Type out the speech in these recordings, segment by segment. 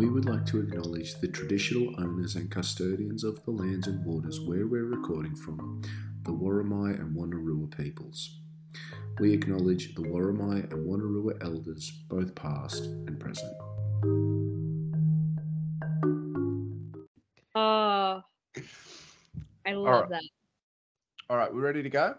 we would like to acknowledge the traditional owners and custodians of the lands and waters where we're recording from, the Worimi and Wonnarua peoples. We acknowledge the Worimi and Wonnarua elders, both past and present. Oh, I love right. that. All right, we're ready to go?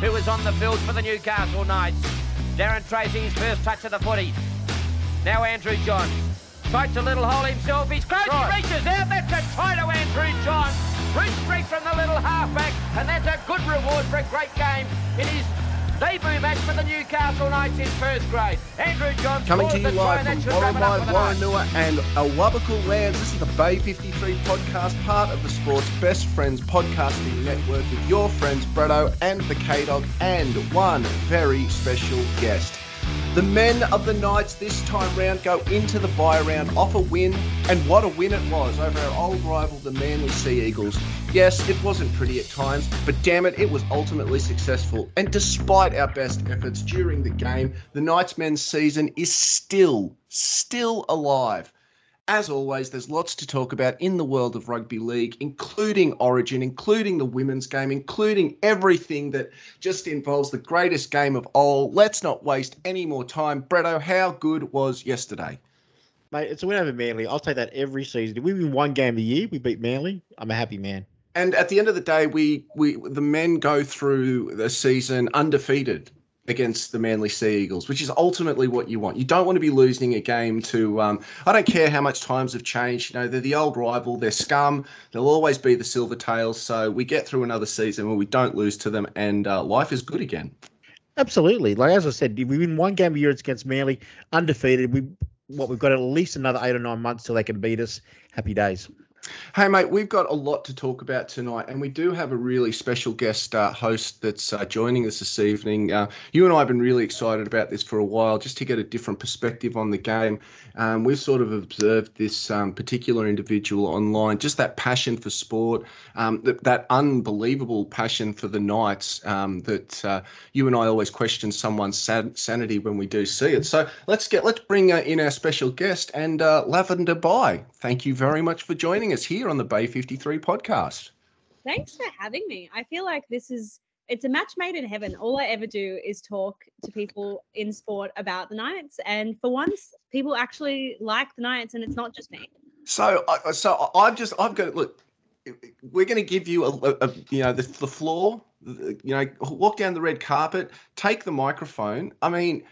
Who was on the field for the Newcastle Knights. Darren Tracy's first touch of the footy. Now Andrew John. Fights a little hole himself. He's close. Right. He reaches out. That's a try to Andrew John. Bruce Street from the little halfback. And that's a good reward for a great game in his debut match for the Newcastle Knights in first grade. Andrew John Coming to you live from that should wrap it up Worimi, for the Knights. Wonnarua and Awabakal Lands. This is the Bay 53 podcast, part of the Sports Best Friends podcasting network with your friends Bretto and the K-Dog and one very special guest. The men of the Knights this time round go into the bye round off a win, and what a win it was over our old rival, the Manly Sea Eagles. Yes, it wasn't pretty at times, but damn it, it was ultimately successful. And despite our best efforts during the game, the Knights men's season is still, still alive. As always, there's lots to talk about in the world of rugby league, including Origin, including the women's game, including everything that just involves the greatest game of all. Let's not waste any more time. Bretto, how good was yesterday? Mate, it's a win over Manly. I'll take that every season. If we win one game a year, we beat Manly. I'm a happy man. And at the end of the day, we we the men go through the season undefeated against the Manly Sea Eagles, which is ultimately what you want. You don't want to be losing a game to. Um, I don't care how much times have changed. You know, they're the old rival. They're scum. They'll always be the Silver Tails. So we get through another season where we don't lose to them, and uh, life is good again. Absolutely. Like as I said, we win one game a year it's against Manly, undefeated. We what we've got at least another eight or nine months till they can beat us. Happy days. Hey, mate, we've got a lot to talk about tonight, and we do have a really special guest uh, host that's uh, joining us this evening. Uh, you and I have been really excited about this for a while, just to get a different perspective on the game. Um, we've sort of observed this um, particular individual online, just that passion for sport, um, that, that unbelievable passion for the Knights um, that uh, you and I always question someone's san- sanity when we do see it. So let's get let's bring uh, in our special guest and uh, Lavender Baj. Thank you very much for joining us here on the Bay 53 podcast. Thanks for having me. I feel like this is it's a match made in heaven. All I ever do is talk to people in sport about the Knights, and for once, people actually like the Knights, and it's not just me. So, I so I've just I've got look. We're going to give you a, a, you know the, the floor. You know, walk down the red carpet, take the microphone. I mean,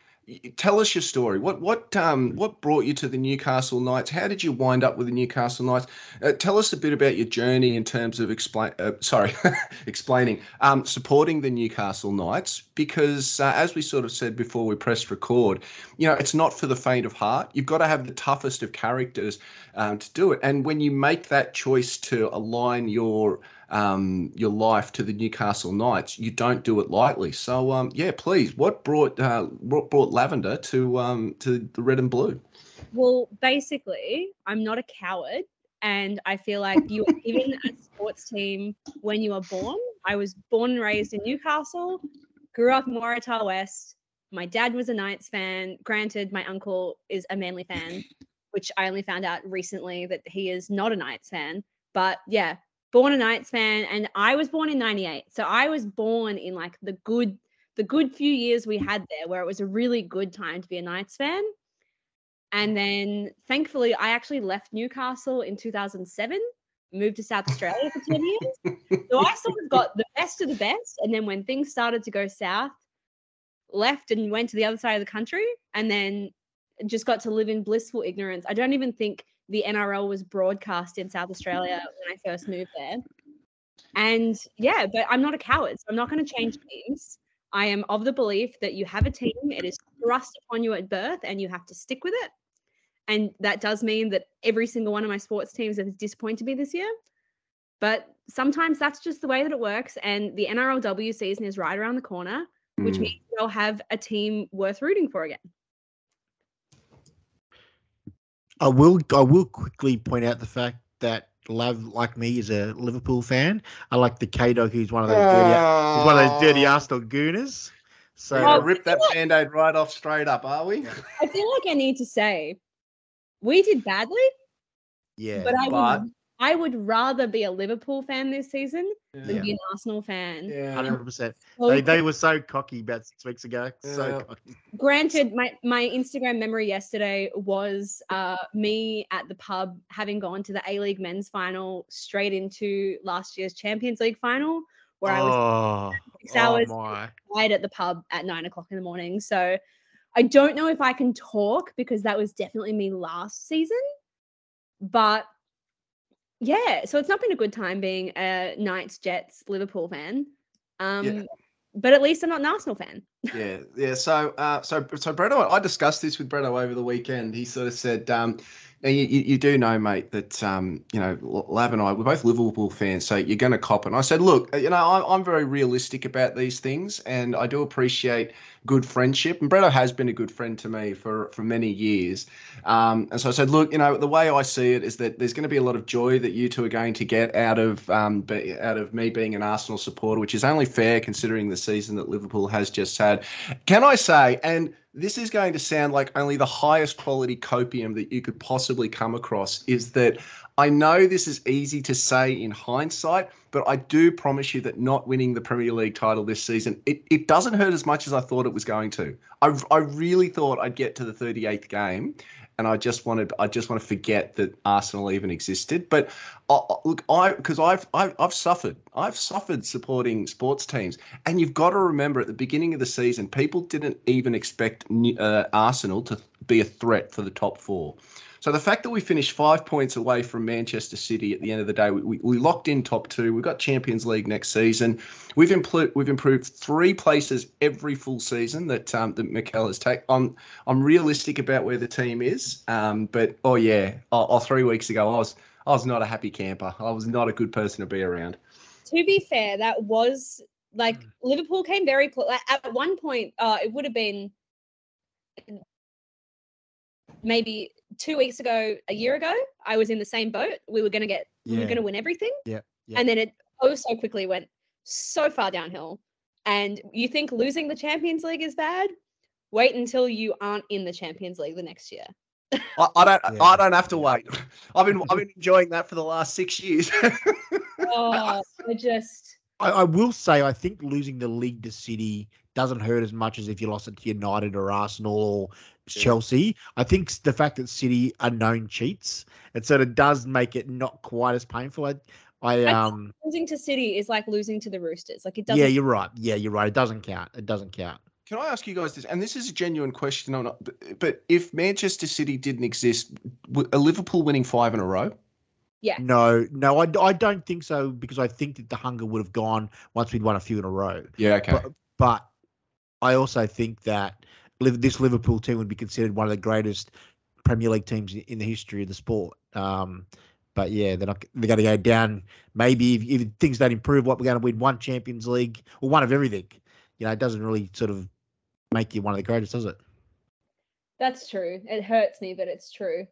tell us your story. What what um what brought you to the Newcastle Knights? How did you wind up with the Newcastle Knights? Uh, tell us a bit about your journey in terms of explain. Uh, sorry, explaining um supporting the Newcastle Knights because uh, as we sort of said before we pressed record, you know it's not for the faint of heart. You've got to have the toughest of characters um, to do it. And when you make that choice to align your um, your life to the Newcastle Knights, you don't do it lightly. So um, yeah, please, what brought uh, what brought Lavender to um, to the red and blue? Well, basically, I'm not a coward. And I feel like you are given a sports team when you are born. I was born and raised in Newcastle, grew up in Waratah West. My dad was a Knights fan. Granted, my uncle is a Manly fan, which I only found out recently that he is not a Knights fan. But yeah, born a Knights fan. And I was born in 98. So I was born in like the good, the good few years we had there where it was a really good time to be a Knights fan. And then thankfully, I actually left Newcastle in 2007, moved to South Australia for 10 years. So I sort of got the best of the best. And then when things started to go south, left and went to the other side of the country and then just got to live in blissful ignorance. I don't even think the NRL was broadcast in South Australia when I first moved there. And yeah, but I'm not a coward. So I'm not going to change teams. I am of the belief that you have a team, it is thrust upon you at birth, and you have to stick with it. And that does mean that every single one of my sports teams has disappointed me this year. But sometimes that's just the way that it works. And the NRLW season is right around the corner, which Mm. means they'll have a team worth rooting for again. I will I will quickly point out the fact that Lav, like me, is a Liverpool fan. I like the K Dog, who's one of those dirty, he's one of those dirty Oh. Arsenal gooners. So We're Oh, rip that band-aid right off straight up, are we? I feel like I need to say we did badly, yeah, but I but- would I would rather be a Liverpool fan this season than be an Arsenal fan. Yeah. hundred percent. So They, they were so cocky about six weeks ago. So cocky. granted, my my Instagram memory yesterday was uh, me at the pub having gone to the A League men's final straight into last year's Champions League final, where I was oh, six oh hours my. right at the pub at nine o'clock in the morning. So I don't know if I can talk because that was definitely me last season. But yeah, so it's not been a good time being a Knights Jets Liverpool fan. Um, But at least I'm not an Arsenal fan. yeah, yeah. So, uh, so, so Bretto, I discussed this with Bretto over the weekend. He sort of said, um, "Now, you, you, do know, mate, that um, you know, L- Lav and I, we're both Liverpool fans, so you're going to cop it." And I said, "Look, you know, I'm, I'm very realistic about these things, and I do appreciate good friendship. And Bretto has been a good friend to me for for many years. Um, and so I said, look, you know, the way I see it is that there's going to be a lot of joy that you two are going to get out of um, be, out of me being an Arsenal supporter, which is only fair considering the season that Liverpool has just had. Can I say, and this is going to sound like only the highest quality copium that you could possibly come across, is that I know this is easy to say in hindsight, but I do promise you that not winning the Premier League title this season, it, it doesn't hurt as much as I thought it was going to. I, I really thought I'd get to the 38th game and I just wanted I just want to forget that Arsenal even existed. But uh, look, I because I've, I've I've suffered I've suffered supporting sports teams, and you've got to remember at the beginning of the season, people didn't even expect uh, Arsenal to be a threat for the top four. So the fact that we finished five points away from Manchester City at the end of the day, we, we, we locked in top two. We've got Champions League next season. We've improved we've improved three places every full season that um, that Mikel has taken. I'm I'm realistic about where the team is. Um, but oh yeah, oh, oh, three weeks ago I was I was not a happy camper. I was not a good person to be around. To be fair, that was like Liverpool came very close. Like, at one point, uh, it would have been maybe two weeks ago, a year ago. I was in the same boat. We were going to get, we were going to win everything. Yeah, yeah. And then it oh so quickly went so far downhill. And you think losing the Champions League is bad? Wait until you aren't in the Champions League the next year. I, I don't Yeah. I don't have to wait. I've been I've been enjoying that for the last six years. Oh, I just I, I will say I think losing the league to City doesn't hurt as much as if you lost it to United or Arsenal or Yeah. Chelsea. I think the fact that City are known cheats, it sort of does make it not quite as painful. I, I I- um, losing to City is like losing to the Roosters. Like it doesn't. yeah, you're right. Yeah, you're right. It doesn't count. It doesn't count. Can I ask you guys this? And this is a genuine question. I'm not, but, but if Manchester City didn't exist, a Liverpool winning five in a row? Yeah. No, no, I, I don't think so because I think that the hunger would have gone once we'd won a few in a row. Yeah. Okay. But, but I also think that this Liverpool team would be considered one of the greatest Premier League teams in the history of the sport. Um, but yeah, they're not. They're going to go down. Maybe if, if things don't improve, what we're going to win one Champions League or one of everything. You know, it doesn't really sort of make you one of the greatest, does it? That's true. It hurts me, but it's true.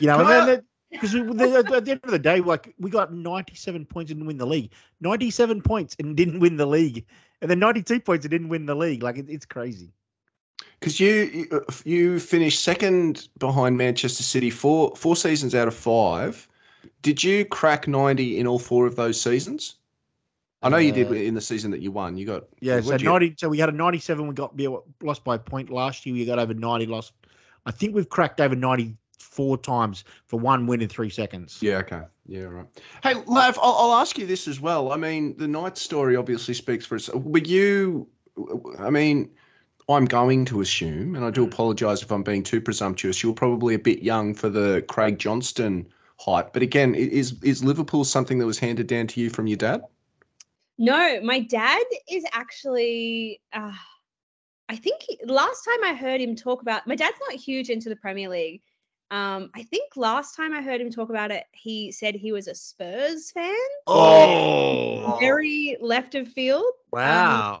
You know, Can and I- then because at the end of the day, like we got 97 points and didn't win the league, 97 points and didn't win the league, and then 92 points and didn't win the league. Like it, it's crazy. Because you you- uh, finished second behind Manchester City four four seasons out of five. Did you crack ninety in all four of those seasons? I know you did Uh, in the season that you won. You got Yeah, so 90. So we had a 97. We got lost by a point last year. We got over 90. Lost. I think we've cracked over 94 times for one win in three seconds. Yeah, okay. Yeah, right. Hey, Lav, I'll, I'll ask you this as well. I mean, the Knight story obviously speaks for itself. Were you, I mean, I'm going to assume, and I do apologise if I'm being too presumptuous, you were probably a bit young for the Craig Johnston hype. But again, is is Liverpool something that was handed down to you from your dad? No, my dad is actually. Uh, I think he, last time I heard him talk about my dad's not huge into the Premier League. Um, I think last time I heard him talk about it, he said he was a Spurs fan. Oh, Very left of field. Um, wow.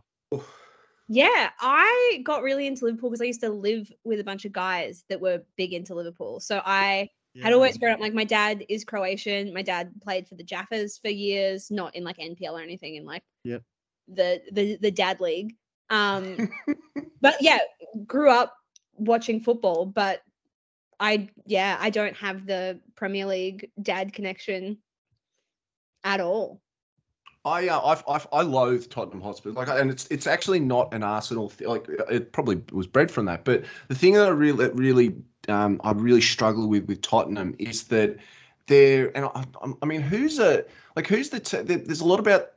Yeah, I got really into Liverpool because I used to live with a bunch of guys that were big into Liverpool. So I Had always grown up like my dad is Croatian. My dad played for the Jaffas for years, not in like NPL or anything, in like Yep. the the the dad league. Um, but yeah, grew up watching football, but I yeah I don't have the Premier League dad connection at all. I, uh, I, I, I loathe Tottenham Hotspur. Like, and it's it's actually not an Arsenal. Th- like, it probably was bred from that. But the thing that I really, really, um, I really struggle with with Tottenham is that they're, and I, I- I mean, who's a like who's the? T- there's a lot about.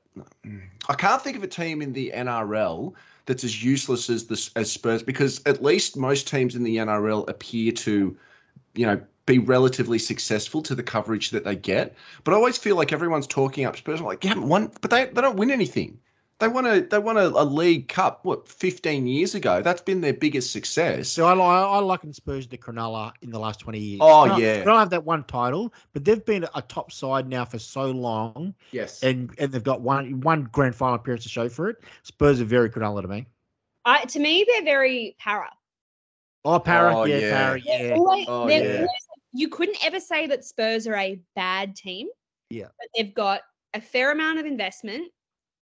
I can't think of a team in the NRL that's as useless as this as Spurs because at least most teams in the NRL appear to, you know, be relatively successful to the coverage that they get. But I always feel like everyone's talking up Spurs. I'm like, you haven't won, but they, they don't win anything. They won a they won a, a league cup what 15 years ago. That's been their biggest success. So I, li- I liken Spurs to Cronulla in the last 20 years. Oh, Cronulla- yeah. Cronulla have that one title, but they've been a top side now for so long, yes. and and they've got one one grand final appearance to show for it. Spurs are very Cronulla to me. I to me they're very Parra. Oh, Parra, Oh, yeah, yeah. Parra, yeah. always- Oh, yeah. always- you couldn't ever say that Spurs are a bad team. Yeah. But they've got a fair amount of investment.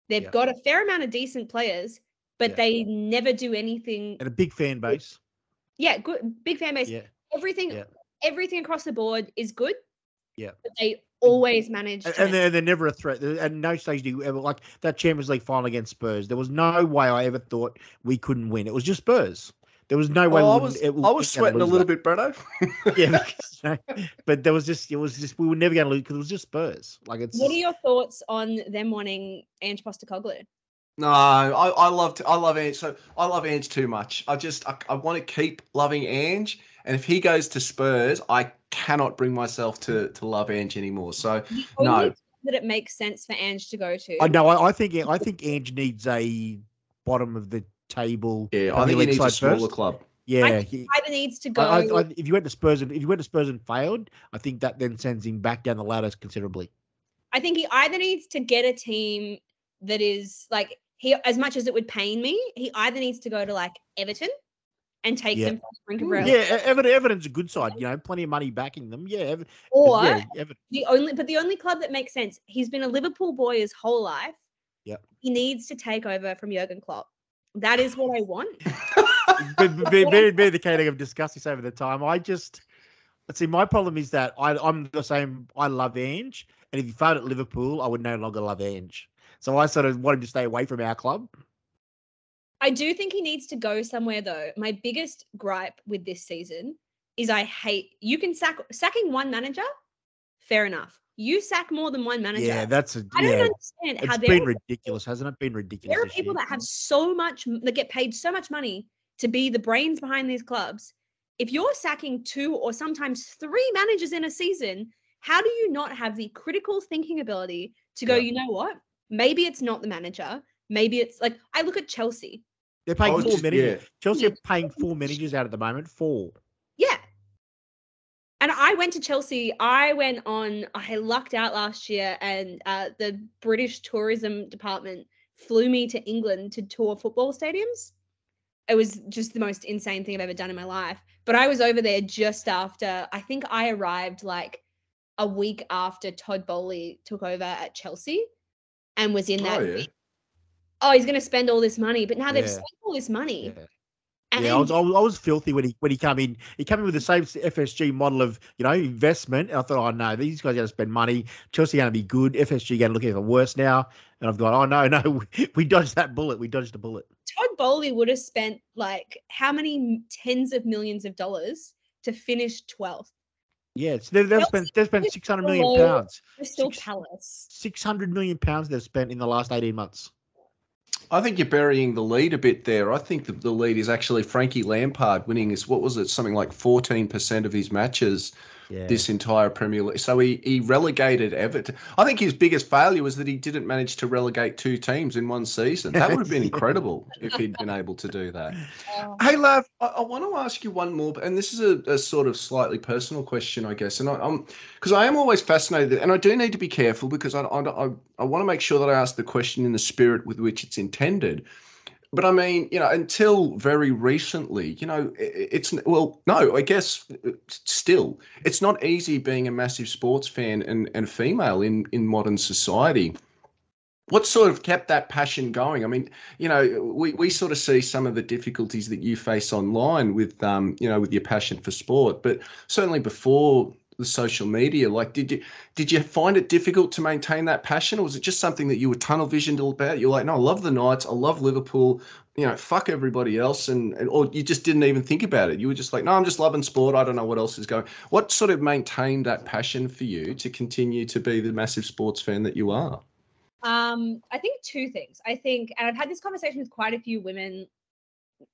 They've Yeah. got a fair amount of decent players, but Yeah. they never do anything. And a big fan base. Yeah, good big fan base. Yeah, Everything Yeah. everything across the board is good. Yeah. But they always manage and, to and they're, they're never a threat. There- At no stage do you ever like that Champions League final against Spurs. There was no way I ever thought we couldn't win. It was just Spurs. There was no way. Oh, I was it- I was sweating a little that. bit, Bretto. Yeah, because, you know, but there was just it was just we were never going to lose because it was just Spurs. Like it's What are your thoughts on them wanting Ange Postecoglou? No, I, I love I love Ange. So I love Ange too much. I just I, I want to keep loving Ange, and if he goes to Spurs, I cannot bring myself to to love Ange anymore. So No. that it makes sense for Ange to go to. I know. I, I think I think Ange needs a bottom of the table. yeah, I Premier think he League needs a smaller first. club. Yeah, he- either needs to go. I, I, I, if you went to Spurs and if you went to Spurs and failed, I think that then sends him back down the ladder considerably. I think he either needs to get a team that is like he as much as it would pain me, he either needs to go to like Everton and take Yeah. them from the brink of Ooh. relegation. Yeah, Everton, Everton's a good side. You know, plenty of money backing them. Yeah, Ever- Or yeah, Everton. the only but the only club that makes sense, he's been a Liverpool boy his whole life. Yep. He needs to take over from Jurgen Klopp. That is what I want. but, but, but the kind of discussed this over the time. I just let's see. My problem is that I, I'm the same. I love Ange, and if you failed at Liverpool, I would no longer love Ange. So I sort of wanted to stay away from our club. I do think he needs to go somewhere though. My biggest gripe with this season is I hate you can sack sacking one manager, fair enough. You sack more than one manager. Yeah, that's a I don't yeah. understand how It's there been are, ridiculous, hasn't it? Been ridiculous. there are people year. that have so much that get paid so much money to be the brains behind these clubs. If you're sacking two or sometimes three managers in a season, how do you not have the critical thinking ability to go, Yeah. you know what? Maybe it's not the manager. Maybe it's like I look at Chelsea. They're paying I four just- managers. yeah. Chelsea are paying four managers out at the moment. Four. And I went to Chelsea. I went on, I lucked out last year, and uh, the British tourism department flew me to England to tour football stadiums. It was just the most insane thing I've ever done in my life. But I was over there just after, I think I arrived like a week after Todd Boehly took over at Chelsea and was in that. Oh, yeah. Oh, he's going to spend all this money. But now they've Yeah. spent all this money. Yeah. And yeah, I was, I was I was filthy when he when he came in. He came in with the same FSG model of you know investment, and I thought, oh no, these guys are going to spend money. Chelsea are going to be good. FSG going to look even worse now. And I've gone, oh no, no, we, we dodged that bullet. We dodged a bullet. Todd Boehly would have spent like how many tens of millions of dollars to finish 12th? Yeah, so they've, they've spent they've spent six hundred million pounds. Crystal Palace. Six hundred million pounds they've spent in the last eighteen months. I think you're burying the lead a bit there. I think the, the lead is actually Frankie Lampard winning is what was it something like 14% of his matches Yeah, this entire Premier League. So he, he relegated Everton. I think his biggest failure was that he didn't manage to relegate two teams in one season. That would have been incredible if he'd been able to do that. Oh, Hey, Lav, I, I want to ask you one more, and this is a, a sort of slightly personal question, I guess. And I, I'm because I am always fascinated, and I do need to be careful because I, I, I, I want to make sure that I ask the question in the spirit with which it's intended. But I mean, you know, until very recently, you know, it's well, no, I guess uh, still, it's not easy being a massive sports fan and, and female in in modern society. What sort of kept that passion going? I mean, you know, we, we sort of see some of the difficulties that you face online with, um, you know, with your passion for sport, but certainly before the social media, like, did you did you find it difficult to maintain that passion, or was it just something that you were tunnel visioned about? You're like, no, I love the Knights, I love Liverpool, you know, fuck everybody else, and, and or you just didn't even think about it. You were just like, no, I'm just loving sport. I don't know what else is going. What sort of maintained that passion for you to continue to be the massive sports fan that you are? Um, I think two things. I think, and I've had this conversation with quite a few women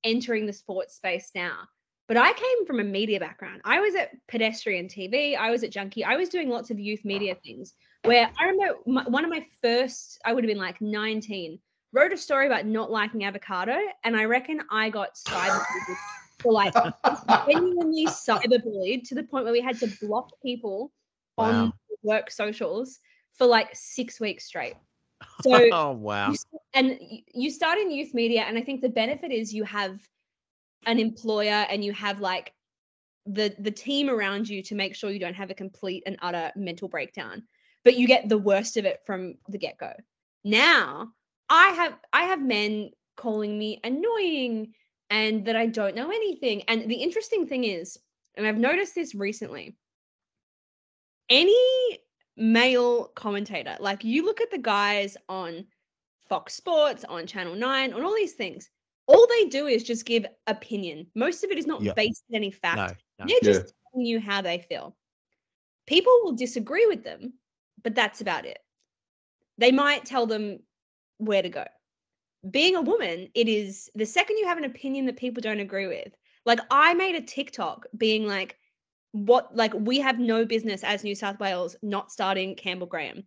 entering the sports space now. But I came from a media background. I was at pedestrian TV. I was at Junkee. I was doing lots of youth media things. Where I remember my, one of my first, I would have been like 19, wrote a story about not liking avocado, and I reckon I got cyberbullied for like genuinely cyberbullied to the point where we had to block people on work socials for like six weeks straight. So oh wow. you, and you start in youth media and i think the benefit is you have an employer and you have like the the team around you to make sure you don't have a complete and utter mental breakdown but you get the worst of it from the get-go now i have i have men calling me annoying and that i don't know anything and the interesting thing is and i've noticed this recently any male commentator like you look at the guys on Fox Sports, on Channel 9, on all these things. All they do is just give opinion. Most of it is not Yeah. based in any fact. No, no. They're Yeah. just telling you how they feel. People will disagree with them, but that's about it. They might tell them where to go. Being a woman, it is the second you have an opinion that people don't agree with. Like I made a TikTok being like, what like we have no business as New South Wales not starting Campbell Graham.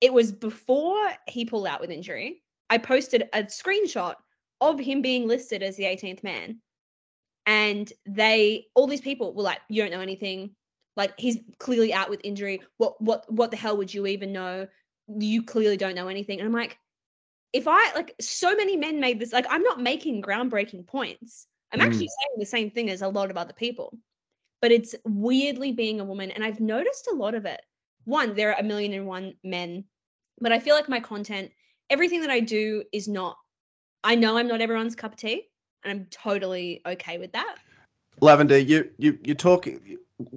It was before he pulled out with injury. I posted a screenshot of him being listed as the 18th man. And they all these people were like, You don't know anything. Like he's clearly out with injury. What what what the hell would you even know? You clearly don't know anything. And I'm like, if I like so many men made this, like I'm not making groundbreaking points. I'm Mm. actually saying the same thing as a lot of other people. But it's weirdly being a woman. And I've noticed a lot of it. One, there are a million and one men, but I feel like my content, everything that I do is not, I know I'm not everyone's cup of tea. And I'm totally okay with that. Lavender, you you you talk.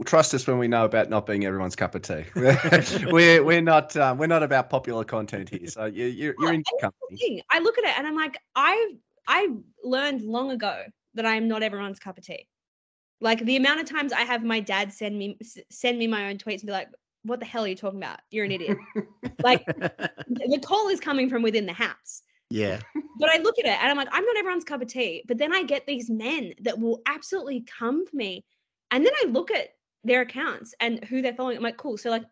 Trust us when we know about not being everyone's cup of tea. we're we're not um, we're not about popular content here. So you you're, you're in good company. thing. I look at it and I'm like, I've I learned long ago that I am not everyone's cup of tea. Like the amount of times I have my dad send me send me my own tweets and be like, "What the hell are you talking about? You're an idiot." like the call is coming from within the house. Yeah. But I look at it and I'm like, I'm not everyone's cup of tea. But then I get these men that will absolutely come for me. And then I look at their accounts and who they're following. I'm like, cool. So like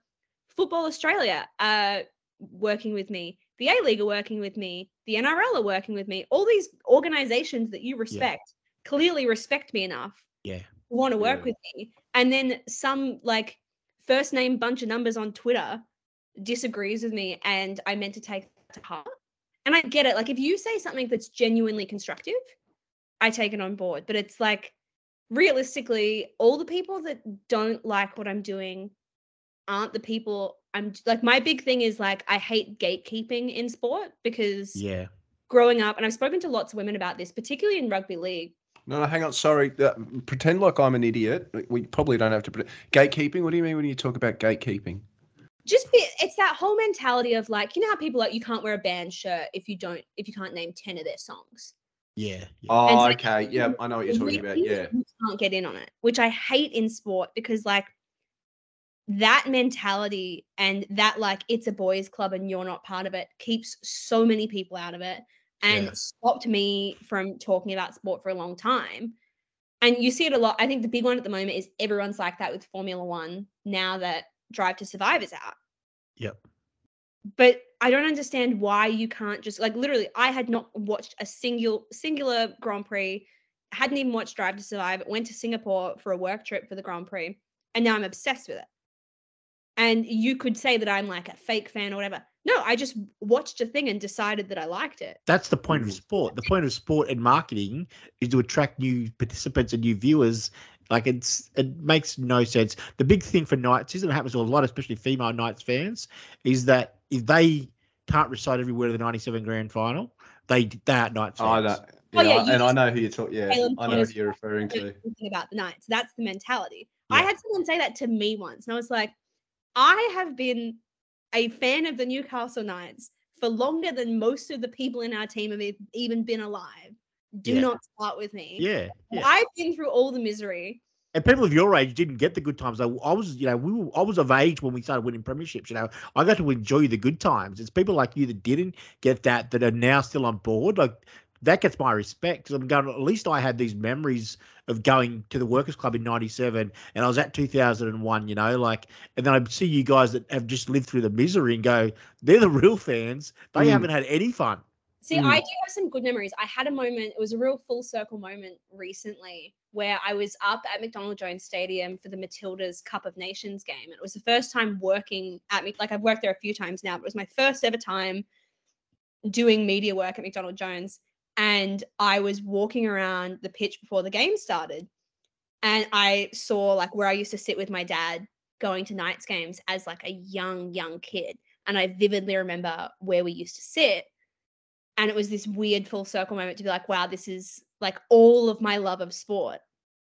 Football Australia uh working with me, the A League are working with me, the NRL are working with me. All these organizations that you respect clearly respect me enough Yeah. want to work Yeah. with me. And then some like first name bunch of numbers on Twitter disagrees with me and I meant to take that to heart. And I get it. Like if you say something that's genuinely constructive, I take it on board. But it's like realistically, all the people that don't like what I'm doing aren't the people I'm like my big thing is like I hate gatekeeping in sport because Yeah. growing up and I've spoken to lots of women about this, particularly in rugby league. No, no, hang on. Sorry. Uh, pretend like I'm an idiot. We probably don't have to. Pre- gatekeeping. What do you mean when you talk about gatekeeping? Just be, it's that whole mentality of like you know how people are like you can't wear a band shirt if you don't if you can't name 10 of their songs Yeah. yeah. Oh, so- okay. Yeah, I know what you're talking about. Yeah. you can't get in on it which i hate in sport because like that mentality and that like it's a boys club and you're not part of it keeps so many people out of it and Yeah. stopped me from talking about sport for a long time and you see it a lot i think the big one at the moment is everyone's like that with formula one now that drive to survive is out Yep. but I don't understand why you can't just like literally. I had not watched a single singular Grand Prix, hadn't even watched Drive to Survive. Went to Singapore for a work trip for the Grand Prix, and now I'm obsessed with it. And you could say that I'm like a fake fan or whatever. No, I just watched a thing and decided that I liked it. That's the point of Mm. sport. The point of sport and marketing is to attract new participants and new viewers. Like it's it makes no sense. The big thing for Knights is, and it happens to a lot, especially female Knights fans, is that if they can't recite every word of the '97 Grand Final, they they aren't Knights I fans. know. Oh, Yeah, yeah, I- and I know who you're talking. Yeah, Caleb I know who you're referring to. anything about the Knights. That's the mentality. I had someone say that to me once, and I was like, I have been a fan of the Newcastle Knights for longer than most of the people in our team have even been alive. Do Yeah. not start with me. Yeah, yeah. I've been through all the misery. And people of your age didn't get the good times. I, I was, you know, we were, I was of age when we started winning premierships. You know, I got to enjoy the good times. It's people like you that didn't get that that are now still on board. Like that gets my respect. 'cause I'm going. At least I had these memories of going to the Workers Club in '97, and I was at 2001. You know, like, and then I see you guys that have just lived through the misery and go, they're the real fans. They Mm. haven't had any fun. See, Mm. I do have some good memories. I had a moment, it was a real full circle moment recently where I was up at McDonald Jones Stadium for the Matildas Cup of Nations game. And it was the first time working at me, like I've worked there a few times now, but it was my first ever time doing media work at McDonald Jones. And I was walking around the pitch before the game started. And I saw like where I used to sit with my dad going to Knights games as like a young, young kid. And I vividly remember where we used to sit and it was this weird full circle moment to be like wow this is like all of my love of sport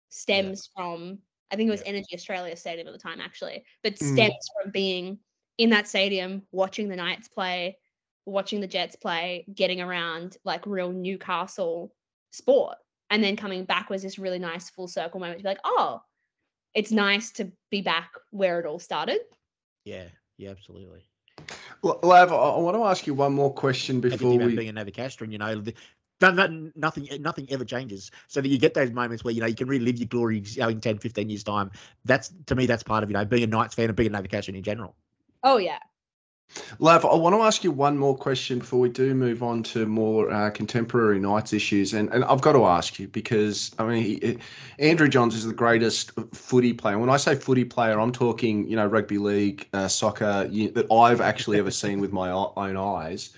stems from i think it was energy australia stadium at the time actually but Mm. stems from being in that stadium watching the knights play watching the jets play getting around like real newcastle sport and then coming back was this really nice full circle moment to be like oh it's nice to be back where it all started Yeah, yeah, absolutely. L- Lav, I, I want to ask you one more question before about we. being a Novocastrian, you know, the, that, that nothing nothing ever changes. So that you get those moments where you know you can relive your glory you know, in 10, 15 years time. That's to me, that's part of you know being a Knights fan and being a Novocastrian in general. oh yeah Lav, I want to ask you one more question before we do move on to more uh, contemporary Knights issues. And, and I've got to ask you because, I mean, he, Andrew Johns is the greatest footy player. When I say footy player, I'm talking, you know, rugby league, uh, soccer you, that I've actually ever seen with my own eyes.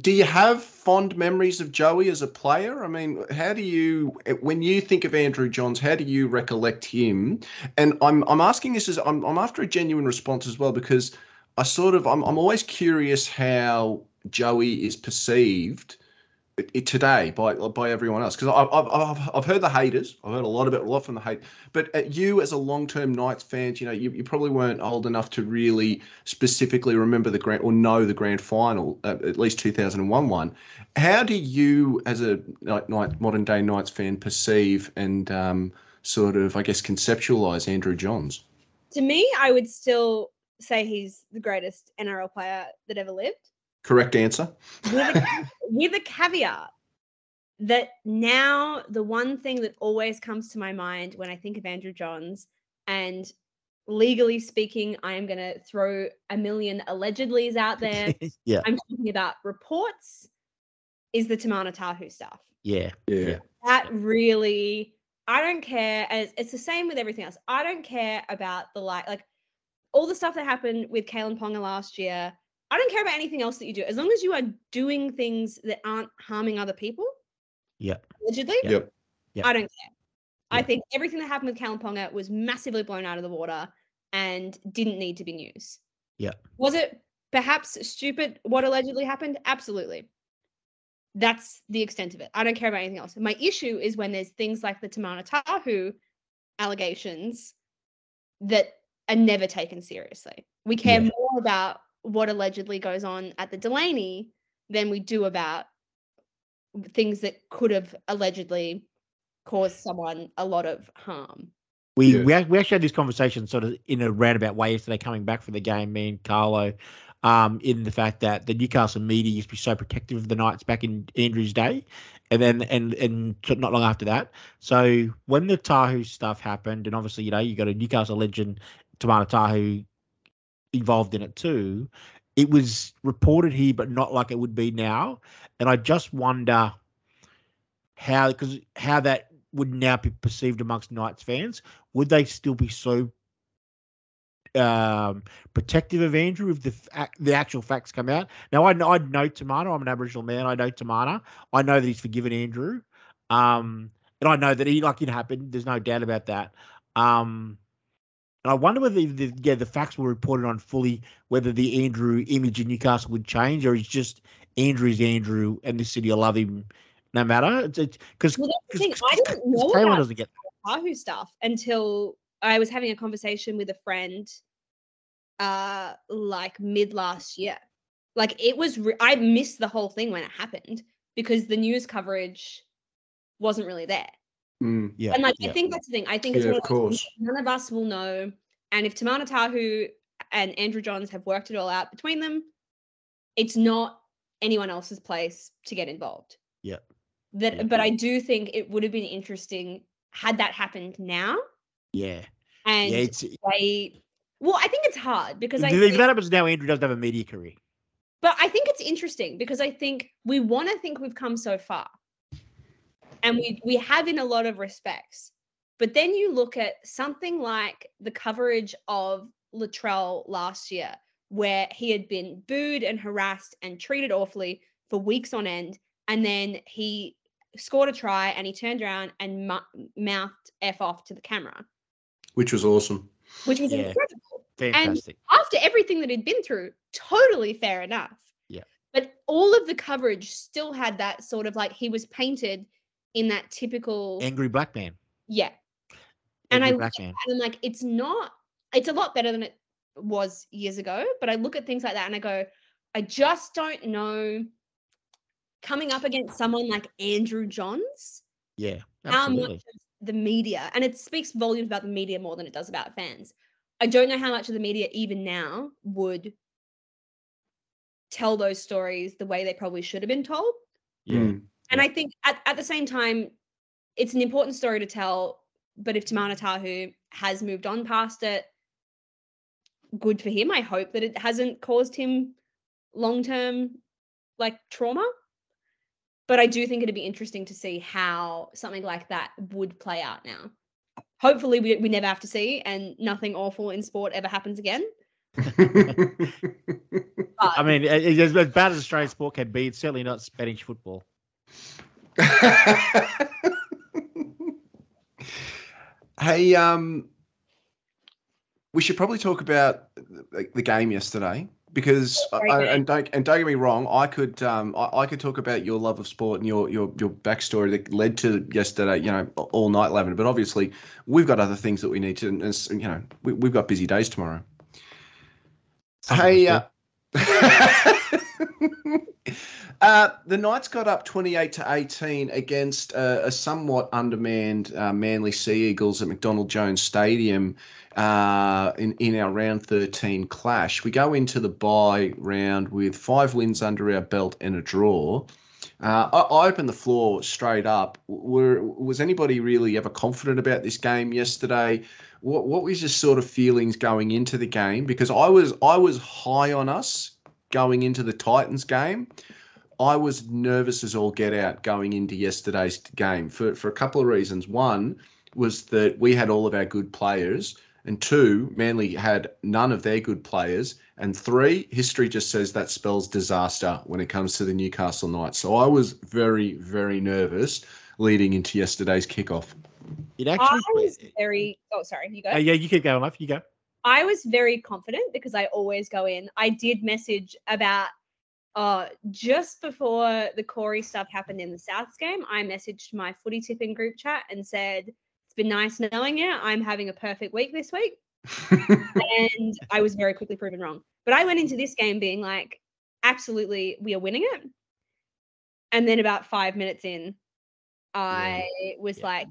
Do you have fond memories of Joey as a player? I mean, how do you, when you think of Andrew Johns, how do you recollect him? And I'm, I'm asking this as I'm, I'm after a genuine response as well because I sort of I'm I'm always curious how Joey is perceived today by by everyone else. Because I've, I've I've heard the haters. I've heard a lot it a lot from the hate. But you as a long term Knights fan you know you, you probably weren't old enough to really specifically remember the grand or know the grand final uh, at least 2001 one how do you as a Knight, modern day Knights fan perceive and um, sort of I guess conceptualize Andrew Johns? To me i would still say he's the greatest nrl player that ever lived correct answer with a, with a caveat that now the one thing that always comes to my mind when I think of Andrew Johns, and legally speaking, I am going to throw a million allegedlys out there. yeah, I'm talking about reports, is the Timana Tahu stuff. yeah, yeah. That really, I don't care. As it's the same with everything else. I don't care about the like, like all the stuff that happened with Kalyn Ponga last year. I don't care about anything else that you do, as long as you are doing things that aren't harming other people. Yeah. Allegedly. Yeah. Yep. I don't care. I think everything that happened with Kalyn Ponga was massively blown out of the water and didn't need to be news. Yeah. Was it perhaps stupid what allegedly happened? Absolutely. That's the extent of it. I don't care about anything else. My issue is when there's things like the Timana Tahu allegations that are never taken seriously. We care Yeah. more about what allegedly goes on at the Delaney than we do about things that could have allegedly caused someone a lot of harm. We Yeah. we, we actually had this conversation sort of in a roundabout way yesterday, coming back from the game. Me and Carlo, um, in the fact that the Newcastle media used to be so protective of the Knights back in Andrew's day, and then and and not long after that. So when the Tahu stuff happened, and obviously you know you got a Newcastle legend, Timana Tahu, involved in it too. It was reported here, but not like it would be now. And I just wonder how because how that would now be perceived amongst Knights fans. Would they still be so um, protective of Andrew if the the actual facts come out. Now I know I know Timana. I'm an Aboriginal man. I know Timana. I know that he's forgiven Andrew, um, and I know that he like it happened. There's no doubt about that. Um, and I wonder whether the, yeah the facts were reported on fully, whether the Andrew image in Newcastle would change, or he's just Andrew's Andrew, and this city will love him no matter. It's because Well, the. I didn't know Taylor about doesn't get Wahoo stuff until I was having a conversation with a friend uh like mid last year. Like it was re- I missed the whole thing when it happened because the news coverage wasn't really there. Mm. yeah. and like yeah. I think that's the thing. I think it's Yeah, one of of none of us will know. And if Timana Tahu and Andrew Johns have worked it all out between them, it's not anyone else's place to get involved. Yeah. That Yep. but I do think it would have been interesting had that happened now. yeah, And yeah. It's they well, I think it's hard because I think, that happens now, Andrew doesn't have a media career. but I think it's interesting because I think we want to think we've come so far. And we we have in a lot of respects. But then you look at something like the coverage of Latrell last year, where he had been booed and harassed and treated awfully for weeks on end. And then he scored a try and he turned around and mu- mouthed F off to the camera, Which was awesome. which was Yeah. incredible. Fantastic. after everything that he'd been through, totally fair enough. Yeah. But all of the coverage still had that sort of like he was painted in that typical Angry black man. yeah. And I black man. and I'm like, it's not. It's a lot better than it was years ago. But I look at things like that and I go, I just don't know. Coming up against someone like Andrew Johns, Yeah, Absolutely. how much of the media, and it speaks volumes about the media more than it does about fans. I don't know how much of the media, even now, would tell those stories the way they probably should have been told. Yeah. Hmm. And I think at, at the same time, it's an important story to tell. But if Timana Tahu has moved on past it, good for him. I hope that it hasn't caused him long term like trauma. But I do think it'd be interesting to see how something like that would play out now. Hopefully, we, we never have to see and nothing awful in sport ever happens again. I mean, it- it's as as bad as Australian sport can be, it's certainly not Spanish football. hey, um, we should probably talk about the, the game yesterday because, I, and don't and don't get me wrong, I could um I, I could talk about your love of sport and your your your backstory that led to yesterday, you know, all night eleven. But obviously, we've got other things that we need to, and it's, you know, we, we've got busy days tomorrow. Some of Hey, uh, uh, the Knights got up 28 to 18 against uh, a somewhat undermanned uh, Manly Sea Eagles at McDonald Jones Stadium uh, in, in our round 13 clash. We go into the bye round with five wins under our belt and a draw. Uh, I, I opened the floor straight up. Were was anybody really ever confident about this game yesterday? What what was your sort of feelings going into the game? Because I was I was high on us going into the Titans game. I was nervous as all get out going into yesterday's game for for a couple of reasons. One was that we had all of our good players, and two, Manly had none of their good players. And three, history just says that spells disaster when it comes to the Newcastle Knights. So I was very, very nervous leading into yesterday's kickoff. It actually I actually. was very oh sorry, you go. Uh, yeah, you keep going, off. You go. I was very confident because I always go in. I did message about uh just before the Corey stuff happened in the Souths game. I messaged my footy tipping group chat and said, It's been nice knowing you. I'm having a perfect week this week. and I was very quickly proven wrong. But I went into this game being like, absolutely, we are winning it. And then about five minutes in, I was Yeah. like,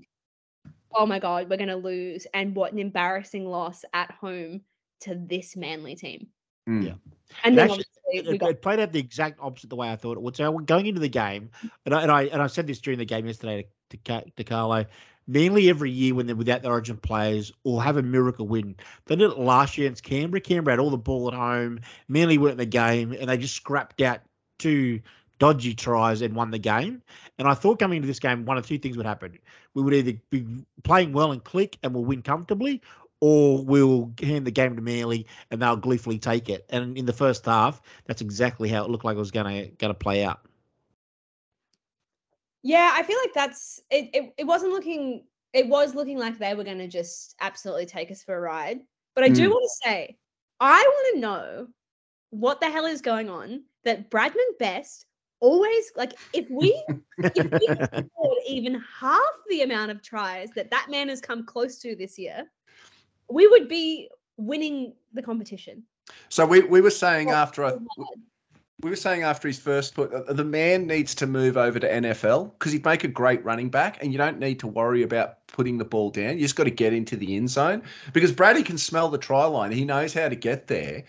oh my God, we're going to lose. And what an embarrassing loss at home to this Manly team. Mm. Yeah. And then actually- It, got it played out the exact opposite the way I thought it would. So going into the game, and I and I, and I said this during the game yesterday to to, to Carlo. Manly every year when they're without their Origin players or have a miracle win. They did it last year against Canberra. Canberra had all the ball at home. Manly weren't in the game, and they just scrapped out two dodgy tries and won the game. And I thought coming into this game, one of two things would happen. We would either be playing well and click and we'll win comfortably, or we'll hand the game to Manly and they'll gleefully take it. And in the first half, that's exactly how it looked like it was going to going to play out. Yeah, I feel like that's it, it. It wasn't looking. It was looking like they were going to just absolutely take us for a ride. But I do Mm. want to say, I want to know what the hell is going on that Bradman Best always like. If we if we scored even half the amount of tries that that man has come close to this year, we would be winning the competition. So we, we were saying Oh, after a, we were saying after his first put, uh, the man needs to move over to NFL because he'd make a great running back, and you don't need to worry about putting the ball down. You just got to get into the end zone because Brady can smell the try line. He knows how to get there.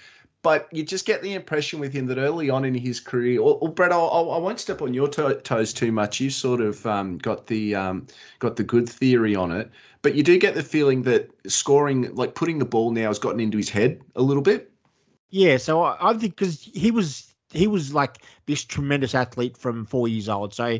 But you just get the impression with him that early on in his career, or, or Brett, I'll, I won't step on your to- toes too much. You sort of um, got the um, got the good theory on it, but you do get the feeling that scoring, like putting the ball now, has gotten into his head a little bit. Yeah, so I, I think because he was he was like this tremendous athlete from four years old. So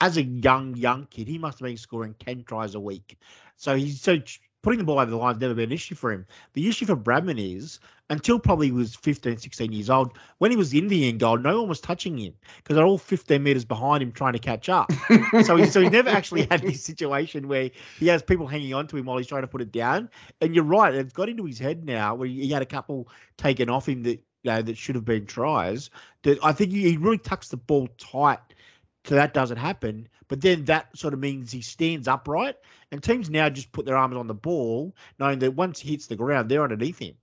as a young young kid, he must have been scoring ten tries a week. So he's so putting the ball over the line has never been an issue for him. The issue for Bradman is until probably he was 15, 16 years old, when he was in the end goal, no one was touching him because they're all 15 meters behind him trying to catch up. so he so he never actually had this situation where he has people hanging on to him while he's trying to put it down. And you're right, it's got into his head now where he had a couple taken off him that you know that should have been tries. That I think he he really tucks the ball tight so that doesn't happen. But then that sort of means he stands upright, and teams now just put their arms on the ball, knowing that once he hits the ground, they're underneath him.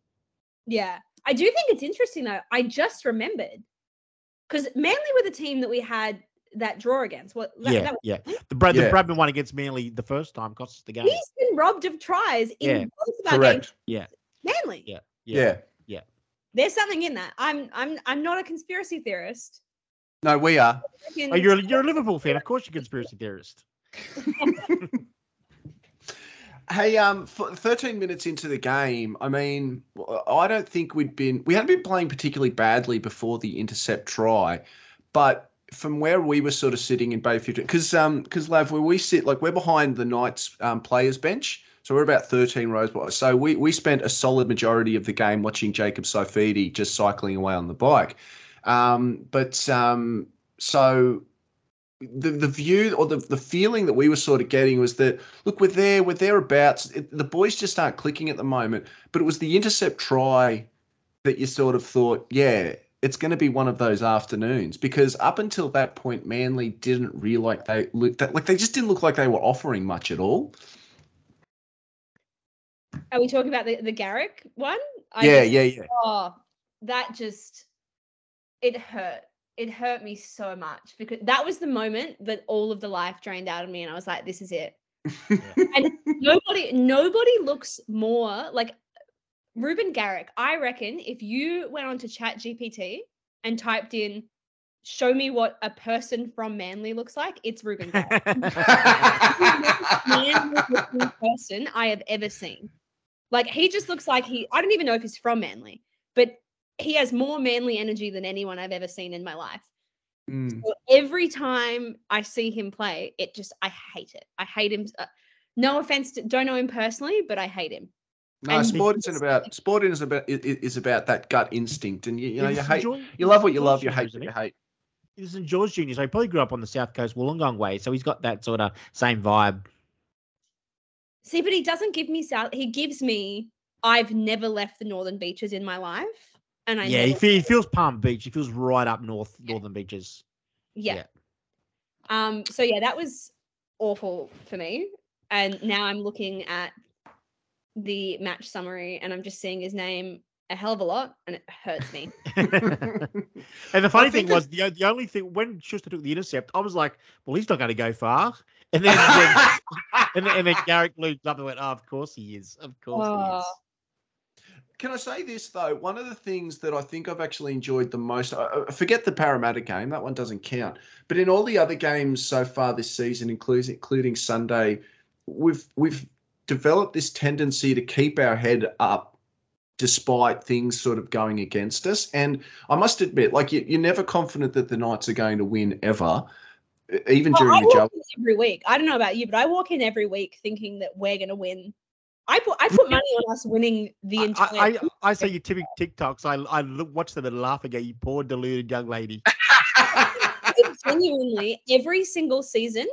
Yeah. I do think it's interesting though. I just remembered because Manly were the team that we had that draw against. What that, yeah, that, yeah. The Brad, Yeah. the Bradman one against Manly the first time cost us the game. he's been robbed of tries in Yeah, both of our games. Yeah, Manly. yeah, Yeah. Yeah. There's something in that. I'm I'm I'm not a conspiracy theorist. No, we are. I Oh, you're a, you're a Liverpool fan, of course. You're a conspiracy theorist. Hey, um, 13 minutes into the game, I mean, I don't think we'd been, we hadn't been playing particularly badly before the intercept try, but from where we were sort of sitting in Bay 53, because, um, because Lav, where we sit, like we're behind the Knights um, players bench. So we're about 13 rows. behind. So we, we spent a solid majority of the game watching Jacob Saifiti just cycling away on the bike. Um, but, um, so the the view or the, the feeling that we were sort of getting was that look we're there we're thereabouts. It, the boys just aren't clicking at the moment. But it was the intercept try that you sort of thought yeah it's going to be one of those afternoons. Because up until that point manly didn't really like they looked like they just didn't look like they were offering much at all. Are we talking about the, the Garrick one? I yeah just- yeah yeah. Oh, that just it hurt. It hurt me so much because that was the moment that all of the life drained out of me, and I was like, "This is it." and nobody, nobody looks more like Reuben Garrick. I reckon if you went on to Chat GPT and typed in "Show me what a person from Manly looks like," it's Reuben Garrick. manly person I have ever seen. Like he just looks like he I don't even know if he's from Manly, he has more manly energy than anyone I've ever seen in my life. Mm. So every time I see him play, it just I hate it. I hate him. Uh, no offense to don't know him personally, but I hate him. no And sport because- isn't about sport is about i- i- is about that gut instinct and you, you know you hate George- you love what you George love you Junior, hate what you hate He's St George Junior, so he probably grew up on the south coast Wollongong way, so he's got that sort of same vibe. See, but he doesn't give me south. He gives me I've never left the northern beaches in my life, and I yeah, he, fe- he feels Palm Beach. He feels right up north, Yeah. northern beaches. yeah. Yeah. Um, so yeah, that was awful for me. And now I'm looking at the match summary and I'm just seeing his name a hell of a lot and it hurts me. and the funny thing was the, the only thing when Schuster took the intercept, I was like, well, he's not going to go far. And then, and, then and then Garrick looped up and went, oh, of course he is. Of course he is. Can I say this though? One of the things that I think I've actually enjoyed the most, I I forget the Parramatta game, that one doesn't count. But in all the other games so far this season, including including Sunday, we've we've developed this tendency to keep our head up despite things sort of going against us. And I must admit, like you, you're never confident that the Knights are going to win ever, even Well, during I the in every week. I don't know about you, but I walk in every week thinking that we're going to win I put I put money on us winning the entire. I, I, I say you typical TikToks. I I look, watch them and laugh at you poor deluded young lady. genuinely every single season.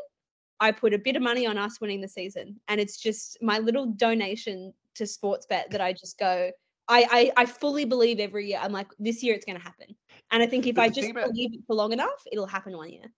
I put a bit of money on us winning the season, and it's just my little donation to sports bet that I just go. I I, I fully believe every year. I'm like, this year it's going to happen, and I think if But I just about- believe it for long enough, it'll happen one year.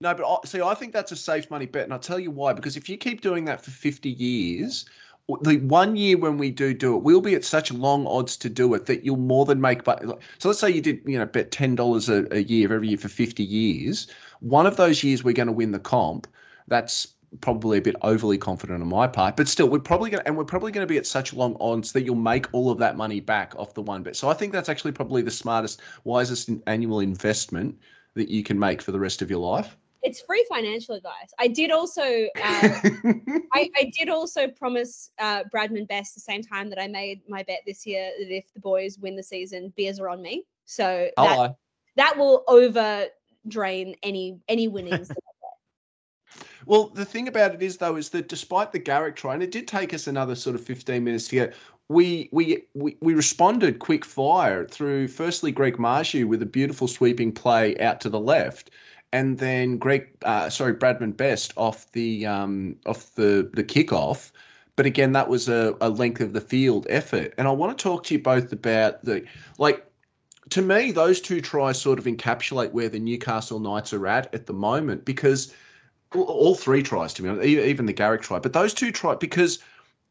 No, but I, see, I think that's a safe money bet, and I'll tell you why. Because if you keep doing that for fifty years, w- the one year when we do do it, we'll be at such long odds to do it that you'll more than make. But so let's say you did, you know, bet ten dollars a year every year for fifty years. One of those years we're going to win the comp. That's probably a bit overly confident on my part, but still, we're probably going to, and we're probably going to be at such long odds that you'll make all of that money back off the one bet. So I think that's actually probably the smartest, wisest annual investment that you can make for the rest of your life. It's free financial advice. I did also. Um, I, I did also promise uh, Bradman Best the same time that I made my bet this year that if the boys win the season, beers are on me. So that, Hello. that will over drain any any winnings. Well, the thing about it is, though, is that despite the Garrick try, and it did take us another sort of 15 minutes to get, we we we, we responded quick fire through firstly Greg Marzhew with a beautiful sweeping play out to the left, and then Greg, uh, sorry, Bradman Best off the um off the the kickoff. But again, that was a, a length of the field effort. And I want to talk to you both about the like to me, those two tries sort of encapsulate where the Newcastle Knights are at at the moment because all- three tries to me, even the Garrick try, but those two try because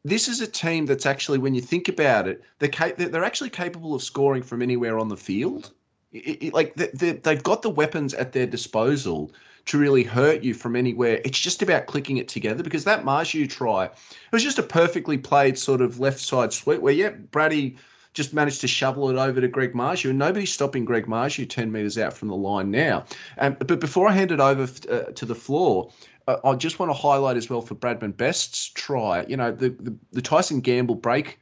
this is a team that's actually, when you think about it, they're ca- they're they're actually capable of scoring from anywhere on the field. It- it- like they- they- they've got the weapons at their disposal to really hurt you from anywhere. It's just about clicking it together because that Marzhew try, it was just a perfectly played sort of left side sweep where, yeah, Brady just managed to shovel it over to Greg Marzhew, and nobody's stopping Greg Marzhew 10 metres out from the line now. Um, but before I hand it over uh, to the floor, uh, I just want to highlight as well for Bradman Best's try. You know, the, the, the Tyson Gamble break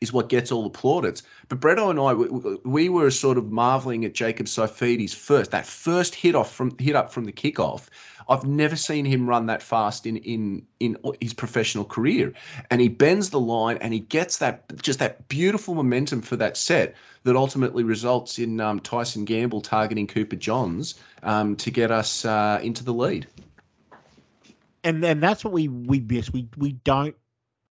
is what gets all the plaudits. But Bretto and I, we, we were sort of marveling at Jacob Saifiti's first, that first hit off from hit up from the kickoff. I've never seen him run that fast in in in his professional career, and he bends the line and he gets that just that beautiful momentum for that set that ultimately results in um, Tyson Gamble targeting Cooper Johns um, to get us uh, into the lead. and and that's what we we miss. We we don't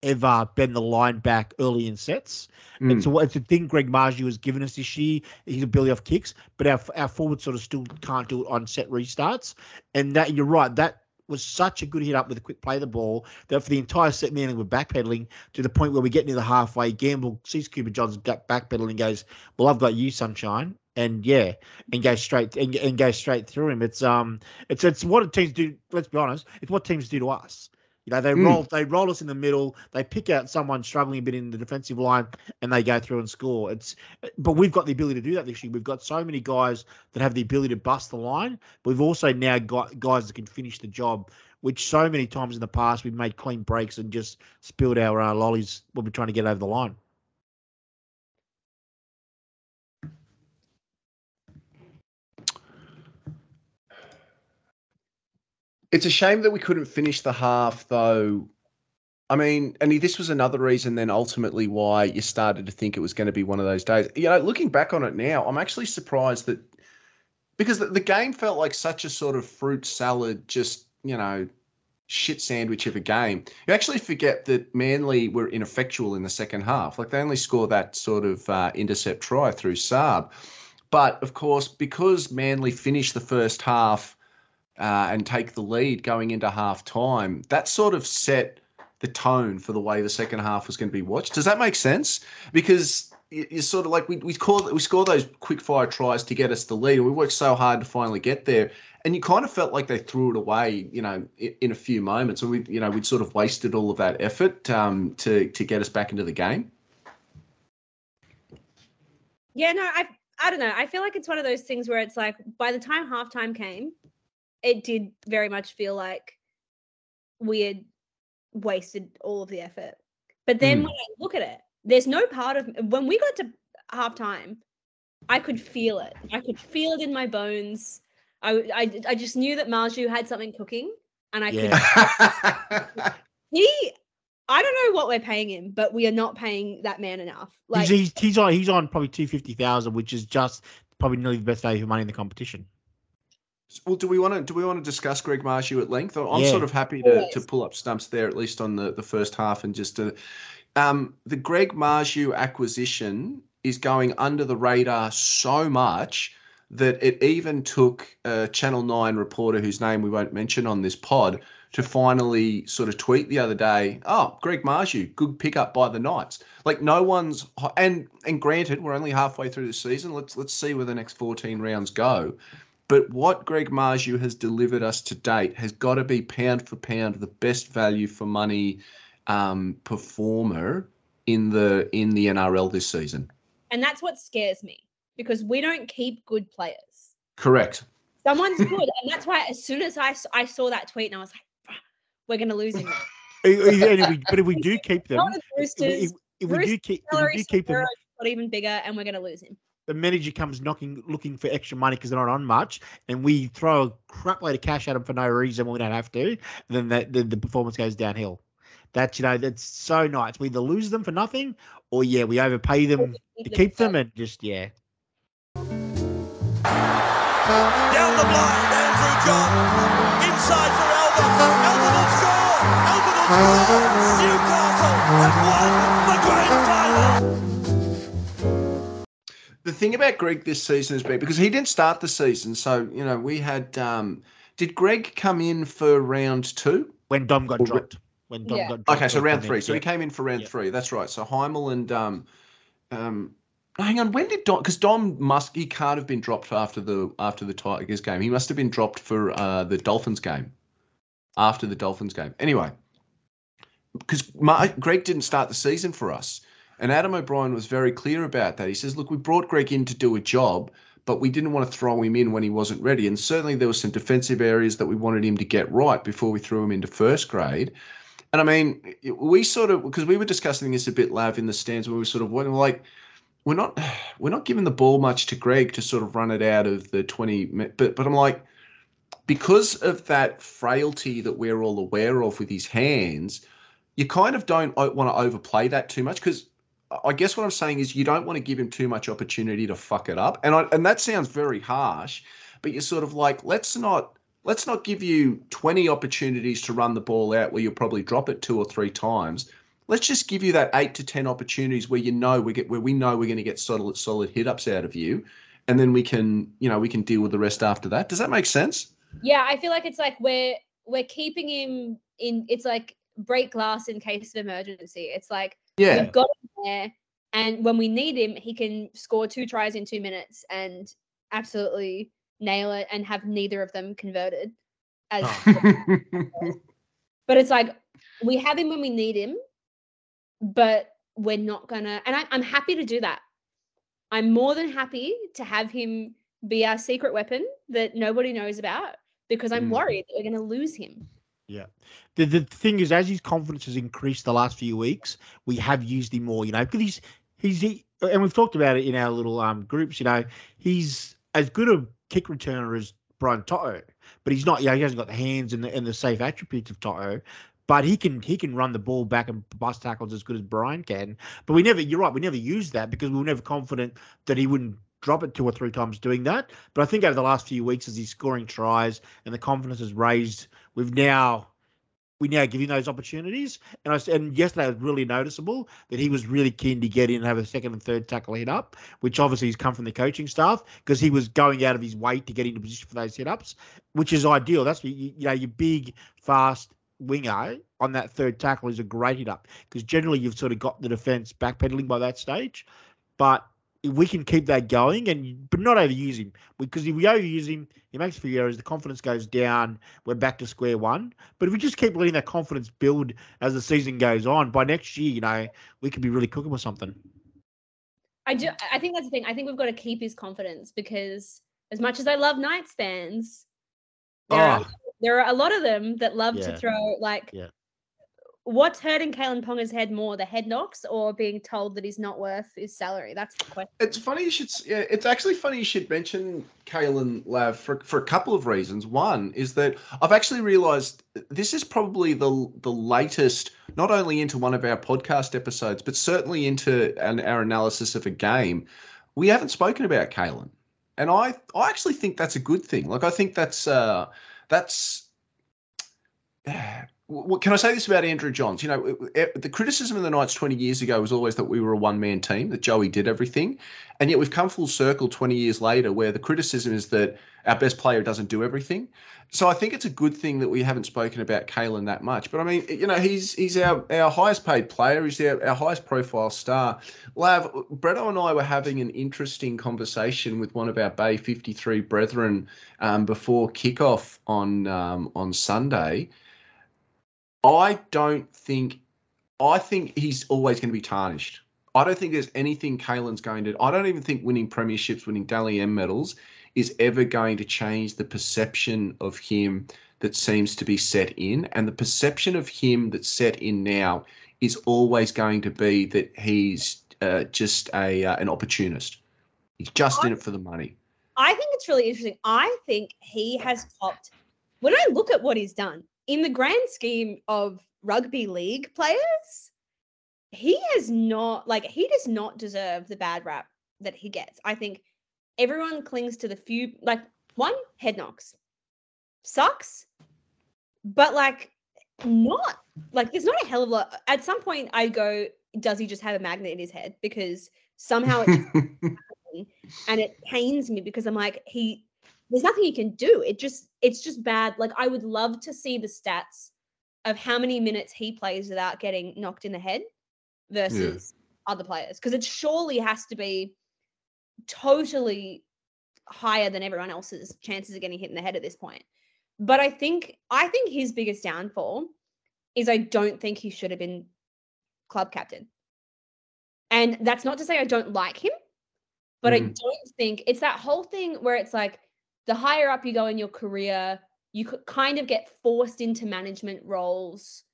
ever bend the line back early in sets. Mm. It's a it's a thing Greg Marzhew has given us this year. His ability off kicks, but our our forward sort of still can't do it on set restarts. And that you're right. That was such a good hit up with a quick play of the ball that for the entire set, man, we're backpedaling to the point where we get near the halfway. Gamble sees Cooper Johns backpedaling and goes, "Well, I've got you, sunshine." And yeah, and go straight and, and go straight through him. It's um, it's it's what teams do. Let's be honest, it's what teams do to us. You know, they Mm. roll they roll us in the middle. They pick out someone struggling a bit in the defensive line, and they go through and score. It's but we've got the ability to do that this year. We've got so many guys that have the ability to bust the line. But we've also now got guys that can finish the job. Which so many times in the past we've made clean breaks and just spilled our uh, lollies when we're trying to get over the line. It's a shame that we couldn't finish the half, though. I mean, and this was another reason then ultimately why you started to think it was going to be one of those days. You know, looking back on it now, I'm actually surprised that because the, the game felt like such a sort of fruit salad, just, you know, shit sandwich of a game. You actually forget that Manly were ineffectual in the second half. Like they only scored that sort of uh, intercept try through Saab. But of course, because Manly finished the first half uh, and take the lead going into half time, that sort of set the tone for the way the second half was going to be watched. Does that make sense? Because it- it's sort of like we we call we score those quick fire tries to get us the lead, we worked so hard to finally get there. And you kind of felt like they threw it away, you know, in, in a few moments, and we, you know, we'd sort of wasted all of that effort um, to to get us back into the game. Yeah, no, I I don't know. I feel like it's one of those things where it's like by the time halftime came, it did very much feel like we had wasted all of the effort. But then Mm. when I look at it, there's no part of when we got to halftime, I could feel it. I could feel it in my bones. I I, I just knew that Marzhew had something cooking, and I could Yeah. he I don't know what we're paying him, but we are not paying that man enough. Like he's, he's, he's on he's on probably two fifty thousand, which is just probably nearly the best value for money in the competition. Well, do we want to do we want to discuss Greg Marzhew at length? I'm Yeah. sort of happy to, to pull up stumps there at least on the, the first half and just to, um, the Greg Marzhew acquisition is going under the radar so much that it even took a Channel Nine reporter whose name we won't mention on this pod to finally sort of tweet the other day, "Oh, Greg Marzhew, good pickup by the Knights." Like no one's and and granted, we're only halfway through the season. Let's let's see where the next 14 rounds go. But what Greg Marzhew has delivered us to date has got to be pound for pound the best value for money um, performer in the in the NRL this season. and that's what scares me because we don't keep good players. Correct. Someone's good, and that's why as soon as I, I saw that tweet, and I was like, we're gonna lose him. now." And if we- but if we do keep them, Not the if, Roosters. if- if we Roosters do keep if we do keep them, Sparrows got even bigger, and we're gonna lose him. The manager comes knocking, looking for extra money because they're not on much, and we throw a crap load of cash at them for no reason when we don't have to, then that the, the performance goes downhill. That's you know that's so nice. We either lose them for nothing, or yeah, we overpay them to keep them, and just yeah. Down the blind, Andrew John. Inside for Albert. Albert will score. Albert will score. Newcastle have won the grand final. The thing about Greg this season has been because he didn't start the season, so you know we had. Um, did Greg come in for round two? When Dom got Well, re- dropped, when Dom Yeah. got dropped, Okay, so round came in, three. So yeah. he came in for round Yeah. three. That's right. So Heimel and um, um, hang on. When did Dom? Because Dom must he can't have been dropped after the after the Tigers game. He must have been dropped for uh, the Dolphins game. After the Dolphins game. Anyway, because Greg didn't start the season for us, and Adam O'Brien was very clear about that. He says, "Look, we brought Greg in to do a job." But we didn't want to throw him in when he wasn't ready. And certainly there were some defensive areas that we wanted him to get right before we threw him into first grade. And I mean, we sort of because we were discussing this a bit, Lav, in the stands when we were sort of like, we're not we're not giving the ball much to Greg to sort of run it out of the twenty. mi- But but I'm like, because of that frailty that we're all aware of with his hands, you kind of don't want to overplay that too much because. I guess what I'm saying is you don't want to give him too much opportunity to fuck it up, and I, and that sounds very harsh, but you're sort of like let's not let's not give you 20 opportunities to run the ball out where you'll probably drop it two or three times. Let's just give you that eight to 10 opportunities where you know we get where we know we're going to get solid solid hit ups out of you. And then we can, you know, we can deal with the rest after that. Does that make sense? Yeah, I feel like it's like we're we're keeping him in. It's like break glass in case of emergency. It's like Yeah. we've got him there, and when we need him, he can score two tries in two minutes and absolutely nail it and have neither of them converted. As, but it's like we have him when we need him, but we're not gonna. And I, I'm happy to do that. I'm more than happy to have him be our secret weapon that nobody knows about because I'm Mm. worried that we're going to lose him. The, the thing is, as his confidence has increased the last few weeks, we have used him more. You know, because he's he's he, and we've talked about it in our little um groups. You know, he's as good a kick returner as Brian To'o, but he's not. You know, he hasn't got the hands and the and the safe attributes of To'o. But he can he can run the ball back and bust tackles as good as Brian can. But we never. You're right. We never used that because we were never confident that he wouldn't drop it two or three times doing that. But I think over the last few weeks, as he's scoring tries and the confidence has raised, we've now we now give him those opportunities. And I and yesterday was really noticeable that he was really keen to get in and have a second and third tackle hit up, which obviously has come from the coaching staff because he was going out of his way to get into position for those hit ups, which is ideal. That's you, you know your big fast winger on that third tackle is a great hit up because generally you've sort of got the defense backpedaling by that stage, but. If we can keep that going and but not overuse him because if we overuse him, he makes a few errors. The confidence goes down. We're back to square one. But if we just keep letting that confidence build as the season goes on, by next year, you know, we could be really cooking with something. I do. I think that's the thing. I think we've got to keep his confidence because as much as I love Knights fans, there, oh. are, Oh. there are a lot of them that love Yeah. to throw like Yeah. What's hurting Kalyn Ponga's head more, the head knocks or being told that he's not worth his salary? That's the question. It's funny you should. Yeah, it's actually funny you should mention Kalyn Lav for for a couple of reasons. One is that I've actually realised this is probably the the latest, not only into one of our podcast episodes, but certainly into an, our analysis of a game. We haven't spoken about Kalyn, and I I actually think that's a good thing. Like I think that's uh that's. Well, can I say this about Andrew Johns? You know, it- it- the criticism of the Knights 20 years ago was always that we were a one man team, that Joey did everything. And yet we've come full circle 20 years later where the criticism is that our best player doesn't do everything. So I think it's a good thing that we haven't spoken about Kalyn that much. But I mean, you know, he's he's our, our highest paid player. He's our, our highest profile star. Lav, Bretto and I were having an interesting conversation with one of our Bay 53 brethren um, before kickoff on um, on Sunday. I don't think. I think he's always going to be tarnished. I don't think there's anything Kalyn's going to. I don't even think winning premierships, winning Dally M medals, is ever going to change the perception of him that seems to be set in. And the perception of him that's set in now is always going to be that he's uh, just a uh, an opportunist. He's just in it for the money. I think it's really interesting. I think he has topped. When I look at what he's done in the grand scheme of rugby league players, he has not like he does not deserve the bad rap that he gets. I think everyone clings to the few like one head knocks sucks, but like not like there's not a hell of a lot. At some point, I go, does he just have a magnet in his head because somehow it's and it pains me because I'm like, he there's nothing he can do. It just it's just bad. Like I would love to see the stats of how many minutes he plays without getting knocked in the head versus other players. Because it surely has to be totally higher than everyone else's chances of getting hit in the head at this point. But I think I think his biggest downfall is I don't think he should have been club captain. And that's not to say I don't like him, but I Mhm. don't think it's that whole thing where it's like the higher up you go in your career, you could kind of get forced into management roles.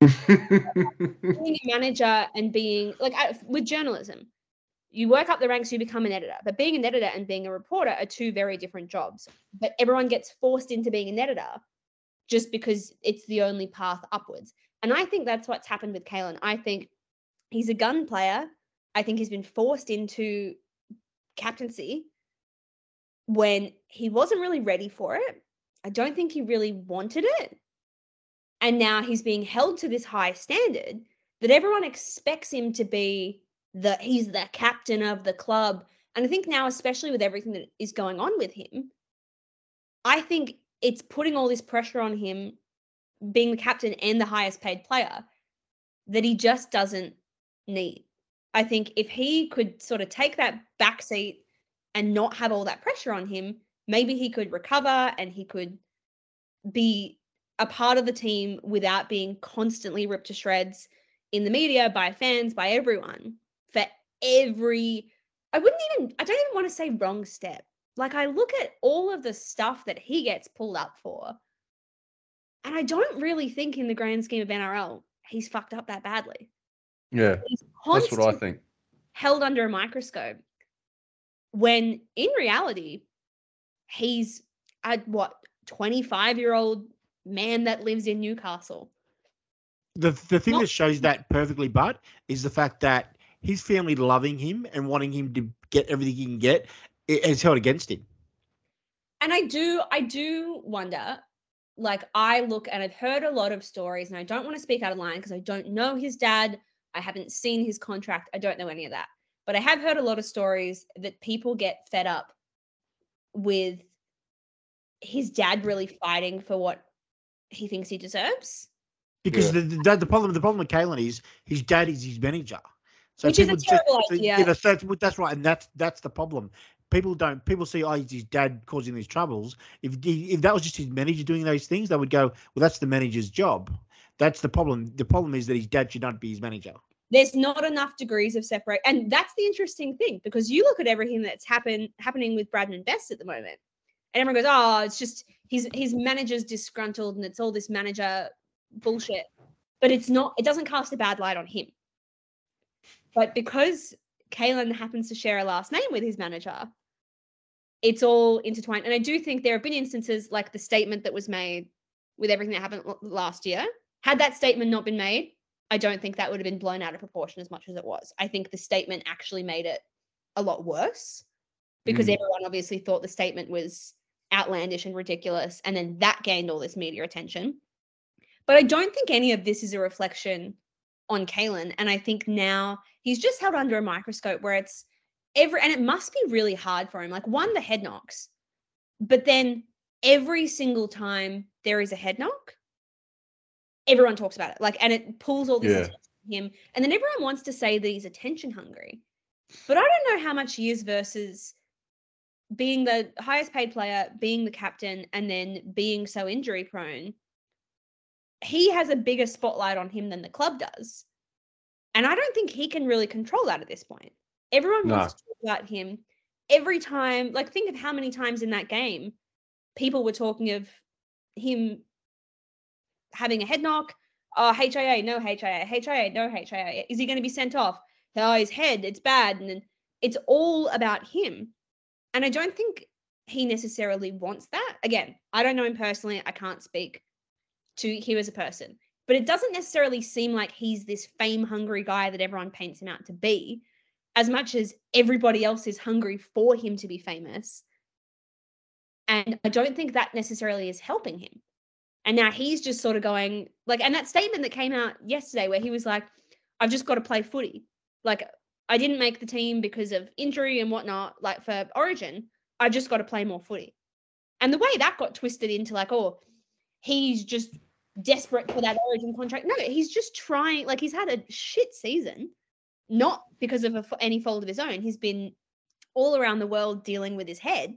Being a manager and being like with journalism, you work up the ranks, you become an editor. But being an editor and being a reporter are two very different jobs. But everyone gets forced into being an editor just because it's the only path upwards. And I think that's what's happened with Kalyn. I think he's a gun player. I think he's been forced into captaincy when he wasn't really ready for it. I don't think he really wanted it. And now he's being held to this high standard that everyone expects him to be the he's the captain of the club. And I think now, especially with everything that is going on with him, I think it's putting all this pressure on him being the captain and the highest paid player that he just doesn't need. I think if he could sort of take that back seat and not have all that pressure on him, maybe he could recover and he could be a part of the team without being constantly ripped to shreds in the media by fans, by everyone for every I wouldn't even I don't even want to say wrong step. Like I look at all of the stuff that he gets pulled up for. And I don't really think in the grand scheme of NRL he's fucked up that badly. yeah, He's that's what I think. held under a microscope when in reality he's a what 25 year old man that lives in Newcastle. The the thing Not- that shows that perfectly, but is the fact that his family loving him and wanting him to get everything he can get is held against him. And I do I do wonder like I look and I've heard a lot of stories and I don't want to speak out of line because I don't know his dad. I haven't seen his contract. I don't know any of that. But I have heard a lot of stories that people get fed up with his dad really fighting for what he thinks he deserves. Because Yeah. the, the the problem the problem with Kalyn is his dad is his manager. So Which is a people just- terrible idea. Yeah, that's, that's that's right, and that's that's the problem. People don't. People see, oh, it's his dad causing these troubles. If he- if that was just his manager doing those things, they would go, well, that's the manager's job. That's the problem. The problem is that his dad should not be his manager. There's not enough degrees of separate and that's the interesting thing because you look at everything that's happen happening with Bradman Best at the moment and everyone goes oh it's just his his manager's disgruntled and it's all this manager bullshit but it's not, it doesn't cast a bad light on him. But because Kalyn happens to share a last name with his manager, it's all intertwined. And I do think there have been instances like the statement that was made with everything that happened last year. Had that statement not been made, I don't think that would have been blown out of proportion as much as it was. I think the statement actually made it a lot worse because Mm. everyone obviously thought the statement was outlandish and ridiculous. And then that gained all this media attention. But I don't think any of this is a reflection on Kalyn. And I think now he's just held under a microscope where it's every, and it must be really hard for him. Like, one, the head knocks, but then every single time there is a head knock, everyone talks about it. Like, and it pulls all this Yeah. attention from him. And then everyone wants to say that he's attention hungry. But I don't know how much he is versus being the highest paid player, being the captain, and then being so injury prone. He has a bigger spotlight on him than the club does. And I don't think he can really control that at this point. Everyone wants to talk about him every time. Like, think of how many times in that game people were talking of him having a head knock. Oh, HIA, no HIA, HIA, no HIA. Is he going to be sent off? Oh, his head, it's bad. And it's all about him. And I don't think he necessarily wants that. Again, I don't know him personally. I can't speak to him as a person. But it doesn't necessarily seem like he's this fame hungry guy that everyone paints him out to be, as much as everybody else is hungry for him to be famous. And I don't think that necessarily is helping him. And now he's just sort of going like, and that statement that came out yesterday where he was like, I've just got to play footy. Like, I didn't make the team because of injury and whatnot, like for Origin. I've just got to play more footy. And the way that got twisted into like, oh, he's just desperate for that Origin contract. No, he's just trying, like, he's had a shit season, not because of a, any fault of his own. He's been all around the world dealing with his head.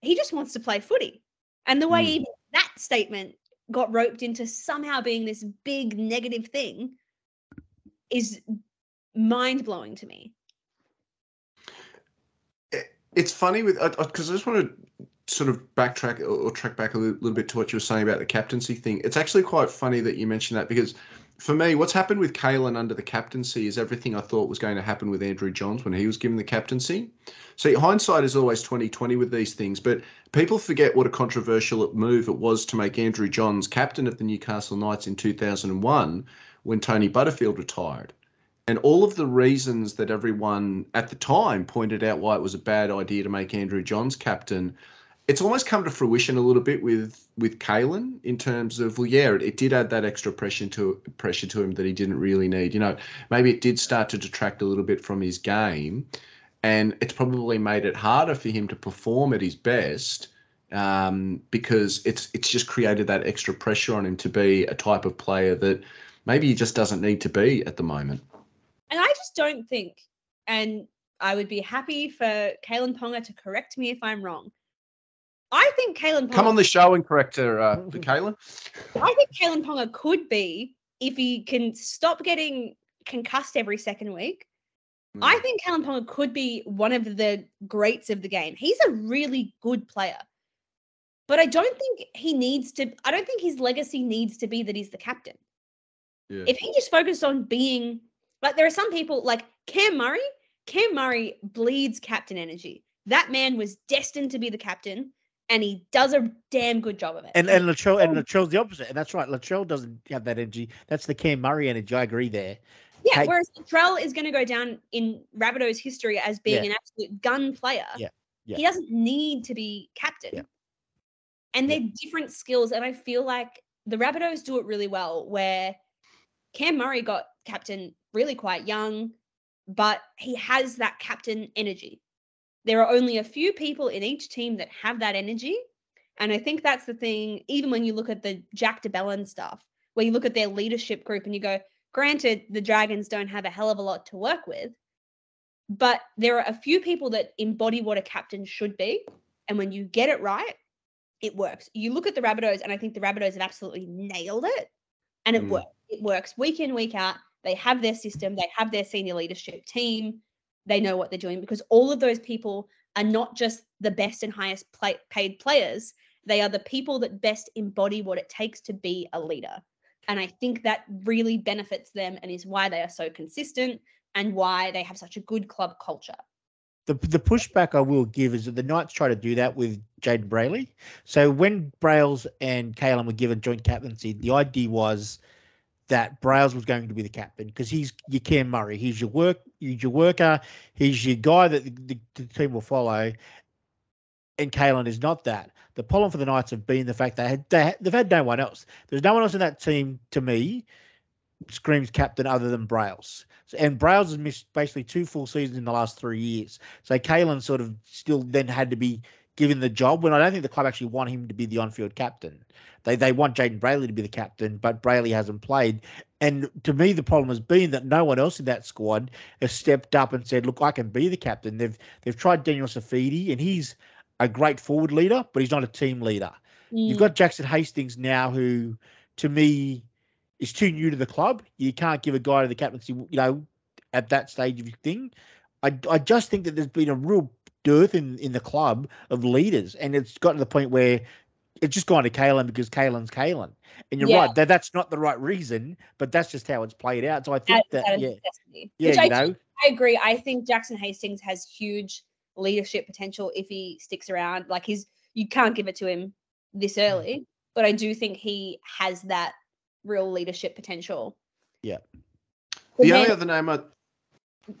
He just wants to play footy. And the way Mm. even that statement got roped into somehow being this big negative thing is mind blowing to me. it's funny with because I, just want to sort of backtrack or, or track back a little, little bit to what you were saying about the captaincy thing. It's actually quite funny that you mentioned that because for me, what's happened with Kalyn under the captaincy is everything I thought was going to happen with Andrew Johns when he was given the captaincy. See, hindsight is always 2020 with these things, but people forget what a controversial move it was to make Andrew Johns captain of the Newcastle Knights in 2001 when Tony Butterfield retired. And all of the reasons that everyone at the time pointed out why it was a bad idea to make Andrew Johns captain, it's almost come to fruition a little bit with with Kalyn in terms of well, yeah, it, it did add that extra pressure to pressure to him that he didn't really need. You know, maybe it did start to detract a little bit from his game, and it's probably made it harder for him to perform at his best um, because it's it's just created that extra pressure on him to be a type of player that maybe he just doesn't need to be at the moment. And I just don't think, and I would be happy for Kalyn Ponga to correct me if I'm wrong. I think Kalyn Ponga, Come on the show and correct her, uh, Kayla. I think Kalyn Ponga could be if he can stop getting concussed every second week. I think Kalyn Ponga could be one of the greats of the game. He's a really good player. But I don't think he needs to I don't think his legacy needs to be that he's the captain. Yeah. If he just focused on being like there are some people like Cam Murray, Cam Murray bleeds captain energy. That man was destined to be the captain and he does a damn good job of it. And and Latrell and oh. Latrell's the opposite, and that's right. Latrell doesn't have that energy. That's the Cam Murray energy. I agree there. Yeah, Hey- whereas Latrell is going to go down in Rabbitoh's history as being Yeah. an absolute gun player. Yeah, yeah. He doesn't need to be captain. Yeah. And they're different skills. And I feel like the Rabbitohs do it really well, where Cam Murray got captain really quite young, but he has that captain energy. There are only a few people in each team that have that energy. And I think that's the thing, even when you look at the Jack de Belin stuff, where you look at their leadership group and you go, granted, the Dragons don't have a hell of a lot to work with, but there are a few people that embody what a captain should be. And when you get it right, it works. You look at the Rabbitohs, and I think the Rabbitohs have absolutely nailed it. And it Mm. works. It works week in, week out. They have their system, they have their senior leadership team, they know what they're doing because all of those people are not just the best and highest play- paid players, they are the people that best embody what it takes to be a leader. And I think that really benefits them and is why they are so consistent and why they have such a good club culture. The, the pushback I will give is that the Knights try to do that with Jayden Brailey. So when Brails and Kalyn were given joint captaincy, the idea was that Brails was going to be the captain because he's your Cam Murray. He's your work, he's your worker, he's your guy that the, the, team will follow. And Kalyn is not that. The problem for the Knights have been the fact they had they, they've had no one else. There's no one else in that team to me screams captain other than Brails. So, and Brails has missed basically two full seasons in the last three years. So Kalyn sort of still then had to be given the job when I don't think the club actually want him to be the on-field captain. They they want Jayden Brailey to be the captain, but Brailey hasn't played. And to me, the problem has been that no one else in that squad has stepped up and said, "Look, I can be the captain." They've they've tried Daniel Saifiti, and he's a great forward leader, but he's not a team leader. You've Mm, got Jackson Hastings now, who to me is too new to the club. You can't give a guy to the captaincy, you know, at that stage of your thing. I, I just think that there's been a real dearth in, in the club of leaders, and it's gotten to the point where it's just gone to Kalyn because Kalyn's Kalyn. And you're Yeah. right, that that's not the right reason, but that's just how it's played out. So I think out- that, out yeah, necessity, yeah, which I you know, I agree. I think Jackson Hastings has huge leadership potential if he sticks around. Like he's you can't give it to him this Mm. early, but I do think he has that real leadership potential. Yeah. But The then- only other name I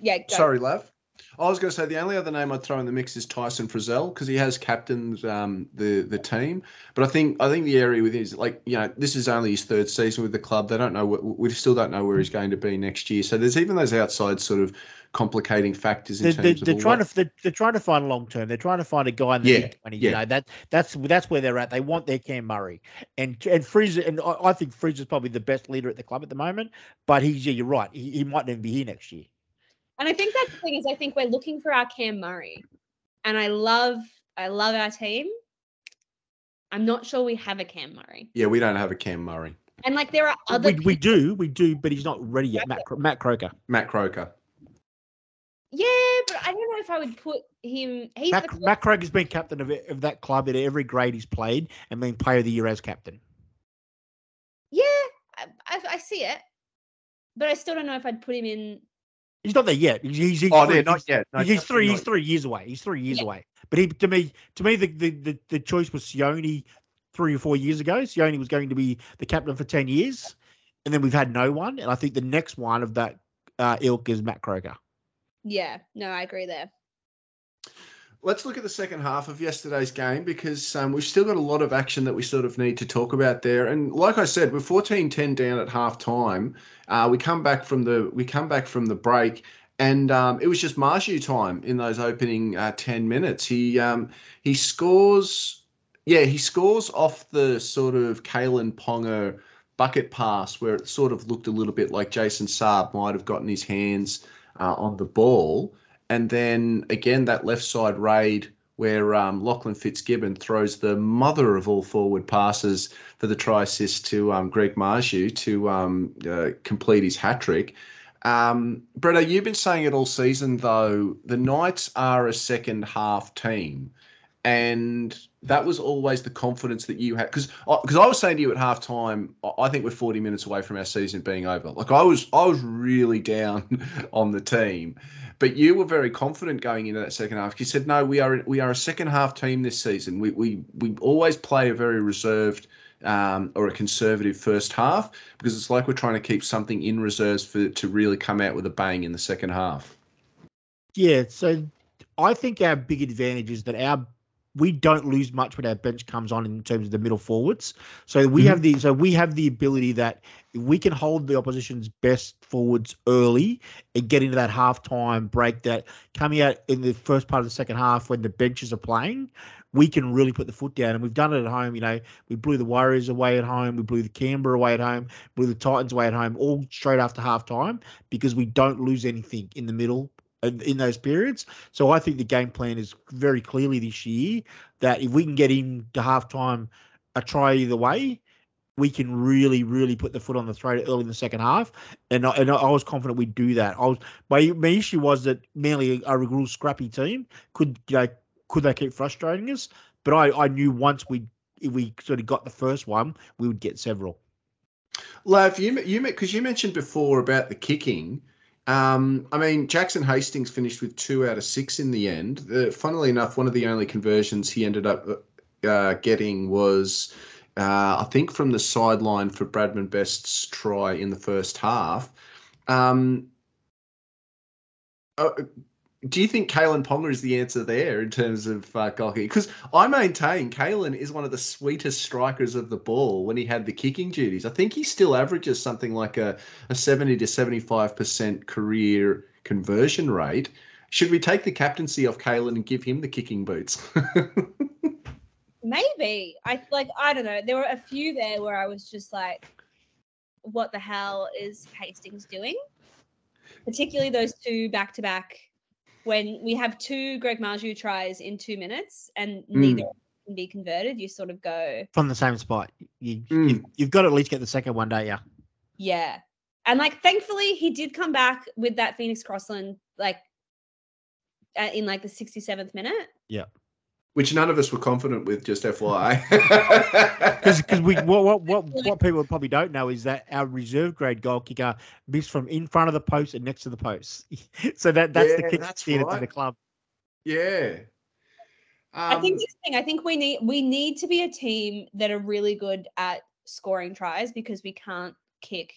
yeah, go. sorry, Lav. I was going to say the only other name I'd throw in the mix is Tyson Frizell because he has captained um, the the team. But I think I think the area with is like you know this is only his third season with the club. They don't know what we still don't know where he's going to be next year. So there's even those outside sort of complicating factors in they're, they're, terms of they're trying what- to they're, they're trying to find long term. They're trying to find a guy in the Yeah, mid twenties. yeah. You know that that's that's where they're at. They want their Cam Murray and and Fraser and I, I think Fraser's probably the best leader at the club at the moment. But he's yeah, you're right. He, he might not even be here next year. And I think that's the thing is I think we're looking for our Cam Murray. And I love I love our team. I'm not sure we have a Cam Murray. yeah, we don't have a Cam Murray, And like there are other We, we do we do, but he's not ready yet. Matt Matt Croker. Matt Croker. Yeah, but I don't know if I would put him he's Matt, the Matt Croker's been captain of, of that club at every grade he's played and been player of the year as captain. Yeah, I, I, I see it, but I still don't know if I'd put him in. He's not there yet. He's, he's, he's Oh, three- yeah, not yet. No, he's definitely three. He's three years away. He's three years Yeah. away. But he, to me, to me, the the, the, the choice was Sione three or four years ago. Sione was going to be the captain for ten years, and then we've had no one. And I think the next one of that uh, ilk is Matt Croker. Yeah, no, I agree there. Let's look at the second half of yesterday's game because um, we've still got a lot of action that we sort of need to talk about there. And like I said, we're 14-10 down at half time. Uh, we come back from the we come back from the break, and um, it was just Marzhew time in those opening uh, 10 minutes. He um, he scores, yeah, he scores off the sort of Kalyn Ponga bucket pass where it sort of looked a little bit like Jason Saab might have gotten his hands uh, on the ball. And then again, that left side raid where um, Lachlan Fitzgibbon throws the mother of all forward passes for the try assist to um, Greg Marzhew to um, uh, complete his hat trick. Um, you've been saying it all season, though. The Knights are a second half team. And that was always the confidence that you had. Because because I was saying to you at halftime, I think we're 40 minutes away from our season being over. Like I was, I was really down on the team. But you were very confident going into that second half. You said, "No, we are we are a second half team this season. We we we always play a very reserved um, or a conservative first half because it's like we're trying to keep something in reserves for to really come out with a bang in the second half." Yeah, so I think our big advantage is that our we don't lose much when our bench comes on in terms of the middle forwards. So we mm-hmm. have the so we have the ability that we can hold the opposition's best forwards early and get into that halftime break that coming out in the first part of the second half when the benches are playing, we can really put the foot down. And we've done it at home. You know, we blew the Warriors away at home, we blew the Canberra away at home, blew the Titans away at home, all straight after halftime because we don't lose anything in the middle in those periods. So I think the game plan is very clearly this year that if we can get in to halftime a try either way, we can really, really put the foot on the throat early in the second half. And I, and I was confident we'd do that. I was my my issue was that Manly are a real scrappy team. Could you know could they keep frustrating us? But I, I knew once we if we sort of got the first one, we would get several. Lav, you you because you mentioned before about the kicking. Um, I mean, Jackson Hastings finished with two out of six in the end. Funnily enough, one of the only conversions he ended up uh, getting was, uh, I think, from the sideline for Bradman Best's try in the first half. Um, uh, do you think Kalyn Ponga is the answer there in terms of uh, kicking? Because I maintain Kalyn is one of the sweetest strikers of the ball when he had the kicking duties. I think he still averages something like a, a 70 to 75% career conversion rate. Should we take the captaincy off Kalyn and give him the kicking boots? Maybe. I like I don't know. There were a few there where I was just like, what the hell is Hastings doing? Particularly those two back to back when we have two Greg Marzhew tries in two minutes and neither can be converted, you sort of go, from the same spot. You, Mm. you've, you've got to at least get the second one, don't you? yeah. And like, thankfully, he did come back with that Phoenix Crossland, like, uh, in like the 67th minute. Which none of us were confident with, just FYI. Because we what what what what people probably don't know is that our reserve grade goal kicker missed from in front of the post and next to the post. so that that's the kick that's standard to the club. yeah. I think Um, this thing, I think we need we need to be a team that are really good at scoring tries because we can't kick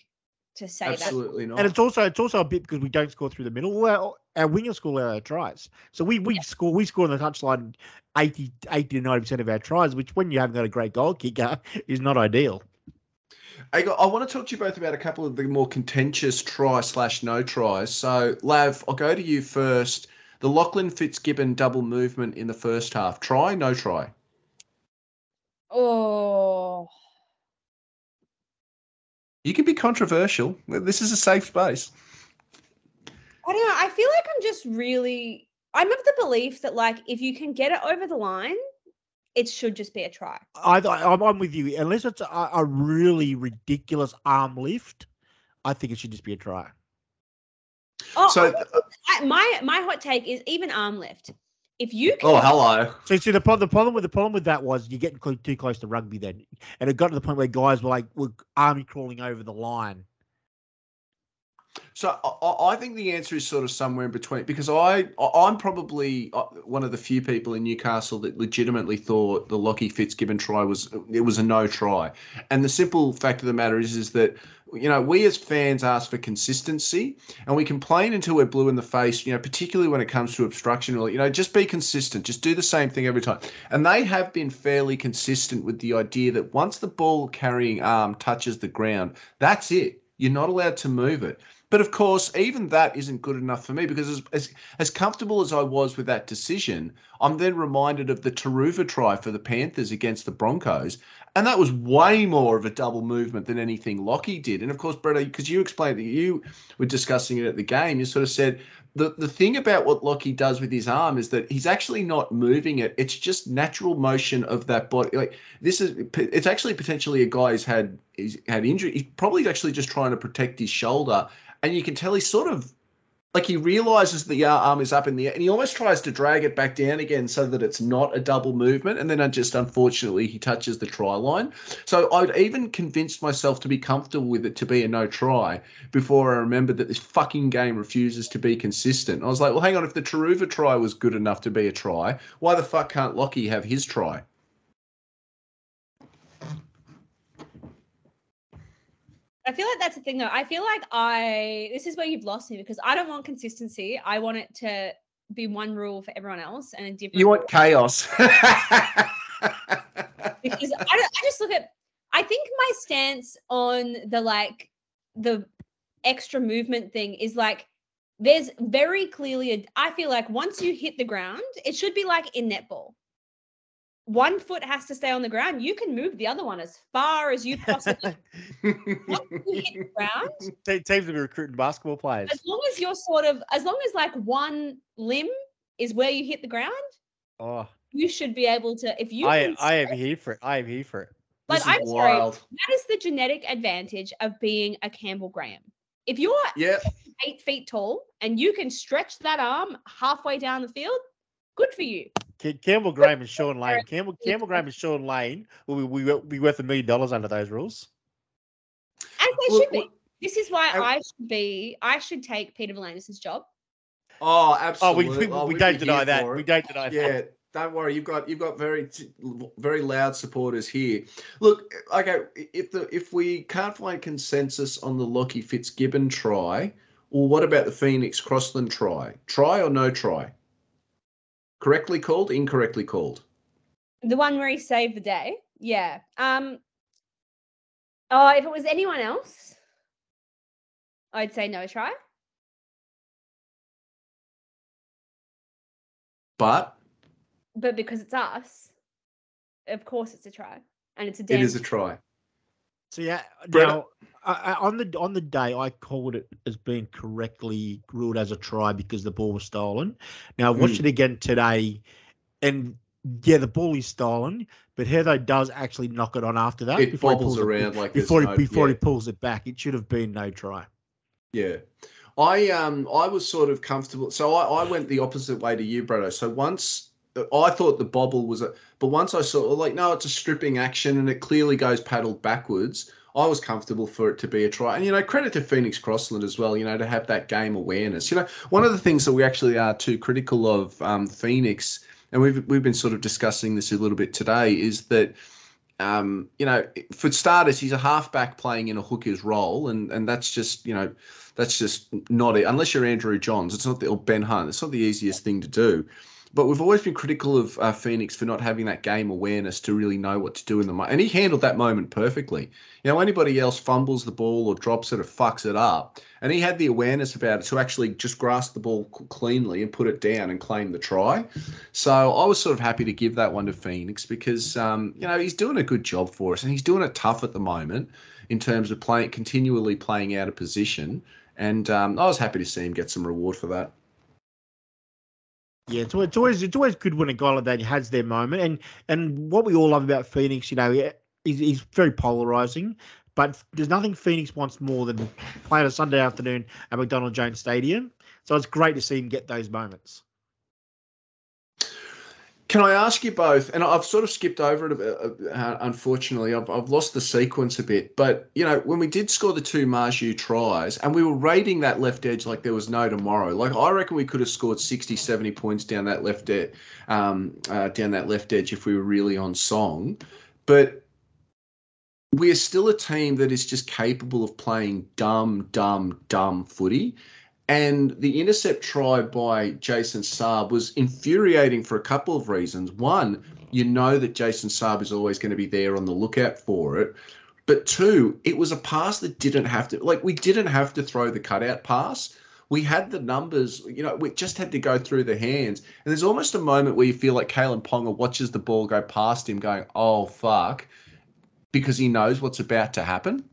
to say that. absolutely not. And it's also it's also a bit because we don't score through the middle. Well, our wingers score our tries. So we we score we score on the touchline 80, 80 to ninety percent of our tries, which when you haven't got a great goal kicker is not ideal. I, got, I want to talk to you both about a couple of the more contentious try slash no tries. So, Lav, I'll go to you first. The Lachlan Fitzgibbon double movement in the first half. Try, no try. Oh, You can be controversial. This is a safe space. I don't know. I feel like I'm just really. I'm of the belief that like if you can get it over the line, it should just be a try. I, I I'm, I'm with you. Unless it's a, a really ridiculous arm lift, I think it should just be a try. Oh, So, I, my my hot take is even arm lift. If you oh, can, oh, hello. So see the problem, the problem with the problem with that was you're getting too close to rugby then, and it got to the point where guys were like were army crawling over the line. So I- I, think the answer is sort of somewhere in between because I I- I'm probably uh, one of the few people in Newcastle that legitimately thought the Lockie Fitzgibbon try was it was a no try, and the simple fact of the matter is is that you know we as fans ask for consistency and we complain until we're blue in the face you know particularly when it comes to obstruction. Or you know just be consistent. Just do the same thing every time. And they have been fairly consistent with the idea that once the ball carrying arm touches the ground that's it. You're not allowed to move it but of course, even that isn't good enough for me because as, as as comfortable as I was with that decision, I'm then reminded of the Turuva try for the Panthers against the Broncos, and that was way more of a double movement than anything Lockie did. And of course, Brett, because you explained that you were discussing it at the game, you sort of said the the thing about what Lockie does with his arm is that he's actually not moving it; it's just natural motion of that body. Like this is, it's actually potentially a guy who's had he's had injury. He's probably actually just trying to protect his shoulder and you can tell he's sort of like he realizes the arm is up in the air and he almost tries to drag it back down again so that it's not a double movement and then just unfortunately he touches the try line. So i'd even convinced myself to be comfortable with it to be a no try before i remembered that this fucking game refuses to be consistent. I was like well hang on if the Turuva try was good enough to be a try why the fuck can't Lockie have his try I feel like that's the thing though. I feel like I this is where you've lost me because I don't want consistency. I want it to be one rule for everyone else and a different. you want chaos because I, don't- I just look at. I think my stance on the like the extra movement thing is like there's very clearly a. I feel like once you hit the ground, it should be like in netball. One foot has to stay on the ground. You can move the other one as far as you possibly. Once you hit the ground, Te- Teams will be recruiting basketball players. as long as you're sort of as long as like one limb is where you hit the ground Oh, you should be able to if you I I am here for it. I am here for it. like i'm sorry that is the genetic advantage of being a campbell graham if you're yeah eight feet tall and you can stretch that arm halfway down the field good for you Campbell Graham and Shaun Lane. Campbell Campbell Graham and Shaun Lane will be, will be worth a million dollars under those rules. As they Look, should be. look- This is why I- I should be. I should take Peter V'landys' job. Oh, Oh, absolutely. we, we, Oh, we we'd don't deny that. for We don't deny that. Yeah, don't worry. You've got you've got very very loud supporters here. Look, okay, if the if we can't find consensus on the Lockie Fitzgibbon try, well, what about the Phoenix Crossland try? Try or no try? Correctly called, incorrectly called. The one where he saved the day. Yeah. Um. Oh, if it was anyone else, I'd say no try. But But because it's us, of course it's a try, and it's a it damn. is a try. So yeah, now I, I, on the on the day I called it as being correctly ruled as a try because the ball was stolen. Now I watched hmm. it again today, and yeah, the ball is stolen, but Heather does actually knock it on after that. It before he bobbles pulls it- around like before no- he, before yeah. he pulls it back. It should have been no try. Yeah. I um I was sort of comfortable. So I, I went the opposite way to you, Brado. So once I thought the bobble was a but once I saw like no, it's a stripping action and it clearly goes paddled backwards. I was comfortable for it to be a try. And you know, credit to Phoenix Crossland as well, you know, to have that game awareness. You know, one of the things that we actually are too critical of um, Phoenix, and we've we've been sort of discussing this a little bit today, is that um, you know, for starters, he's a halfback playing in a hooker's role, and and that's just you know, that's just not it. Unless you're Andrew Johns, it's not the or Ben Hunt. It's not the easiest thing to do. But we've always been critical of uh, Phoenix for not having that game awareness to really know what to do in the moment. And he handled that moment perfectly. You know, anybody else fumbles the ball or drops it or fucks it up, and he had the awareness about it to actually just grasp the ball cleanly and put it down and claim the try. So I was sort of happy to give that one to Phoenix because um, you know he's doing a good job for us and he's doing it tough at the moment in terms of playing continually playing out of position. And um, I was happy to see him get some reward for that. Yeah, it's, it's always it's always good when a guy like that has their moment, and and what we all love about Phoenix, you know, he's, he's very polarizing, but there's nothing Phoenix wants more than playing a Sunday afternoon at McDonald Jones Stadium. So it's great to see him get those moments. Can I ask you both? And I've sort of skipped over it a bit, uh, unfortunately. I've, I've lost the sequence a bit. But, you know, when we did score the two Marzhew tries and we were rating that left edge like there was no tomorrow, like I reckon we could have scored 60, 70 points down that left edge, um, uh, down that left edge if we were really on song. But we are still a team that is just capable of playing dumb, dumb, dumb footy. And the intercept try by Jason Saab was infuriating for a couple of reasons. One, you know that Jason Saab is always going to be there on the lookout for it. But two, it was a pass that didn't have to, like, we didn't have to throw the cutout pass. We had the numbers, you know, we just had to go through the hands. And there's almost a moment where you feel like Kalyn Ponga watches the ball go past him, going, oh, fuck, because he knows what's about to happen.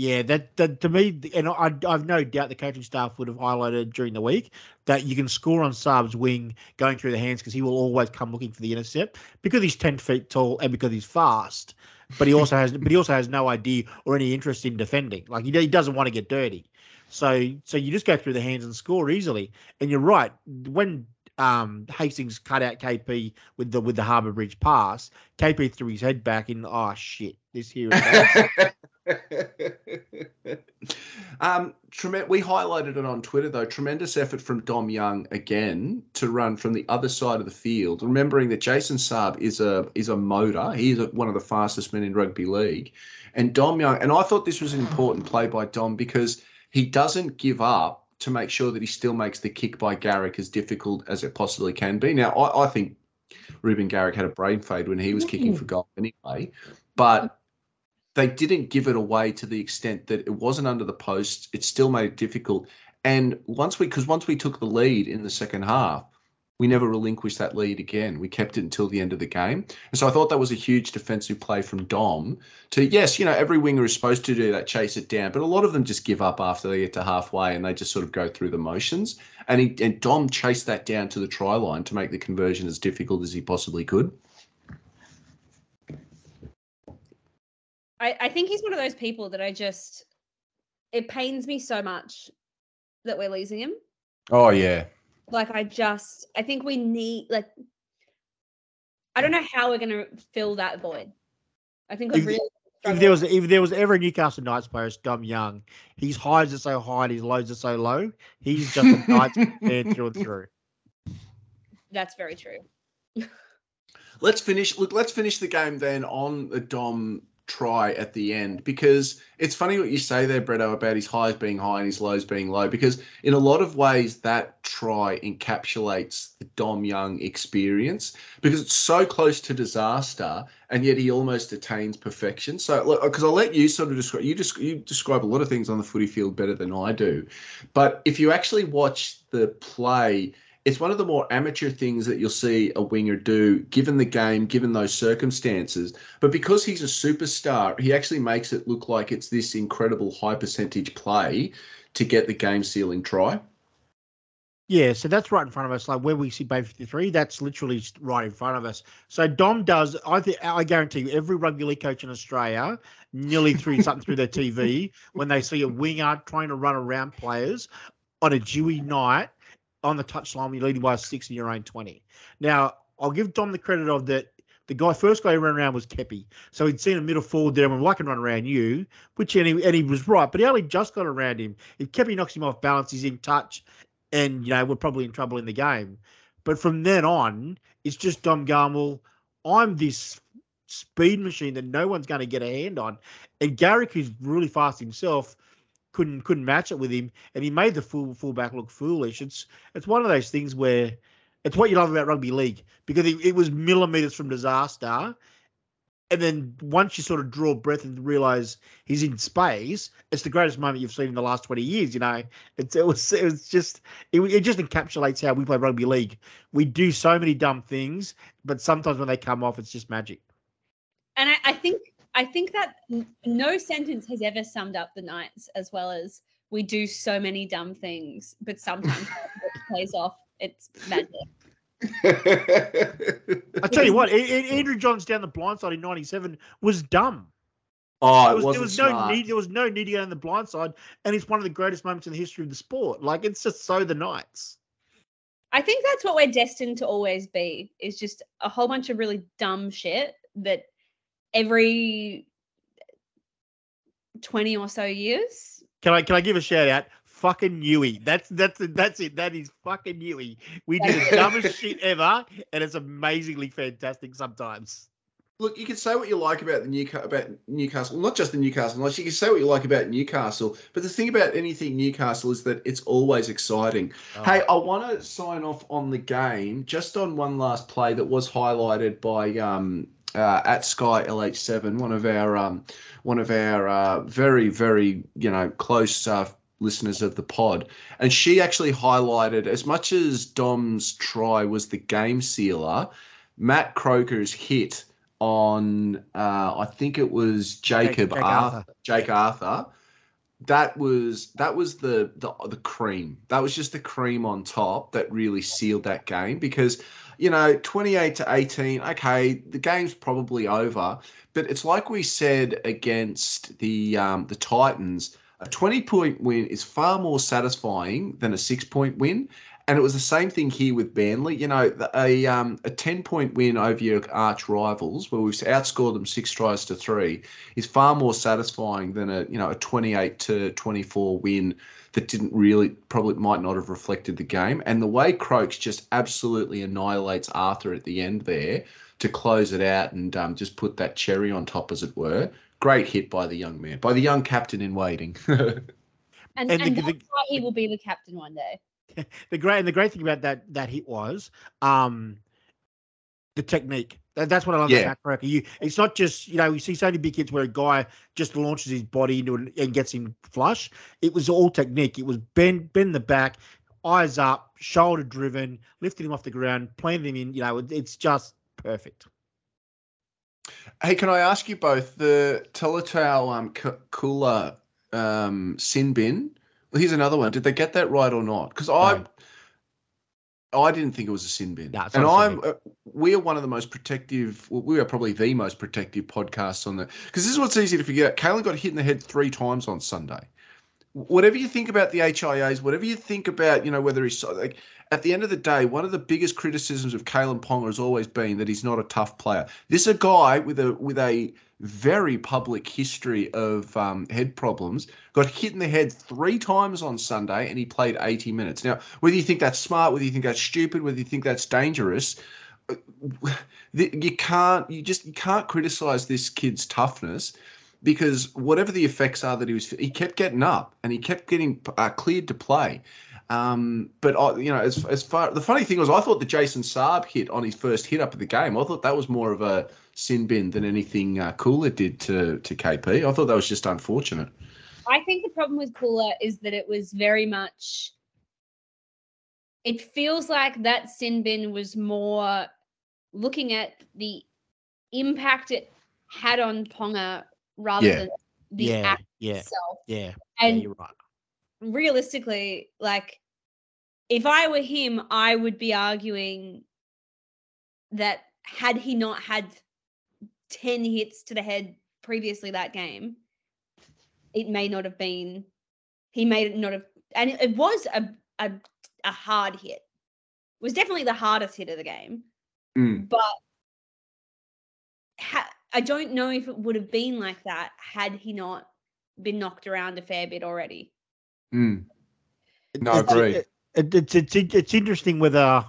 Yeah, that, that to me, and I, I've no doubt the coaching staff would have highlighted during the week that you can score on Saab's wing going through the hands because he will always come looking for the intercept because he's ten feet tall and because he's fast. But he also has, but he also has no idea or any interest in defending. Like he, he doesn't want to get dirty. So, so you just go through the hands and score easily. And you're right when um, Hastings cut out KP with the with the Harbour Bridge pass, KP threw his head back in. Oh shit! This here. Um, trem- we highlighted it on Twitter though. Tremendous effort from Dom Young again to run from the other side of the field. Remembering that Jason Saab is a is a motor. He's a, one of the fastest men in rugby league, and Dom Young. And I thought this was an important play by Dom because he doesn't give up to make sure that he still makes the kick by Garrick as difficult as it possibly can be. Now I, I think Reuben Garrick had a brain fade when he was kicking for goal anyway, but they didn't give it away to the extent that it wasn't under the post. It still made it difficult. And once we, because once we took the lead in the second half, we never relinquished that lead again. We kept it until the end of the game. And so I thought that was a huge defensive play from Dom to, yes, you know, every winger is supposed to do that, chase it down, but a lot of them just give up after they get to halfway and they just sort of go through the motions. And, he, and Dom chased that down to the try line to make the conversion as difficult as he possibly could. I, I think he's one of those people that I just it pains me so much that we're losing him. Oh, yeah. Like I just I think we need like I don't know how we're gonna fill that void. I think we've Ex- really if there was if there was ever a Newcastle Knights player, it's Dom Young. His highs are so high and his lows are so low. He's just a Knights fan through and through. That's very true. Let's finish. Look, let's finish the game then on the Dom try at the end because it's funny what you say there, Bretto, about his highs being high and his lows being low. Because in a lot of ways, that try encapsulates the Dom Young experience because it's so close to disaster, and yet he almost attains perfection. So, because I'll let you sort of describe you just you describe a lot of things on the footy field better than I do, but if you actually watch the play it's one of the more amateur things that you'll see a winger do given the game, given those circumstances. But because he's a superstar, he actually makes it look like it's this incredible high percentage play to get the game sealing try. Yeah, so that's right in front of us. Like where we see Bay 53, that's literally right in front of us. So Dom does, I think, I guarantee you, every rugby league coach in Australia nearly threw something through their TV when they see a winger trying to run around players on a dewy night on the touchline you're leading by six in your own 20. Now, I'll give Dom the credit of that. The guy first guy who ran around was Kepi. So he'd seen a middle forward there and well, I can run around you, which and he, and he was right, but he only just got around him. If Kepi knocks him off balance, he's in touch and you know, we're probably in trouble in the game. But from then on, it's just Dom Garmel. I'm this speed machine that no one's going to get a hand on. And Garrick, who's really fast himself, couldn't couldn't match it with him, and he made the full fullback look foolish. It's it's one of those things where it's what you love about rugby league because it, it was millimeters from disaster, and then once you sort of draw breath and realize he's in space, it's the greatest moment you've seen in the last twenty years. You know, it's it was it was just it, it just encapsulates how we play rugby league. We do so many dumb things, but sometimes when they come off, it's just magic. And I, I think I think that n- no sentence has ever summed up the Knights as well as we do so many dumb things, but sometimes it plays off. It's magic. I tell you what, A- A- Andrew Johns down the blind side in '97 was dumb. oh, There it was, wasn't there was no need. There was no need to go on the blind side, and it's one of the greatest moments in the history of the sport. Like it's just so the Knights. I think that's what we're destined to always be is just a whole bunch of really dumb shit that every 20 or so years. Can I can I give a shout out? Fucking Newey. That's that's that's it. That is fucking Newey. We do the dumbest shit ever, and it's amazingly fantastic sometimes. Look, you can say what you like about the Newcastle, about Newcastle, not just the Newcastle Knights. You can say what you like about Newcastle, but the thing about anything Newcastle is that it's always exciting. Oh. Hey, I want to sign off on the game just on one last play that was highlighted by um, uh, at Sky LH7, one of our um, one of our uh, very very you know close uh, listeners of the pod, and she actually highlighted as much as Dom's try was the game sealer, Matt Croker's hit on uh, I think it was Jacob Jake Arthur. Arthur. Jake Arthur. That was that was the, the the cream. That was just the cream on top that really sealed that game because you know 28 to 18. Okay, the game's probably over, but it's like we said against the um, the Titans. A 20 point win is far more satisfying than a six point win. And it was the same thing here with Burnley. You know, a um, a ten point win over your arch rivals, where we've outscored them six tries to three, is far more satisfying than a you know a twenty eight to twenty four win that didn't really probably might not have reflected the game. And the way Croaks just absolutely annihilates Arthur at the end there to close it out and um, just put that cherry on top, as it were. Great hit by the young man, by the young captain in waiting. And, And and, the- the- why he will be the captain one day. The great and the great thing about that that hit was um the technique. That, that's what I love Yeah. about Croker. You, it's not just you know you see so many big hits where a guy just launches his body into it and gets him flush. It was all technique. It was bend bend the back, eyes up, shoulder driven, lifting him off the ground, planting him in. You know, it, it's just perfect. Hey, can I ask you both the Tolutau um, K- Koula um, sin bin? Well, here's another one. Did they get that right or not? Because I, I didn't think it was a sin bin. No, and not a sin I'm, uh, we are one of the most protective. Well, we are probably the most protective podcasts on the. Because this is what's easy to forget. Kalyn got hit in the head three times on Sunday. whatever you think about the HIAs, whatever you think about, you know, whether he's like at the end of the day, one of the biggest criticisms of Kalyn Ponga has always been that he's not a tough player. This is a guy with a with a very public history of um, head problems. Got hit in the head three times on Sunday, and he played 80 minutes. Now, whether you think that's smart, whether you think that's stupid, whether you think that's dangerous, uh, you can't you just you can't criticize this kid's toughness because whatever the effects are that he was, he kept getting up and he kept getting uh, cleared to play. Um, but I, you know, as as far the funny thing was, I thought the Jason Saab hit on his first hit up of the game. I thought that was more of a sin bin than anything uh, Koula did to to KP. I thought that was just unfortunate. I think the problem with Koula is that it was very much. It feels like that sin bin was more looking at the impact it had on Ponga rather Yeah. than the Yeah, act yeah, itself. yeah. yeah, And you're right. realistically, like if I were him, I would be arguing that had he not had 10 hits to the head previously that game, it may not have been, he may not have, and it, it was a, a, a hard hit. It was definitely the hardest hit of the game, Mm. but ha- I don't know if it would have been like that had he not been knocked around a fair bit already. Mm. No, I it's- agree. It, it, it's, it's it's interesting whether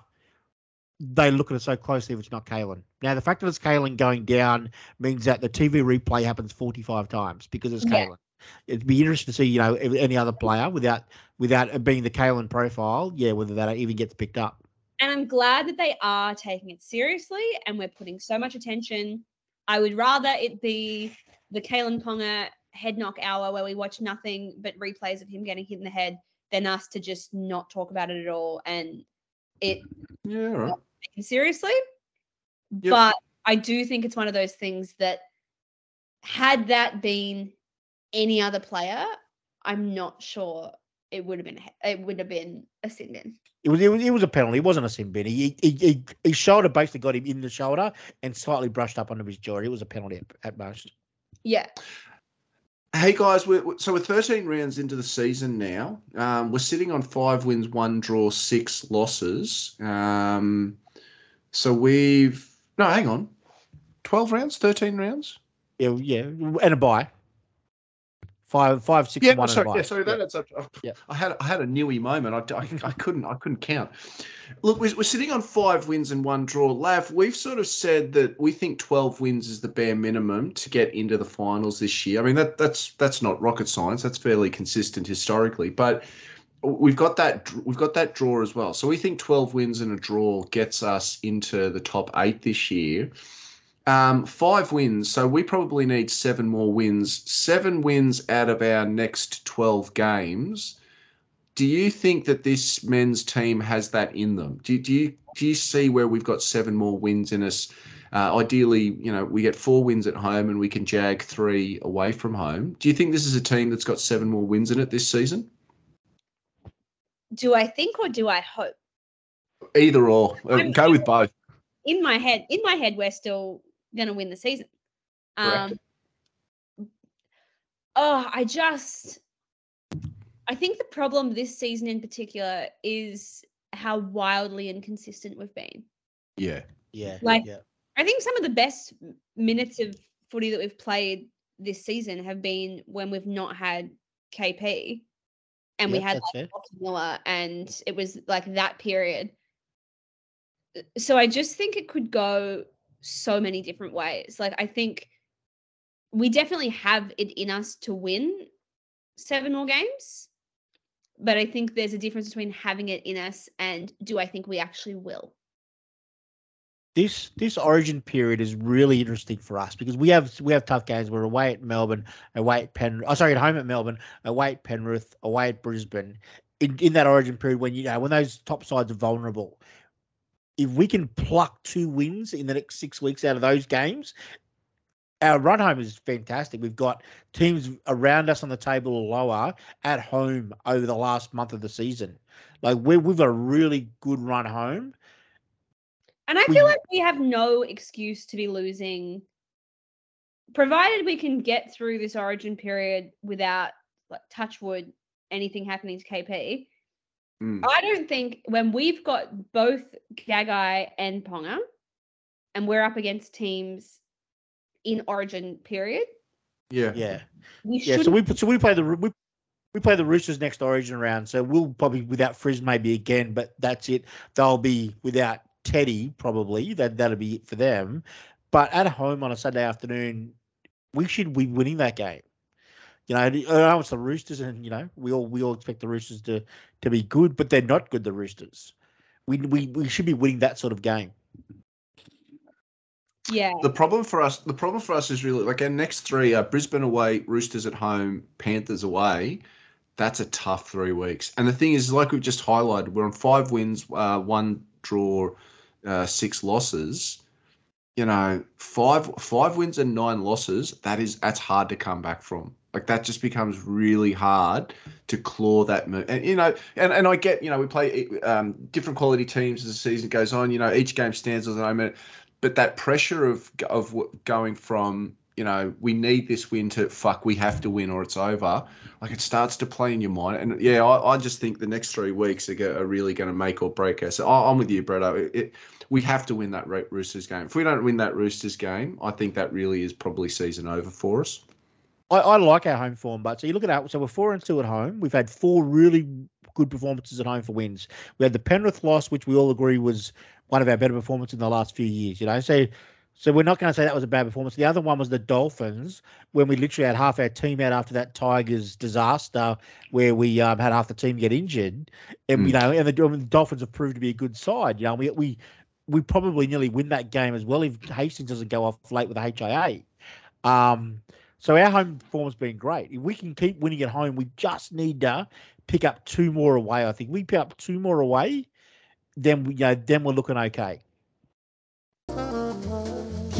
they look at it so closely if it's not Kalyn. Now, the fact that it's Kalyn going down means that the TV replay happens 45 times because it's Yeah. Kalyn. It'd be interesting to see, you know, if any other player without without it being the Kalyn profile, yeah, whether that even gets picked up. And I'm glad that they are taking it seriously and we're putting so much attention. I would rather it be the Kalyn Ponga head knock hour where we watch nothing but replays of him getting hit in the head than us to just not talk about it at all and it Yeah, all right. Taken seriously. Yep. But I do think it's one of those things that had that been any other player, I'm not sure it would have been it would have been a sin bin. It was, it was it was a penalty. It wasn't a sin bin. He, he, he, his shoulder basically got him in the shoulder and slightly brushed up onto his jaw. It was a penalty at, at most. Yeah. Hey guys, we're, we're- so we're 13 rounds into the season now. Um, we're sitting on five wins, one draw, six losses. Um, so we've no, hang on, 12 rounds, 13 rounds. Yeah, yeah, and a bye. Five, five, six, Yeah, one sorry, and a bye. yeah, sorry, that adds up. I, Yeah. I had I had a newy moment. I, I, I couldn't I couldn't count. Look, we're, we're sitting on five wins and one draw. Lav, we've sort of said that we think twelve wins is the bare minimum to get into the finals this year. I mean that that's that's not rocket science. That's fairly consistent historically, but we've got that we've got that draw as well. So we think twelve wins and a draw gets us into the top eight this year. Um, five wins, so we probably need seven more wins. Seven wins out of our next 12 games. Do you think that this men's team has that in them? Do, do you do you see where we've got seven more wins in us? Uh, ideally, you know, we get four wins at home and we can jag three away from home. Do you think this is a team that's got seven more wins in it this season? Do I think or do I hope? Either or, Uh, I'm- go with both. in my head, in my head, we're still gonna win the season. Um, oh, I just, I think the problem this season in particular is how wildly inconsistent we've been. Yeah, Yeah, Like- yeah. I think some of the best minutes of footy that we've played this season have been when we've not had KP, and we had. Lachie Miller, and it was like that period. Uh, So I just think it could go so many different ways. Like I think we definitely have it in us to win seven more games, but I think there's a difference between having it in us and do I think we actually will? This this origin period is really interesting for us because we have we have tough games. We're away at Melbourne, away at Penrith. Oh, sorry, at home at Melbourne, away at Penrith, away at Brisbane. In in that origin period, when you know when those top sides are vulnerable, if we can pluck two wins in the next six weeks out of those games, our run home is fantastic. We've got teams around us on the table or lower at home over the last month of the season. Like we we've got a really good run home. And I We- feel like we have no excuse to be losing, provided we can get through this origin period without like touch wood anything happening to KP. Mm. I don't think when we've got both Gagai and Ponga, and we're up against teams in Origin period, Yeah. Yeah. we Yeah. So we so we play the we, we play the Roosters next Origin round. So we'll probably without Frizz maybe again, but that's it. They'll be without Teddy probably. That that'll be it for them. But at home on a Sunday afternoon, we should be winning that game. You know, I know it's the Roosters, and you know we all we all expect the Roosters to to be good, but they're not good. The Roosters, we we we should be winning that sort of game. yeah, The problem for us, the problem for us is really like our next three are Brisbane away, Roosters at home, Panthers away. That's a tough three weeks. And the thing is, like we've just highlighted, we're on five wins, uh, one draw, uh, six losses. You know, five five wins and nine losses. That is that's hard to come back from. Like that just becomes really hard to claw that move. And you know, and, and I get, you know, we play um, different quality teams as the season goes on. You know, each game stands on its own but that pressure of of going from you know we need this win to fuck we have to win or it's over like it starts to play in your mind and yeah i, I just think the next three weeks are, go, are really going to make or break us so I, i'm with you Bretto. It, it, we have to win that roosters game if we don't win that roosters game i think that really is probably season over for us I, I like our home form, but so you look at our so we're four and two at home. We've had four really good performances at home for wins. We had the Penrith loss, which we all agree was one of our better performances in the last few years. You know, so so we're not going to say that was a bad performance. The other one was the Dolphins, when we literally had half our team out after that Tigers disaster, where we um, had half the team get injured, and you know, and the, and the Dolphins have proved to be a good side. You know, we we we probably nearly win that game as well if Hastings doesn't go off late with the HIA. Um, so our home form's been great. If we can keep winning at home, we just need to pick up two more away. I think we pick up two more away, then we, you know, then we're looking okay.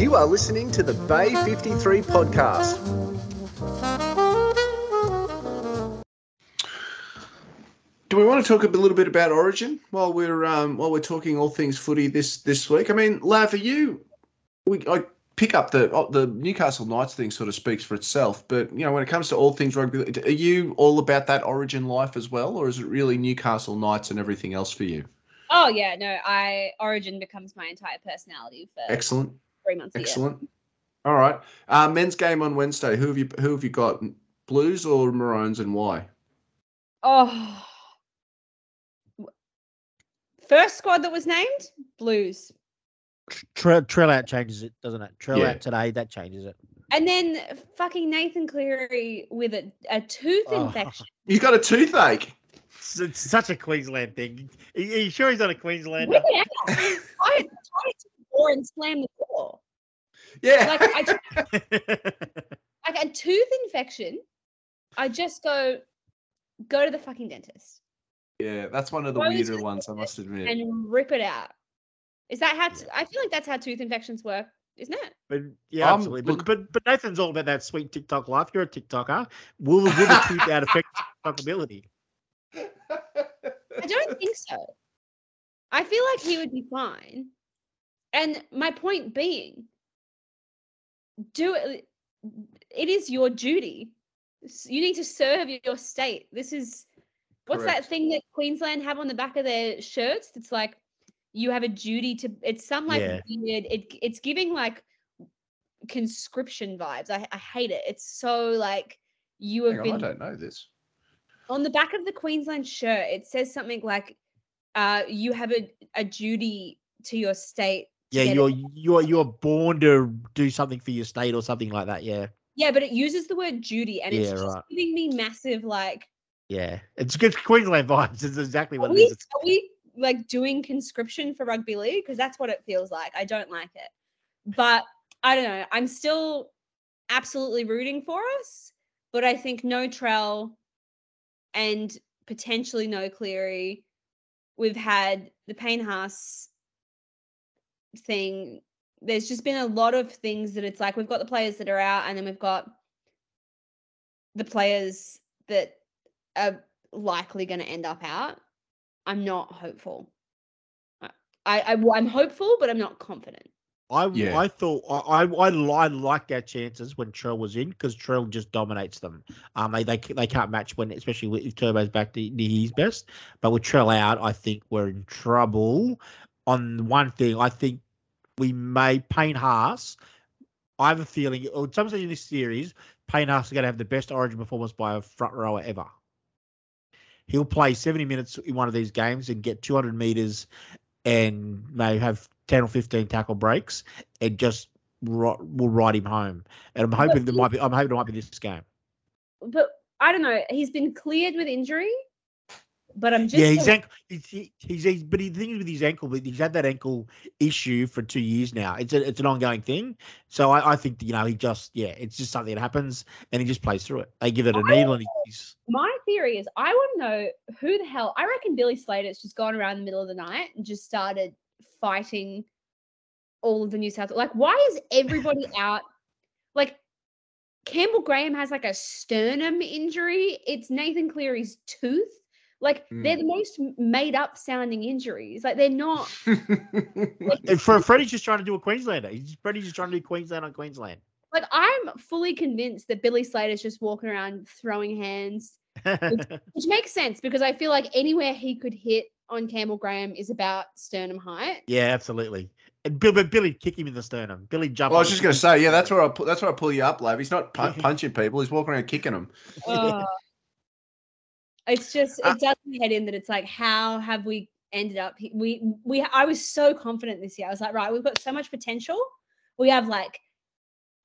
You are listening to the bay 53 podcast Do we want to talk a little bit about Origin while we're um, while we're talking all things footy this this week? I mean, Lav, are you? We I pick up the oh, the Newcastle Knights thing sort of speaks for itself, but you know when it comes to all things rugby, are you all about that Origin life as well, or is it really Newcastle Knights and everything else for you? oh yeah, no, I Origin becomes my entire personality for Excellent, three months. a year. excellent. All right, uh, men's game on Wednesday. Who have you who have you got? Blues or Maroons, and why? Oh, first squad that was named Blues, Trell, Trell out changes it, doesn't it? Trell Yeah. out today that changes it. and then fucking Nathan Cleary with a, a tooth Oh. infection. He's got a toothache. It's, it's such a Queensland thing. Are you sure he's not a Queenslander? Win out. I tried to the door and slam the door. Yeah. Like I just like a tooth infection. I just go go to the fucking dentist yeah, that's one of the Why weirder you- ones, I must admit. and rip it out. Is that how? T- I feel like that's how tooth infections work, isn't it? But yeah, Um, absolutely. But, look- but but Nathan's all about that sweet TikTok life. You're a TikToker. Will, will the tooth out affect TikTok ability? I don't think so. I feel like he would be fine. And my point being, do it. It is your duty. You need to serve your state. This is what's that thing that Queensland have on the back of their shirts? It's like you have a duty to. It's some like Yeah. weird. It it's giving like conscription vibes. I I hate it. It's so like you have Hang on, been I don't know this. on the back of the Queensland shirt, it says something like, uh, "You have a, a duty to your state." Yeah, you're it." you're you're born to do something for your state or something like that. Yeah, yeah, but it uses the word duty, and it's Yeah, just right. giving me massive like, yeah. It's good Queensland vibes. It's exactly what it we, is. It's- are we like doing conscription for rugby league? Because that's what it feels like. I don't like it, but I don't know. I'm still absolutely rooting for us, but I think no Trell and potentially no Cleary. We've had the Payne Haas thing. There's just been a lot of things that it's like we've got the players that are out, and then we've got the players that are likely going to end up out. I'm not hopeful. I, I, I- I'm hopeful, but I'm not confident. I Yeah. I thought I I, I, li- liked our chances when Trell was in because Trell just dominates them. Um, they, they they can't match when especially with- if Turbo's back to near his best. But with Trell out, I think we're in trouble. On one thing, I think we may Payne Haas. I have a feeling, or some stage in this series, Payne Haas is going to have the best Origin performance by a front rower ever. He'll play 70 minutes in one of these games and get 200 meters and may have 10 or 15 tackle breaks and just ri- will ride him home. And I'm hoping there might be, I'm hoping it might be this game. But I don't know. He's been cleared with injury, but I'm just yeah, his ankle, he's, he's, he's, but the thing is with his ankle, he's had that ankle issue for two years now. It's a, it's an ongoing thing. So I, I think, you know, he just, yeah, it's just something that happens and he just plays through it. They give it a needle and he's, my theory is I want to know who the hell. I reckon Billy Slater's just gone around the middle of the night and just started fighting all of the New South. Like, why is everybody out? Like, Campbell Graham has like a sternum injury. It's Nathan Cleary's tooth. Like, they're the mm. most made up sounding injuries. Like, they're not. and for Freddie's just trying to do a Queenslander. He's Freddie's just trying to do Queensland on Queensland. Like, I'm fully convinced that Billy Slater's just walking around throwing hands, which makes sense because I feel like anywhere he could hit on Campbell Graham is about sternum height. yeah, absolutely. And Bill, but Billy kick him in the sternum. Billy jump. Well, I was just going to say, yeah, that's where I pu- that's where I pull you up, Lav. He's not pun- punching people; he's walking around kicking them. Oh. It's just Uh, it does my head in that it's like how have we ended up we we I was so confident this year. I was like, right, we've got so much potential. We have like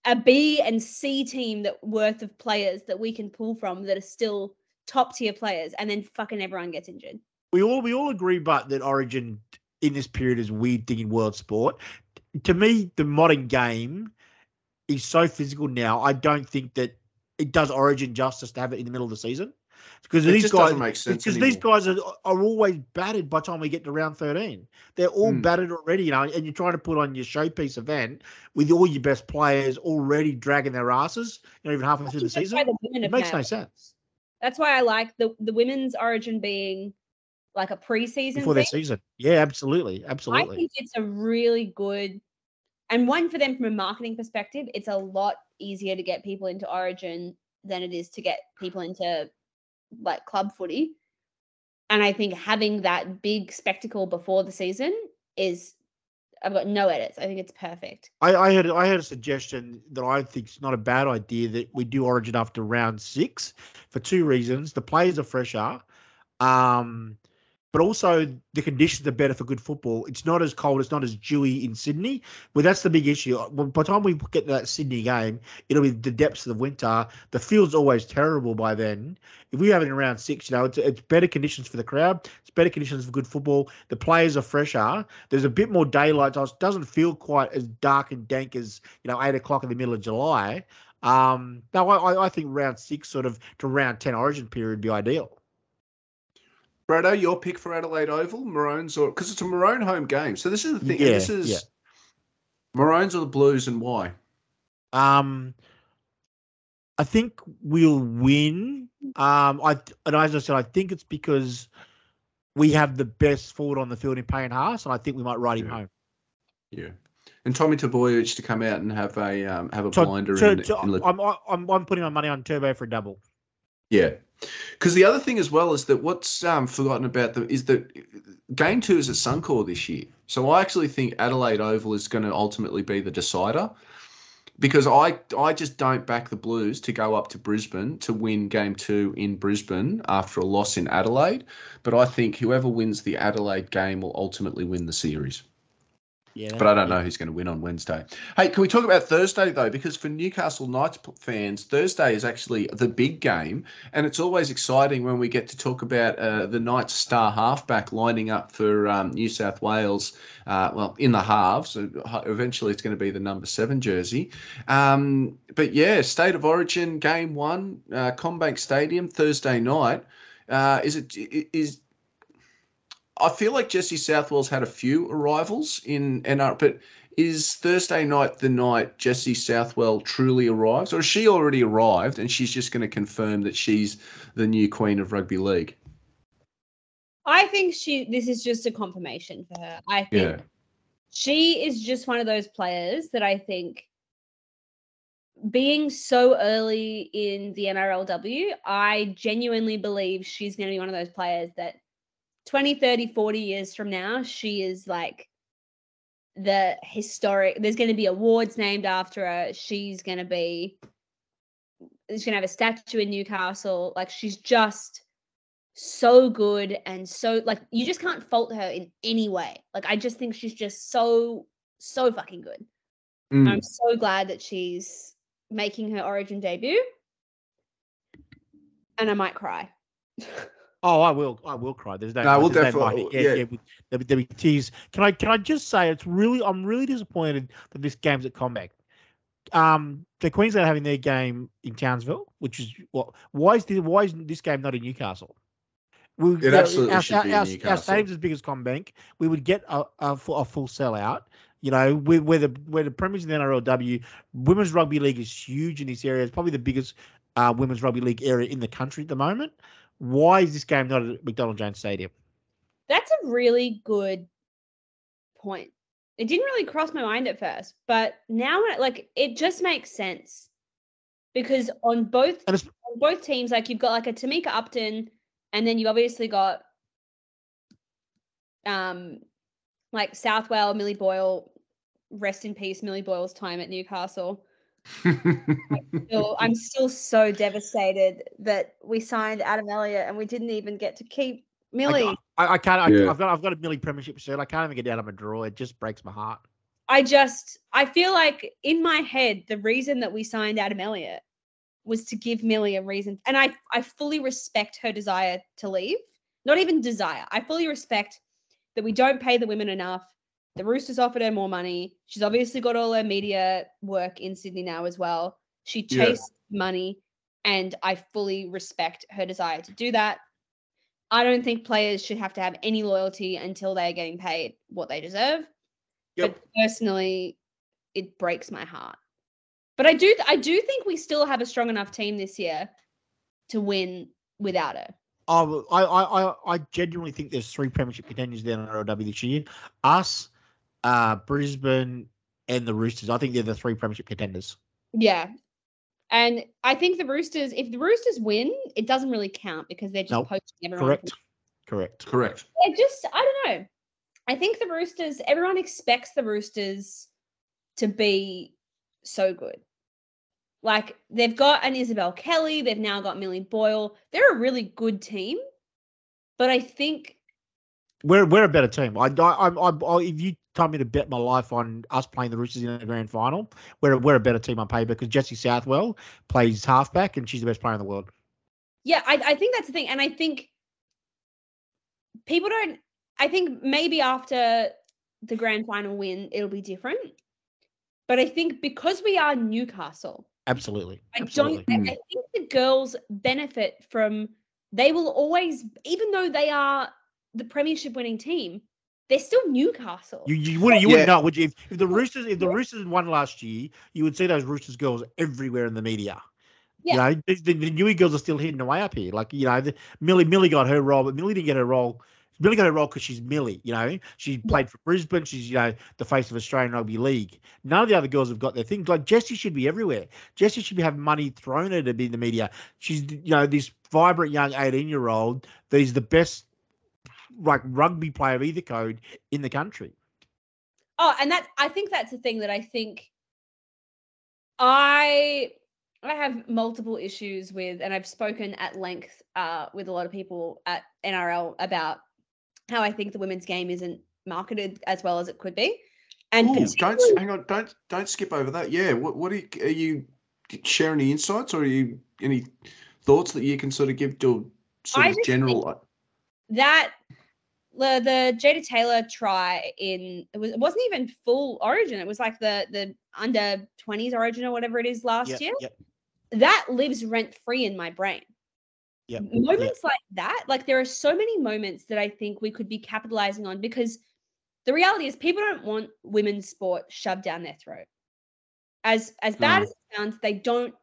a B and C team that worth of players that we can pull from that are still top tier players, and then fucking everyone gets injured. we all we all agree, but that Origin in this period is weird thing in world sport. To me, the modern game is so physical now. I don't think that it does Origin justice to have it in the middle of the season because It these just guys doesn't make sense because these guys are, are always battered by the time we get to round 13 they're all Mm. battered already you know and you're trying to put on your showpiece event with all your best players already dragging their asses you know even halfway through the season the it have makes no sense That's why I like the the women's origin being like a preseason before their thing. season yeah absolutely Absolutely. I think it's a really good and one for them from a marketing perspective, it's a lot easier to get people into Origin than it is to get people into like club footy. And I think having that big spectacle before the season is I've got no edits. I think it's perfect. I, I had I had a suggestion that I think is not a bad idea that we do Origin after round six for two reasons. The players are fresher, um, but also the conditions are better for good football. It's not as cold. It's not as dewy in Sydney. Well, that's the big issue. Well, By the time we get to that Sydney game, it'll be the depths of the winter. The field's always terrible by then. If we have it in round six, you know, it's, it's better conditions for the crowd. It's better conditions for good football. The players are fresher. There's a bit more daylight. So it doesn't feel quite as dark and dank as you know eight o'clock in the middle of July. Um, no, I, I- think round six, sort of to round ten Origin period, would be ideal. Brado, your pick for Adelaide Oval, Maroons, or because it's a Maroon home game. So this is the thing. Yeah, this is yeah. Maroons or the Blues, and why? Um, I think we'll win. Um, I and as I said, I think it's because we have the best forward on the field in Payne Haas, and I think we might ride him Yeah. home. Yeah, and Tommy Trbojevic to come out and have a um, have a So, blinder. so- in, so in, I'm, I'm I'm putting my money on Turbo for a double. Yeah, because the other thing as well is that what's um, forgotten about them is that game two is at Suncorp this year. So I actually think Adelaide Oval is going to ultimately be the decider. Because I I just don't back the Blues to go up to Brisbane to win game two in Brisbane after a loss in Adelaide. But I think whoever wins the Adelaide game will ultimately win the series. Yeah, But I don't know who's going to win on Wednesday. Hey, can we talk about Thursday though? Because for Newcastle Knights fans, Thursday is actually the big game, and it's always exciting when we get to talk about uh, the Knights star halfback lining up for um, New South Wales. Uh, well, in the halves, so eventually it's going to be the number seven jersey. Um, but yeah, State of Origin game one, uh, CommBank Stadium Thursday night. Uh, is it is I feel like Jesse Southwell's had a few arrivals in NR, but is Thursday night the night Jesse Southwell truly arrives, or has she already arrived and she's just going to confirm that she's the new queen of rugby league? I think she this is just a confirmation for her. I think Yeah. she is just one of those players that I think being so early in the NRLW, I genuinely believe she's going to be one of those players that 20, 30, 40 years from now, she is like the historic. There's going to be awards named after her. She's going to be, she's going to have a statue in Newcastle. Like she's just so good and so like you just can't fault her in any way. Like I just think she's just so so fucking good. Mm. I'm so glad that she's making her origin debut. And I might cry. Oh, I will. I will cry. There's no. No, we'll there's no definitely- yeah. yeah, with- there'll, there'll be tears. Can I? Can I just say it's really? I'm really disappointed that this game's at CommBank. Um, the Queensland are having their game in Townsville, which is what? Why is this? Why is this game not in Newcastle? We, It absolutely our, should be in our, Our stadium's as big as CommBank. We would get a, a, full, a full sellout. You know, where, where the where the premiers in the NRLW, women's rugby league is huge in this area. It's probably the biggest uh, women's rugby league area in the country at the moment. Why is this game not at McDonald Jones Stadium? That's a really good point. It didn't really cross my mind at first, but now when it- like it just makes sense. Because on both on both teams, like you've got like a Tamika Upton, and then you obviously got um like Southwell, Millie Boyle, rest in peace, Millie Boyle's time at Newcastle. Still, I'm still so devastated that we signed Adam Elliott and we didn't even get to keep Millie. I, I can't. I, Yeah. I've got. I've got a Millie Premiership shirt. I can't even get it out of my drawer. It just breaks my heart. I just I feel like in my head the reason that we signed Adam Elliott was to give Millie a reason and I I fully respect her desire to leave. Not even desire. I fully respect that we don't pay the women enough. The Roosters offered her more money. She's obviously got all her media work in Sydney now as well. She Yeah. chased money and I fully respect her desire to do that. I don't think players should have to have any loyalty until they're getting paid what they deserve. But personally, it breaks my heart. But I do I do think we still have a strong enough team this year to win without her. Oh, I, I, I, I genuinely think there's three premiership contenders down in RLW this year. Us, uh, Brisbane, and the Roosters. I think they're the three premiership contenders. Yeah. And I think the Roosters, if the Roosters win, it doesn't really count because they're just Nope. poaching everyone. Correct. Correct. Correct. I just I don't know. I think the Roosters, everyone expects the Roosters to be so good. Like they've got an Isabelle Kelly, they've now got Millie Boyle. They're a really good team. But I think We're we're a better team. I, I, I, I, if you tell me to bet my life on us playing the Roosters in the grand final, we're we're a better team on paper because Jesse Southwell plays halfback and she's the best player in the world. Yeah, I, I think that's the thing. And I think people don't, I think maybe after the grand final win, it'll be different. But I think because we are Newcastle, Absolutely. I Absolutely. don't, I think the girls benefit from, they will always, even though they are the premiership winning team, they're still Newcastle. You you wouldn't you wouldn't know would you if, if the Roosters if the Roosters won last year you would see those Roosters girls everywhere in the media. Yeah. You know the, the, the Newey girls are still hidden away up here. Like you know the, Millie Millie got her role, but Millie didn't get her role. Millie got her role because she's Millie. You know she played for Brisbane. She's you know the face of Australian rugby league. None of the other girls have got their things. Like Jesse should be everywhere. Jesse should be having money thrown at her to be in the media. She's you know this vibrant young eighteen year old that is the best like rugby player of either code in the country. Oh, and that I think that's the thing that I think I I have multiple issues with, and I've spoken at length uh, with a lot of people at NRL about how I think the women's game isn't marketed as well as it could be. And Ooh, particularly- don't hang on. Don't don't skip over that. Yeah. What what are you, are you sharing any insights or are you any thoughts that you can sort of give to sort I of general? think- that the, the Jada Taylor try in it was it wasn't even full origin. It was like the the under 20s origin or whatever it is last Yep, year. yep. That lives rent free in my brain. Yep, Moments like that, like there are so many moments that I think we could be capitalizing on because the reality is people don't want women's sport shoved down their throat. As as bad No. as it sounds, they don't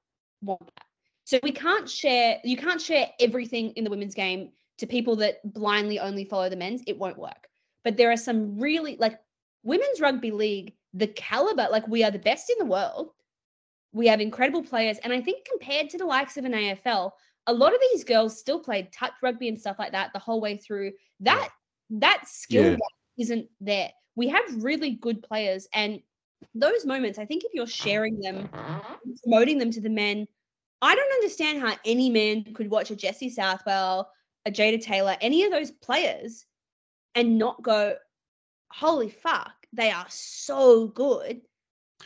want that. So we can't share, you can't share everything in the women's game to people that blindly only follow the men's. It won't work. But there are some really like women's rugby league, the caliber, like we are the best in the world. We have incredible players. And I think compared to the likes of an AFL, a lot of these girls still played touch rugby and stuff like that the whole way through. That that skill Yeah. isn't there. We have really good players and those moments, I think if you're sharing them, promoting them to the men, I don't understand how any man could watch a Jesse Southwell, a Jada Taylor, any of those players and not go, holy fuck, they are so good.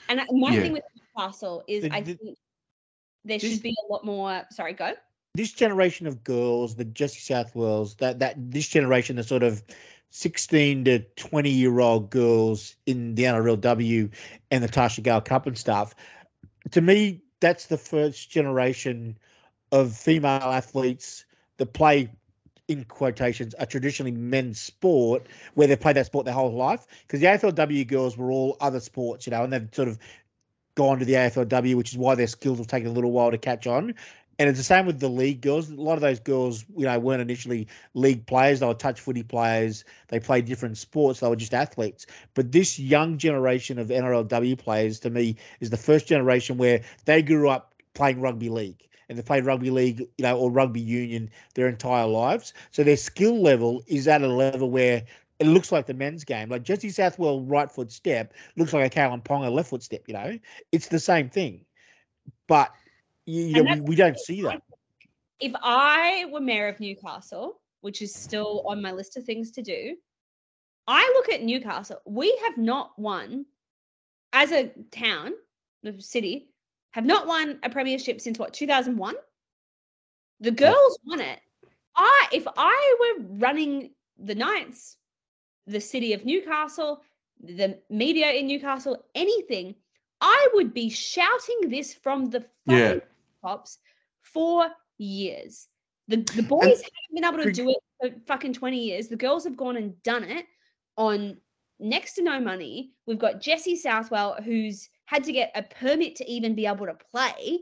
And my Yeah. thing with Newcastle is The- I the- think there this- should be a lot more. Sorry, go. this generation of girls, the Jesse Southwells, that that this generation, the sort of sixteen to twenty year old girls in the NRLW and the Tarsha Gale Cup and stuff, to me, that's the first generation of female athletes that play in quotations a traditionally men's sport where they've played that sport their whole life because the AFLW girls were all other sports, you know, and they've sort of gone to the AFLW, which is why their skills have taken a little while to catch on. And it's the same with the league girls. A lot of those girls, you know, weren't initially league players. They were touch footy players. They played different sports. They were just athletes. But this young generation of NRLW players, to me, is the first generation where they grew up playing rugby league and they've played rugby league, you know, or rugby union their entire lives. So their skill level is at a level where it looks like the men's game. Like Jesse Southwell right foot step looks like a Kalyn Ponga left foot step. You know, it's the same thing. But you, know, we, we don't see that. If I were mayor of Newcastle, which is still on my list of things to do, I look at Newcastle. We have not won as a town, the city, have not won a premiership since what 2001. The girls won it. I if I were running the Knights, the city of Newcastle, the media in Newcastle, anything, I would be shouting this from the Yeah. fucking tops for years. The the boys haven't been able to do it for fucking 20 years. The girls have gone and done it on next to no money. We've got Jesse Southwell, who's had to get a permit to even be able to play.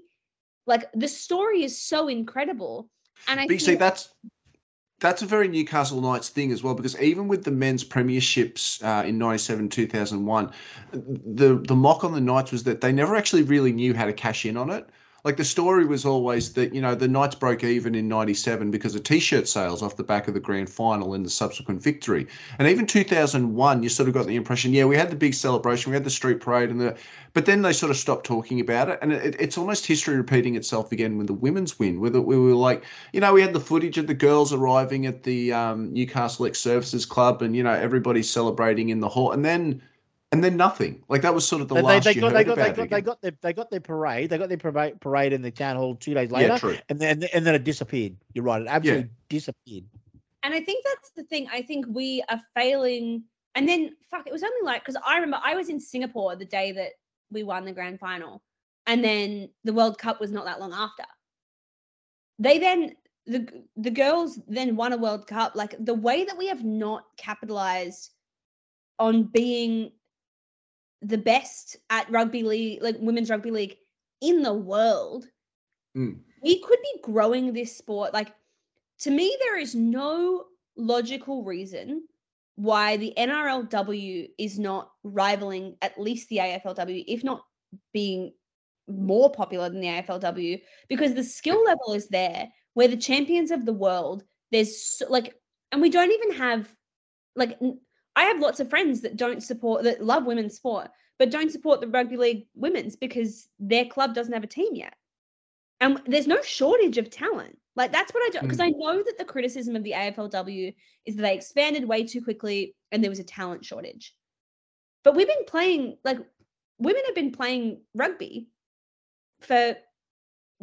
Like the story is so incredible. And I But you see, that's that's a very Newcastle Knights thing as well, because even with the men's premierships uh, in '97, 2001, the the mock on the Knights was that they never actually really knew how to cash in on it. Like the story was always that you know the Knights broke even in '97 because of T-shirt sales off the back of the grand final and the subsequent victory. And even 2001, you sort of got the impression, yeah, we had the big celebration, we had the street parade, and the, but then they sort of stopped talking about it, and it, it's almost history repeating itself again with the women's win. where we were like, you know, we had the footage of the girls arriving at the um, Newcastle Ex Services Club, and you know everybody celebrating in the hall, and then and then nothing. Like that was sort of the They, last they you got, they got, they got, they got their, they got their parade. They got their parade, parade in the town hall two days later, yeah, true. and then and then it disappeared. You're right, it absolutely disappeared. And I think that's the thing. I think we are failing. And then, fuck, it was only like, because I remember I was in Singapore the day that we won the grand final. And then the World Cup was not that long after. They then, the, the girls then won a World Cup. Like the way that we have not capitalized on being the best at rugby league, like women's rugby league in the world, Mm. we could be growing this sport. Like, to me, there is no logical reason why the NRLW is not rivaling at least the AFLW, if not being more popular than the AFLW, because the skill level is there. We're the champions of the world. There's so, like, and we don't even have like. I have lots of friends that don't support that love women's sport, but don't support the rugby league women's because their club doesn't have a team yet. And there's no shortage of talent. Like that's what I do because I mm. know that the criticism of the AFLW is that they expanded way too quickly and there was a talent shortage. But we've been playing like women have been playing rugby for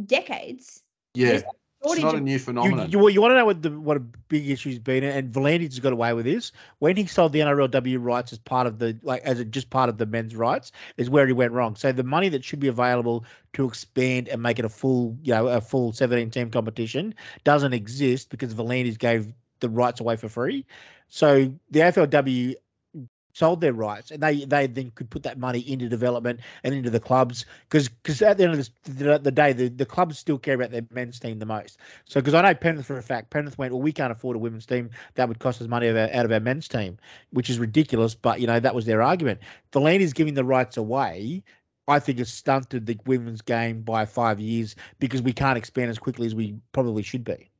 decades. Yeah, There's it's not a new You, phenomenon. you, you want to know what the what a big issue's been, and V'landys has got away with this. When he sold the NRLW rights as part of the like as a, just part of the men's rights, is where he went wrong. So the money that should be available to expand and make it a full, you know, a full seventeen team competition doesn't exist because V'landys gave the rights away for free. So the AFLW sold their rights, and they they then could put that money into development and into the clubs because because at the end of the, the day, the, the clubs still care about their men's team the most. So because I know Penrith for a fact, Penrith went, well, we can't afford a women's team that would cost us money out of our, out of our men's team, which is ridiculous. But you know that was their argument. V'landys giving the rights away. I think has stunted the women's game by five years because we can't expand as quickly as we probably should be.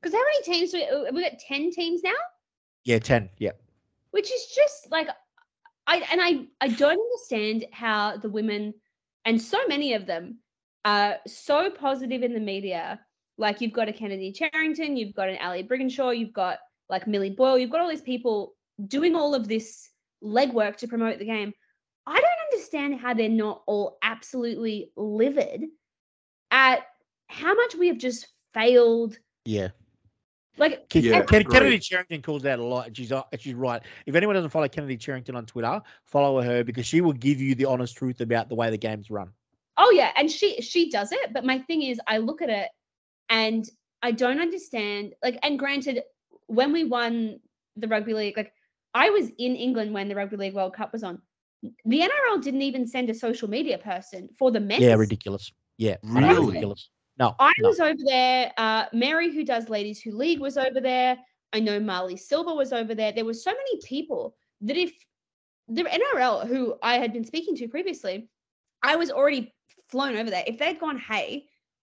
Because how many teams? We, uh, we got ten teams now, Yeah, ten. Yeah. Which is just like, I and I I don't understand how the women and so many of them are so positive in the media. Like you've got a Kennedy Cherrington, you've got an Ali Brigginshaw, you've got like Millie Boyle, you've got all these people doing all of this legwork to promote the game. I don't understand how they're not all absolutely livid at how much we have just failed. Yeah. Like Yeah, Ken- Kennedy Cherrington calls that a lot, and she's uh, she's right. If anyone doesn't follow Kennedy Cherrington on Twitter, follow her because she will give you the honest truth about the way the game's run. Oh yeah, and she she does it, but my thing is I look at it and I don't understand like and granted when we won the rugby league like I was in England when the rugby league world cup was on. The NRL didn't even send a social media person for the men's. Yeah, ridiculous. Yeah, Really? ridiculous. No, I no. was over there. Uh, Mary, who does Ladies Who League, was over there. I know Marley Silver was over there. There were so many people that if the NRL, who I had been speaking to previously, I was already flown over there. If they'd gone, hey,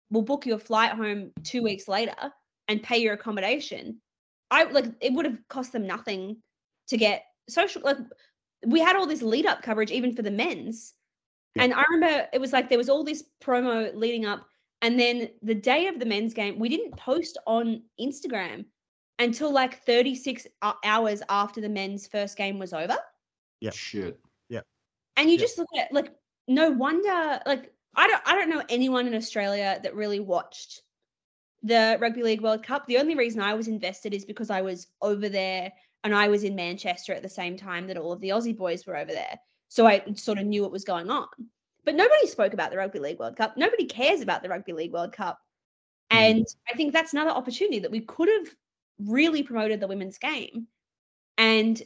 we'll book your flight home two weeks later and pay your accommodation, I like it would have cost them nothing to get social. Like we had all this lead up coverage even for the men's. Yeah. And I remember it was like there was all this promo leading up and then the day of the men's game, we didn't post on Instagram until like 36 hours after the men's first game was over. Yeah. Shit. Yeah. And you Yeah. just look at it, like no wonder like I don't I don't know anyone in Australia that really watched the Rugby League World Cup. The only reason I was invested is because I was over there and I was in Manchester at the same time that all of the Aussie boys were over there. So I sort of knew what was going on. But nobody spoke about the Rugby League World Cup. Nobody cares about the Rugby League World Cup. Mm. And I think that's another opportunity that we could have really promoted the women's game and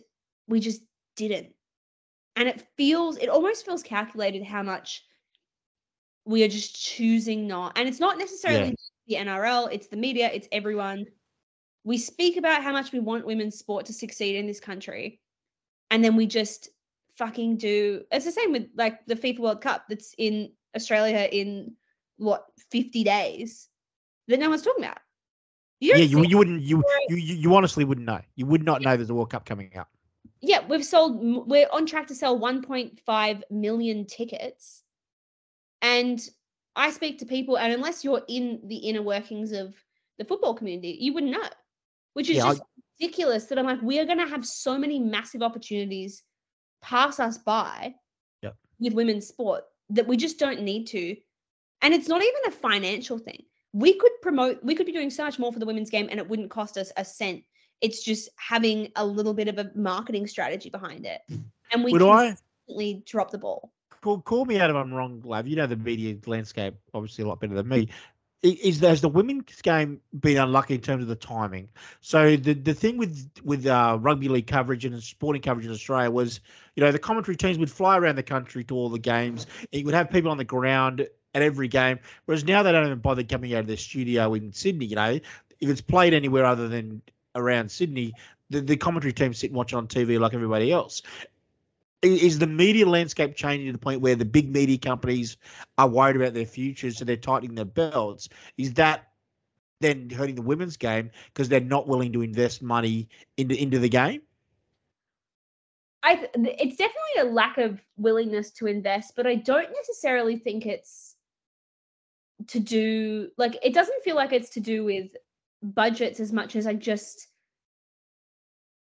we just didn't. And it feels, it almost feels calculated how much we are just choosing not. And it's not necessarily the NRL, it's the media, it's everyone. We speak about how much we want women's sport to succeed in this country. And then we just fucking do. It's the same with like the FIFA World Cup that's in Australia in what, 50 days that no one's talking about. You Yeah, you, you wouldn't you, you you honestly wouldn't know. You would not know there's a World Cup coming up. yeah, we've sold, we're on track to sell 1.5 million tickets. And I speak to people, and unless you're in the inner workings of the football community, you wouldn't know, which is Yeah, I- just ridiculous that I'm like, we are going to have so many massive opportunities pass us by Yep. with women's sport that we just don't need to. And it's not even a financial thing. We could promote, we could be doing so much more for the women's game and it wouldn't cost us a cent. It's just having a little bit of a marketing strategy behind it. And we Would I drop the ball. call, call me out if I'm wrong, Lav. You know the media landscape obviously a lot better than me. Is has the women's game been unlucky in terms of the timing? So the the thing with with uh, rugby league coverage and sporting coverage in Australia was, you know, the commentary teams would fly around the country to all the games. It would have people on the ground at every game, whereas now they don't even bother coming out of their studio in Sydney. You know, if it's played anywhere other than around Sydney, the, the commentary teams sit and watch it on TV like everybody else. Is the media landscape changing to the point where the big media companies are worried about their futures, so they're tightening their belts? Is that then hurting the women's game because they're not willing to invest money into into the game? I it's definitely a lack of willingness to invest, but I don't necessarily think it's to do like it doesn't feel like it's to do with budgets as much as I just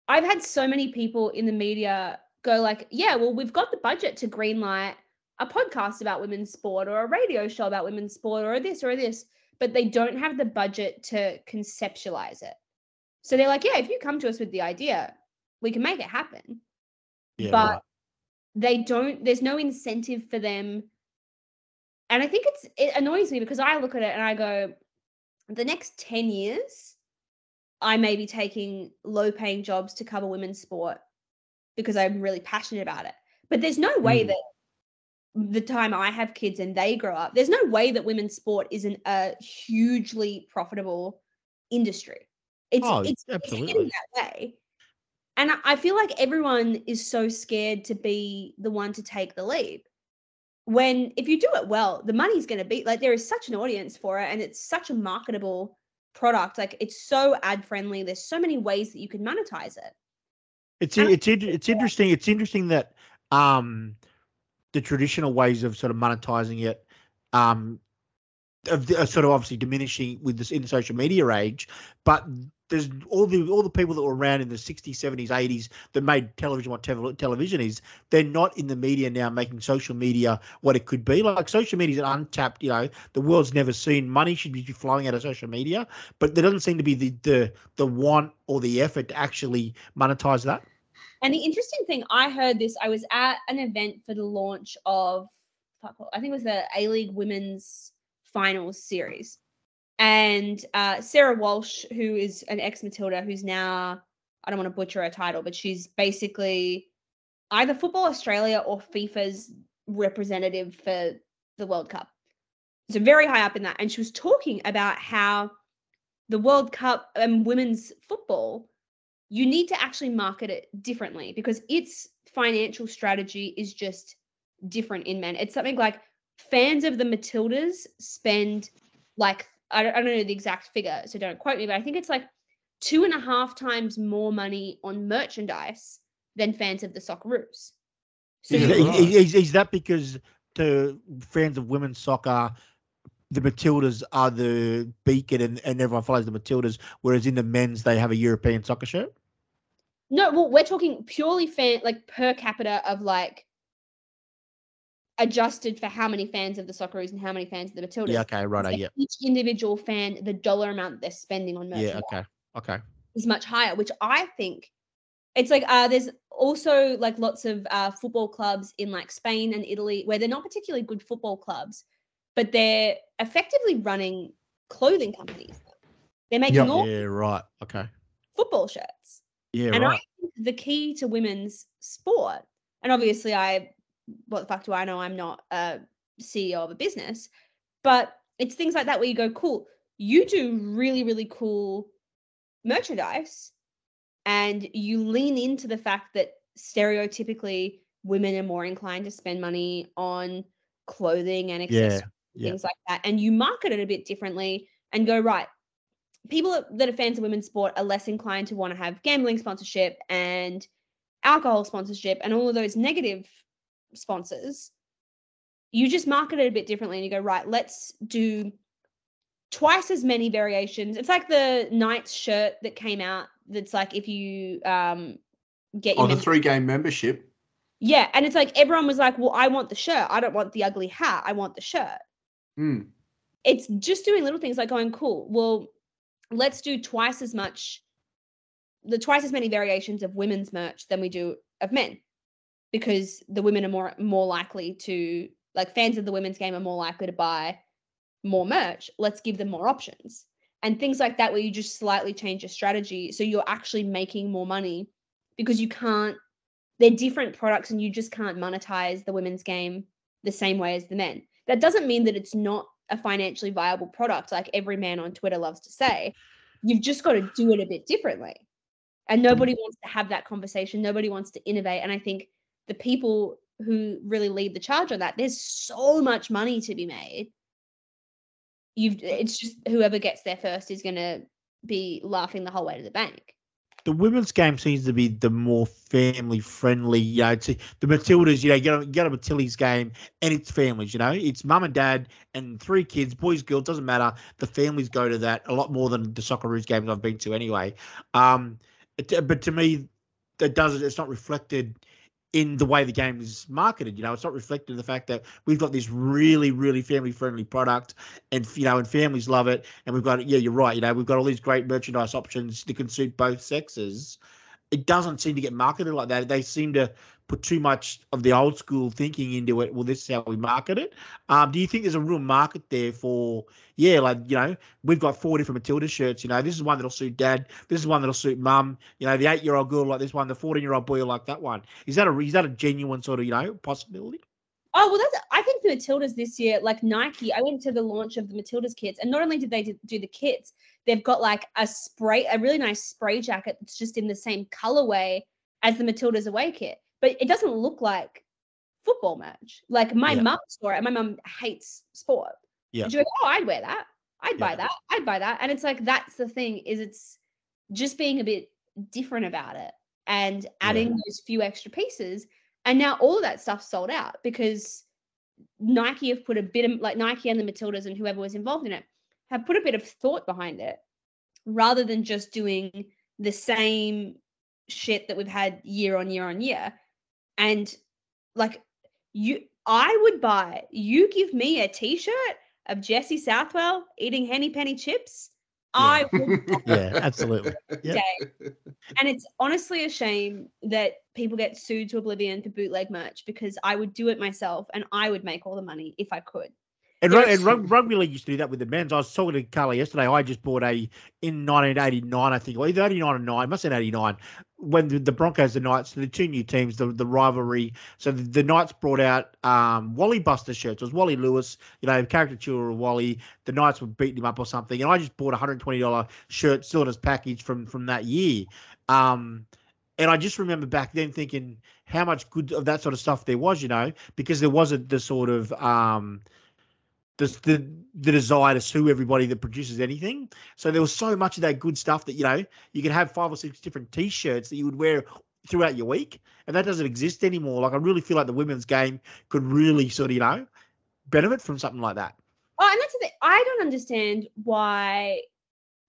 I've had so many people in the media go like, yeah, well, we've got the budget to greenlight a podcast about women's sport or a radio show about women's sport or this or this, but they don't have the budget to conceptualize it. So they're like, yeah, if you come to us with the idea, we can make it happen Yeah, but right. they don't there's no incentive for them and i think it's it annoys me because i look at it and i go the next 10 years i may be taking low paying jobs to cover women's sport because I'm really passionate about it. But there's no way Mm. that the time I have kids and they grow up, there's no way that women's sport isn't a hugely profitable industry. It's Oh, it's, it's absolutely. heading that way. And I- I feel like everyone is so scared to be the one to take the leap. When if you do it well, the money's going to be like there is such an audience for it and it's such a marketable product. Like it's so ad friendly. There's so many ways that you can monetize it. It's it's it's interesting. It's interesting that um the traditional ways of sort of monetizing it um of the, are sort of obviously diminishing with this in the social media age, but there's all the all the people that were around in the 60s, 70s, 80s that made television what tev- television is. They're not in the media now, making social media what it could be. Like social media is an untapped. You know, the world's never seen. Money should be flowing out of social media, but there doesn't seem to be the the the want or the effort to actually monetize that. And the interesting thing, I heard this. I was at an event for the launch of, I think it was the A League Women's Finals series, and uh, Sarah Walsh, who is an ex Matilda, who's now I don't want to butcher her title, but she's basically either Football Australia or FIFA's representative for the World Cup. So very high up in that, and she was talking about how the World Cup and women's football you need to actually market it differently because its financial strategy is just different in men. It's something like fans of the Matildas spend like I don't, I don't know the exact figure, so don't quote me, but I think it's like two and a half times more money on merchandise than fans of the Socceroos. So Is, that- is, is, is that because to fans of women's soccer, the Matildas are the beacon and, and everyone follows the Matildas, whereas in the men's they have a European soccer shirt? No, well, we're talking purely fan like per capita of like adjusted for how many fans of the Socceroos and how many fans of the Matildas. Yeah, okay, right, like yeah. Each individual fan, the dollar amount they're spending on merchandise Yeah, okay, okay. is much higher, which I think it's like uh there's also like lots of uh football clubs in like Spain and Italy where they're not particularly good football clubs, but they're effectively running clothing companies. They're making Yep. all Yeah, right, okay. football shirts. Yeah, and right. I think the key to women's sport, and obviously I what the fuck do I know? I'm not a CEO of a business, but it's things like that where you go, cool, you do really, really cool merchandise and you lean into the fact that stereotypically women are more inclined to spend money on clothing and Yeah, accessories yeah. things like that and you market it a bit differently and go right people that- are fans of women's sport are less inclined to want to have gambling sponsorship and alcohol sponsorship and all of those negative sponsors. You just market it a bit differently and you go right let's do twice as many variations. It's like the knights shirt that came out that's like if you um get your Oh, the three game membership. yeah and it's like everyone was like well i want the shirt. I don't want the ugly hat. I want the shirt Hmm. it's just doing little things like going cool well let's do twice as much the twice as many variations of women's merch than we do of men. Because the women are more more likely to like fans of the women's game are more likely to buy more merch. Let's give them more options. And things like that where you just slightly change your strategy so you're actually making more money because you can't they're different products and you just can't monetize the women's game the same way as the men that doesn't mean that it's not a financially viable product like every man on twitter loves to say. You've just got to do it a bit differently. And mm. nobody wants to have that conversation. Nobody wants to innovate. And i think the people who really lead the charge on that there's so much money to be made. You've it's just whoever gets there first is going to be laughing the whole way to the bank the women's game seems to be the more family friendly. You know, it's, the Matildas, you know, get a, get a Matildas game and it's families, you know, it's mum and dad and three kids, boys, girls, doesn't matter. The families go to that a lot more than the Socceroos games I've been to anyway. Um, but to me, that doesn't, it's not reflected in the way the game is marketed. You know, it's not reflected in the fact that we've got this really, really family friendly product and, you know, and families love it. And we've got, yeah, you're right. You know, we've got all these great merchandise options that can suit both sexes. It doesn't seem to get marketed like that. They seem to put too much of the old school thinking into it. Well, this is how we market it. Um, do you think there's a real market there for, yeah, like, you know, we've got four different Matilda shirts. You know, this is one that'll suit dad. This is one that'll suit mum. You know, the eight year old girl like this one, the 14 year old boy like that one. Is that a, is that a genuine sort of, you know, possibility? Oh well, that's. I think the Matildas this year, like Nike. I went to the launch of the Matildas kits, and not only did they do do the kits, they've got like a spray, a really nice spray jacket that's just in the same colorway as the Matildas away kit, but it doesn't look like football merch. Like my Yeah. mum saw it, and my mum hates sport. Yeah. She goes, "Oh, I'd wear that. I'd buy Yeah. that. I'd buy that." And it's like that's the thing is it's just being a bit different about it and adding those few extra pieces. And now all of that stuff's sold out because Nike have put a bit of like Nike and the Matildas and whoever was involved in it have put a bit of thought behind it rather than just doing the same shit that we've had year on year on year. And like you I would buy you give me a t-shirt of Jesse Southwell eating henny penny chips. I would Yeah, absolutely. Yeah. And it's honestly a shame that people get sued to oblivion for bootleg merch because I would do it myself and I would make all the money if I could. And, rug, and rug, rugby league used to do that with the men's. I was talking to Carla yesterday. I just bought a in 1989, I think, or either 89 or 9, must have been 89, when the, the Broncos, the Knights, the two new teams, the, the rivalry. So the, the Knights brought out um, Wally Buster shirts. It was Wally Lewis, you know, caricature of Wally. The Knights were beating him up or something. And I just bought a $120 shirt still in his package from from that year. Um, and I just remember back then thinking how much good of that sort of stuff there was, you know, because there wasn't the sort of um, the, the the desire to sue everybody that produces anything. So there was so much of that good stuff that you know you could have five or six different T-shirts that you would wear throughout your week, and that doesn't exist anymore. Like I really feel like the women's game could really sort of you know benefit from something like that. Oh, and that's the thing. I don't understand why,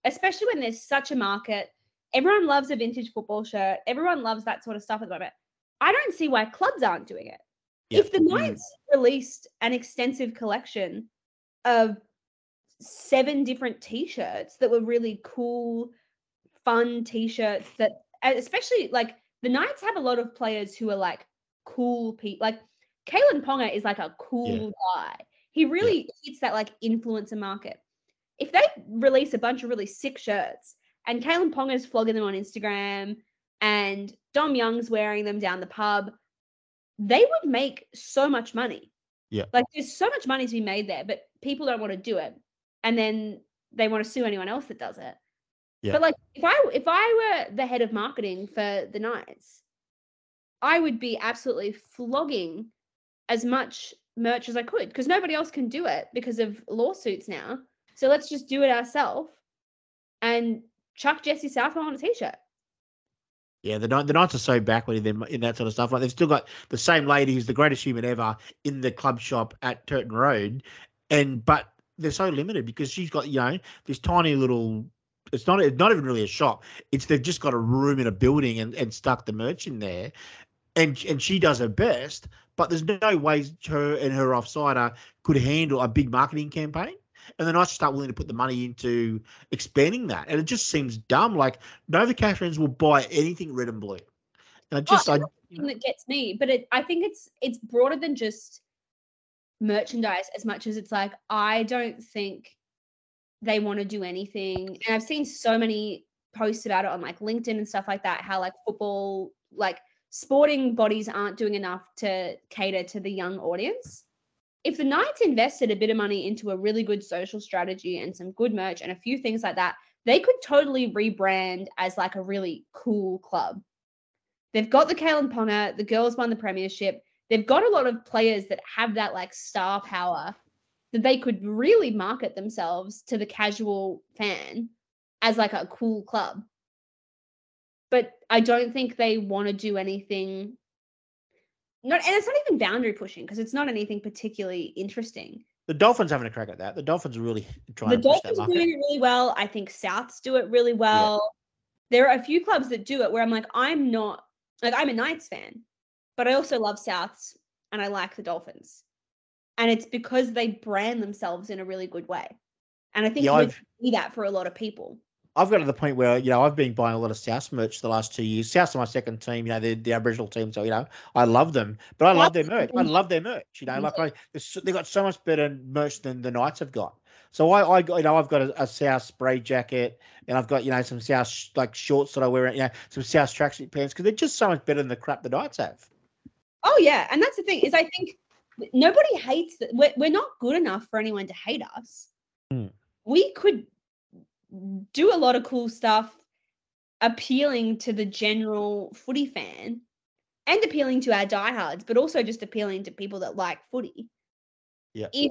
especially when there's such a market. Everyone loves a vintage football shirt. Everyone loves that sort of stuff at the moment. I don't see why clubs aren't doing it. Yeah. If the mm. Knights released an extensive collection of seven different t-shirts that were really cool, fun t-shirts that especially like the Knights have a lot of players who are like cool people. Like Kalyn Ponga is like a cool guy. He really hits that like influencer market. If they release a bunch of really sick shirts and Kalyn Ponga's flogging them on Instagram and Dom Young's wearing them down the pub, they would make so much money. Yeah. Like there's so much money to be made there, but people don't want to do it. And then they want to sue anyone else that does it. Yeah. But like if I if I were the head of marketing for the Knights, I would be absolutely flogging as much merch as I could because nobody else can do it because of lawsuits now. So let's just do it ourselves and chuck Jesse Southwell on a t-shirt. Yeah, the Knights, the Knights are so backward in, them, in that sort of stuff. Like they've still got the same lady who's the greatest human ever in the club shop at Turton Road, and but they're so limited because she's got you know this tiny little. It's not. It's not even really a shop. It's they've just got a room in a building and, and stuck the merch in there, and and she does her best. But there's no ways her and her offsider could handle a big marketing campaign. And then I start willing to put the money into expanding that, and it just seems dumb. Like Novocastrians will buy anything red and blue. And I just, I, thing that gets me, but it, I think it's it's broader than just merchandise as much as it's like I don't think they want to do anything. And I've seen so many posts about it on like LinkedIn and stuff like that. How like football, like sporting bodies aren't doing enough to cater to the young audience. If the Knights invested a bit of money into a really good social strategy and some good merch and a few things like that, they could totally rebrand as like a really cool club. They've got the Kalyn Ponga, the girls won the premiership. They've got a lot of players that have that like star power that they could really market themselves to the casual fan as like a cool club. But I don't think they want to do anything not and it's not even boundary pushing because it's not anything particularly interesting. the Dolphins having a crack at that. The Dolphins are really trying the to push Dolphins are doing it really well. I think Souths do it really well. There are a few clubs that do it where I'm like, I'm not like I'm a Knights fan, but I also love Souths and I like the Dolphins. And it's because they brand themselves in a really good way. And I think Yeah, you see that for a lot of people. I've got to the point where you know I've been buying a lot of South merch the last two years. South's are my second team. You know, they're the Aboriginal team, so you know I love them. But I love their merch. I love their merch. You know, like I they got so much better merch than the Knights have got. So I, I you know, I've got a, a South spray jacket, and I've got you know some South sh- like shorts that I wear, you know, some South tracksuit pants because they're just so much better than the crap the Knights have. Oh yeah, and that's the thing is I think nobody hates that. We're, we're not good enough for anyone to hate us. Hmm. We could do a lot of cool stuff, appealing to the general footy fan, and appealing to our diehards, but also just appealing to people that like footy. Yeah. If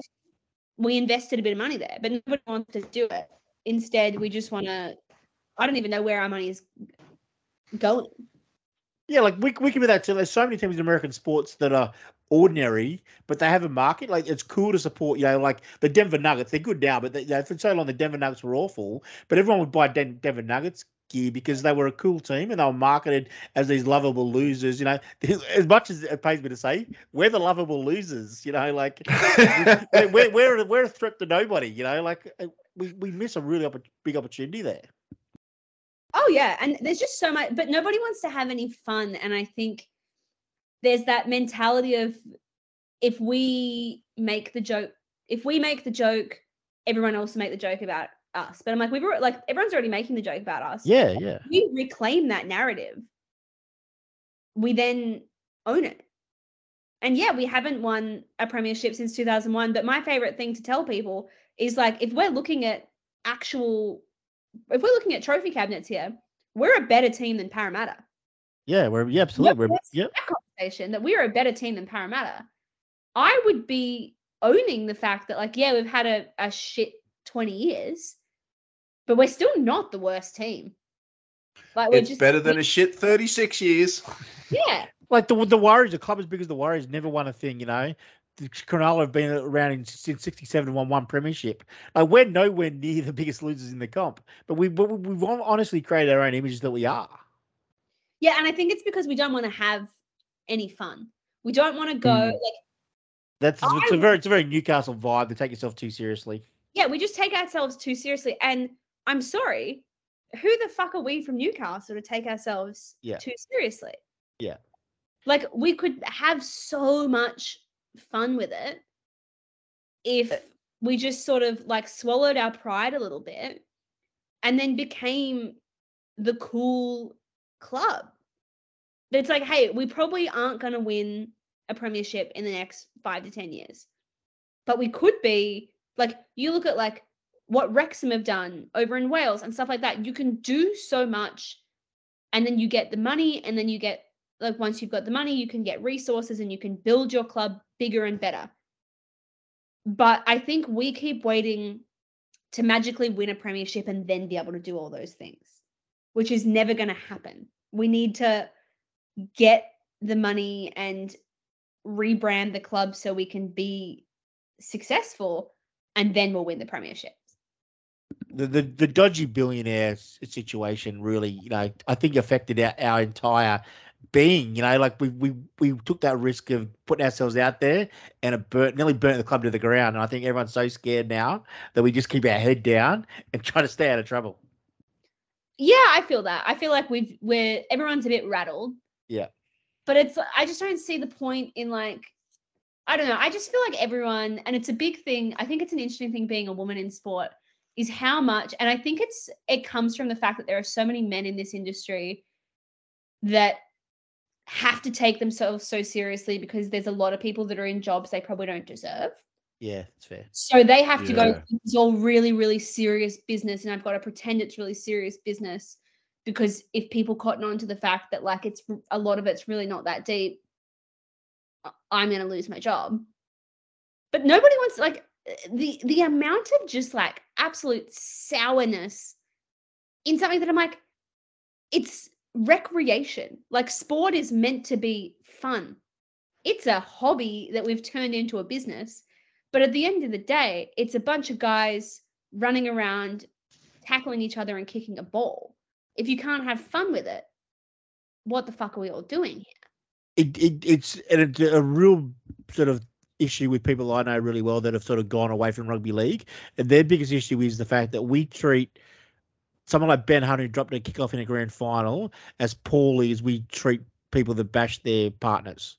we invested a bit of money there, but nobody wants to do it. Instead, we just want to. I don't even know where our money is going. Yeah, like we we can be that too. There's so many teams in American sports that are ordinary, but they have a market. Like it's cool to support. You know, like the Denver Nuggets. They're good now, but they, you know, for so long the Denver Nuggets were awful. But everyone would buy Den- Denver Nuggets gear because they were a cool team and they were marketed as these lovable losers. You know, as much as it pays me to say, we're the lovable losers. You know, like we're we're we're a threat to nobody. You know, like uh, we we miss a really opp- big opportunity there. Oh yeah, and there's just so much, but nobody wants to have any fun. And I think there's that mentality of if we make the joke, if we make the joke, everyone else will make the joke about us. But I'm like, we've already, like everyone's already making the joke about us. Yeah, yeah. We reclaim that narrative. We then own it. And yeah, we haven't won a premiership since 2001. But my favorite thing to tell people is like, if we're looking at actual if we're looking at trophy cabinets here, we're a better team than Parramatta. Yeah, we're yeah, absolutely. We're, let's yep. That conversation that we're a better team than Parramatta. I would be owning the fact that, like, yeah, we've had a, a shit 20 years, but we're still not the worst team. Like, we're It's just better than a shit 36 years. yeah. Like the the Warriors, a club as big as the Warriors never won a thing, you know. The Cronulla have been around in, since '67 and won one premiership. Like we're nowhere near the biggest losers in the comp, but we but we- we've honestly created our own images that we are. Yeah. And I think it's because we don't want to have any fun. We don't want to go, Mm. like, That's it's a I- very it's a very Newcastle vibe to take yourself too seriously. yeah, we just take ourselves too seriously. And I'm sorry, who the fuck are we from Newcastle to take ourselves Yeah. too seriously? Yeah. Like we could have so much fun with it if we just sort of like swallowed our pride a little bit and then became the cool club. It's like, hey, we probably aren't going to win a premiership in the next five to 10 years, but we could be like, you look at like what Wrexham have done over in Wales and stuff like that. You can do so much, and then you get the money, and then you get like once you've got the money, you can get resources and you can build your club bigger and better. But I think we keep waiting to magically win a premiership and then be able to do all those things, which is never going to happen. We need to get the money and rebrand the club so we can be successful and then we'll win the premiership. The, the the dodgy billionaire situation really, you know, I think affected our, our entire being. You know, like we we we took that risk of putting ourselves out there, and it burnt, nearly burnt the club to the ground. And I think everyone's so scared now that we just keep our head down and try to stay out of trouble. Yeah, I feel that. I feel like we've we're everyone's a bit rattled. Yeah. But it's I just don't see the point in like I don't know. I just feel like everyone and it's a big thing. I think it's an interesting thing being a woman in sport is how much and I think it's it comes from the fact that there are so many men in this industry that have to take themselves so seriously because there's a lot of people that are in jobs they probably don't deserve. Yeah, it's fair. So they have to go, it's all really, really serious business. And I've got to pretend it's really serious business because if people cotton on to the fact that like it's a lot of it's really not that deep, I'm going to lose my job. But nobody wants like the the amount of just like absolute sourness in something that I'm like, it's recreation. Like sport is meant to be fun. It's a hobby that we've turned into a business. But at the end of the day, it's a bunch of guys running around, tackling each other and kicking a ball. If you can't have fun with it, what the fuck are we all doing here? it, it it's and it's a real sort of issue with people I know really well that have sort of gone away from rugby league. And their biggest issue is the fact that we treat someone like Ben Hunt who dropped a kickoff in a grand final as poorly as we treat people that bash their partners.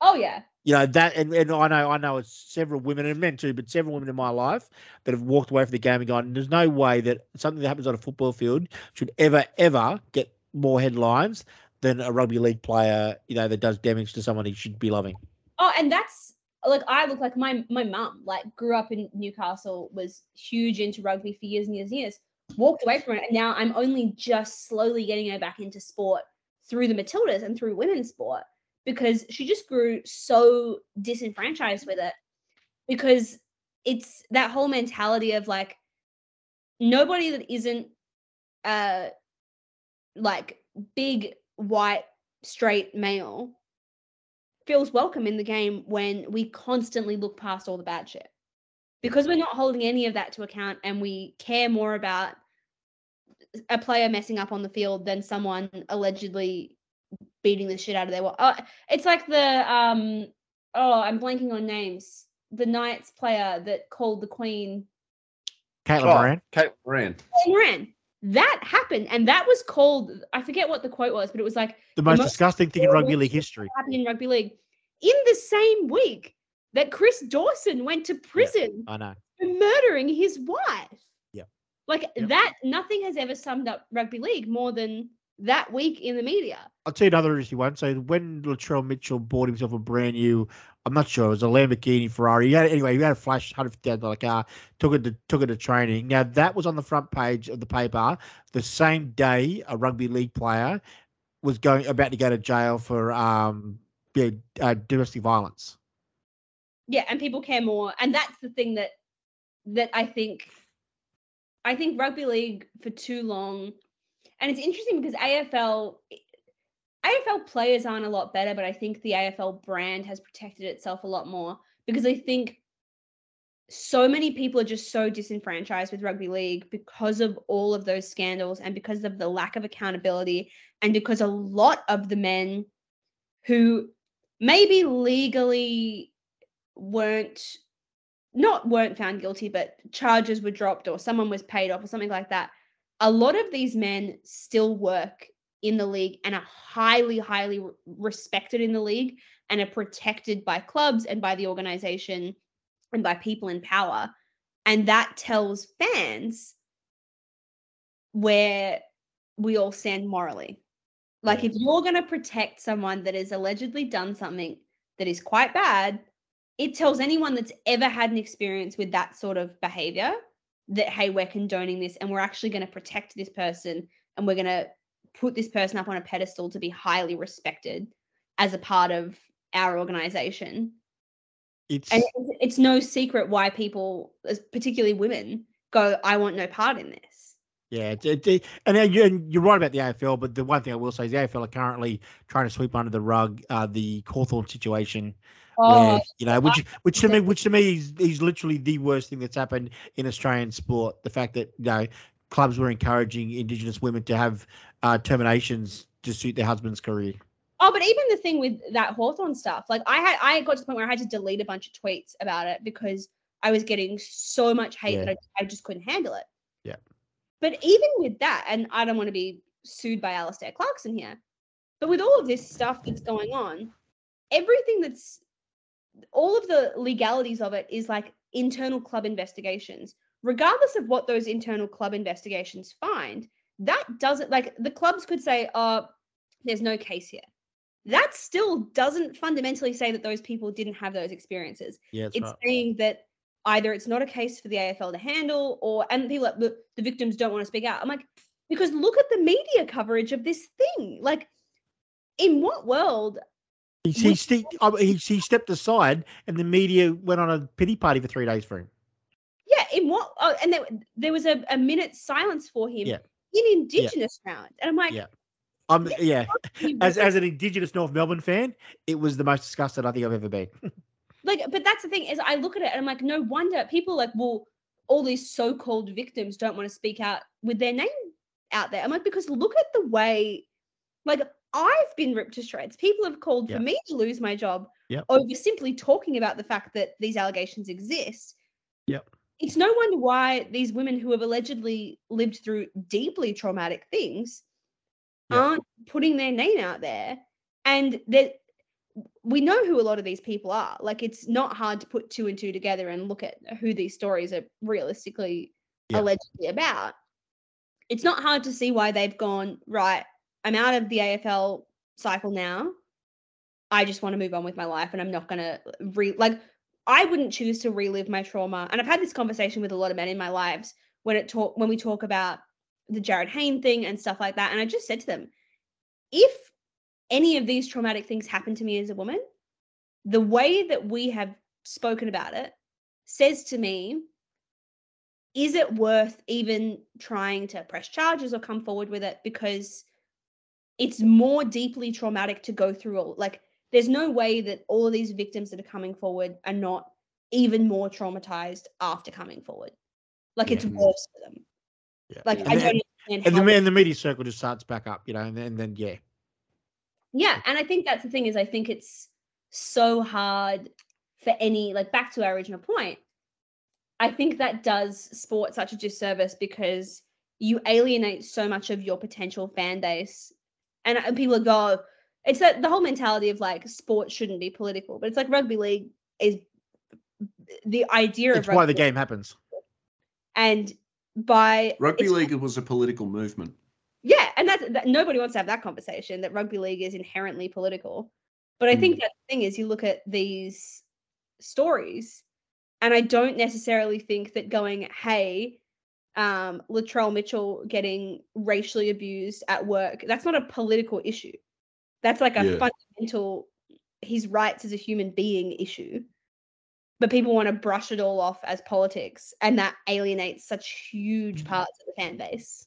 Oh yeah. You know that, and, and I know I know it's several women and men too, but several women in my life that have walked away from the game and gone. There's no way that something that happens on a football field should ever ever get more headlines than a rugby league player. You know that does damage to someone he should be loving. Oh, and that's like I look like my my mum, like grew up in Newcastle, was huge into rugby for years and years and years. Walked away from it, and now I'm only just slowly getting her back into sport through the Matildas and through women's sport because she just grew so disenfranchised with it because it's that whole mentality of like nobody that isn't uh like big white straight male feels welcome in the game when we constantly look past all the bad shit because we're not holding any of that to account and we care more about a player messing up on the field than someone allegedly beating the shit out of their wa- oh, it's like the um oh i'm blanking on names the knights player that called the queen Caitlin Oh, Moran. Kate Moran. Queen ran that happened and that was called i forget what the quote was but it was like the most most disgusting thing in rugby league history. happened in rugby league in the same week that chris dawson went to prison I know. for murdering his wife Yeah. like Yep. that nothing has ever summed up rugby league more than that week in the media I'll tell you another interesting one. So when Latrell Mitchell bought himself a brand new, I'm not sure, it was a Lamborghini Ferrari. He had, anyway, he had a flash hundred fifty thousand dollar car. Took it to took it to training. Now that was on the front page of the paper the same day a rugby league player was going about to go to jail for um yeah, uh, domestic violence. Yeah and people care more and that's the thing that that i think i think rugby league for too long and it's interesting because afl afl players aren't a lot better but i think the afl brand has protected itself a lot more because i think so many people are just so disenfranchised with rugby league because of all of those scandals and because of the lack of accountability and because a lot of the men who maybe legally weren't not weren't found guilty but charges were dropped or someone was paid off or something like that a lot of these men still work in the league and are highly highly respected in the league and are protected by clubs and by the organization and by people in power. And that tells fans where we all stand morally. Like if you're going to protect someone that has allegedly done something that is quite bad it tells anyone that's ever had an experience with that sort of behavior that hey we're condoning this and we're actually going to protect this person and we're going to put this person up on a pedestal to be highly respected as a part of our organization. It's and it's, no secret why people particularly women go i want no part in this. Yeah, it's, it, it- and, uh, and you're right about the AFL, but the one thing I will say is the AFL are currently trying to sweep under the rug uh, the Hawthorn situation, oh where, you know, which which to me, which to me is, is literally the worst thing that's happened in Australian sport. The fact that you know clubs were encouraging Indigenous women to have uh, terminations to suit their husband's career. Oh, but even the thing with that Hawthorn stuff, like I had, I got to the point where I had to delete a bunch of tweets about it because I was getting so much hate Yeah. that I, I just couldn't handle it. Yeah. But even with that, and I don't want to be sued by Alastair Clarkson here, but with all of this stuff that's going on, everything that's all of the legalities of it is like internal club investigations. Regardless of what those internal club investigations find, that doesn't like the clubs could say, oh, there's no case here that still doesn't fundamentally say that those people didn't have those experiences. Yeah, it's right. saying that either it's not a case for the AFL to handle, or and people like the, the victims don't want to speak out. I'm like, because look at the media coverage of this thing. Like, in what world? He, he, uh, he, he stepped aside, and the media went on a pity party for three days for him. Yeah, in what? Oh, and there, there was a, a minute silence for him Yeah. in Indigenous round, and I'm like, Yeah. Um, yeah, as as an Indigenous North Melbourne fan, it was the most disgusted I think I've ever been. like but that's the thing is i look at it and i'm like no wonder people like well all these so-called victims don't want to speak out with their name out there i'm like because look at the way like i've been ripped to shreds. People have called for me to lose my job Yep. over simply talking about the fact that these allegations exist. Yep. it's no wonder why these women who have allegedly lived through deeply traumatic things Yeah. aren't putting their name out there. And that we know who a lot of these people are. Like it's not hard to put two and two together and look at who these stories are realistically allegedly about. It's not hard to see why they've gone right i'm out of the afl cycle now. I just want to move on with my life and i'm not going to re like i wouldn't choose to relive my trauma. And i've had this conversation with a lot of men in my lives when it talk when we talk about the jarryd hayne thing and stuff like that. And i just said to them if any of these traumatic things happen to me as a woman the way that we have spoken about it says to me is it worth even trying to press charges or come forward with it because it's more deeply traumatic to go through all like there's no way that all of these victims that are coming forward are not even more traumatized after coming forward. Like it's worse for them. Yeah. like and i then, don't understand and how the, and the media circle just starts back up, you know, and then, and then yeah, yeah and i think that's the thing is i think it's so hard for any like back to our original point i think that does sport such a disservice because you alienate so much of your potential fan base and, and people go it's that the whole mentality of like sports shouldn't be political but it's like rugby league is the idea it's of why the rugby game happens. and by Rugby it's- league was a political movement. yeah, and that's that, nobody wants to have that conversation that rugby league is inherently political. But I think mm. that the thing is, you look at these stories, and I don't necessarily think that going, "Hey, um, Latrell Mitchell getting racially abused at work," that's not a political issue. That's like a Yeah. fundamental his rights as a human being issue. But people want to brush it all off as politics, and that alienates such huge parts of the fan base.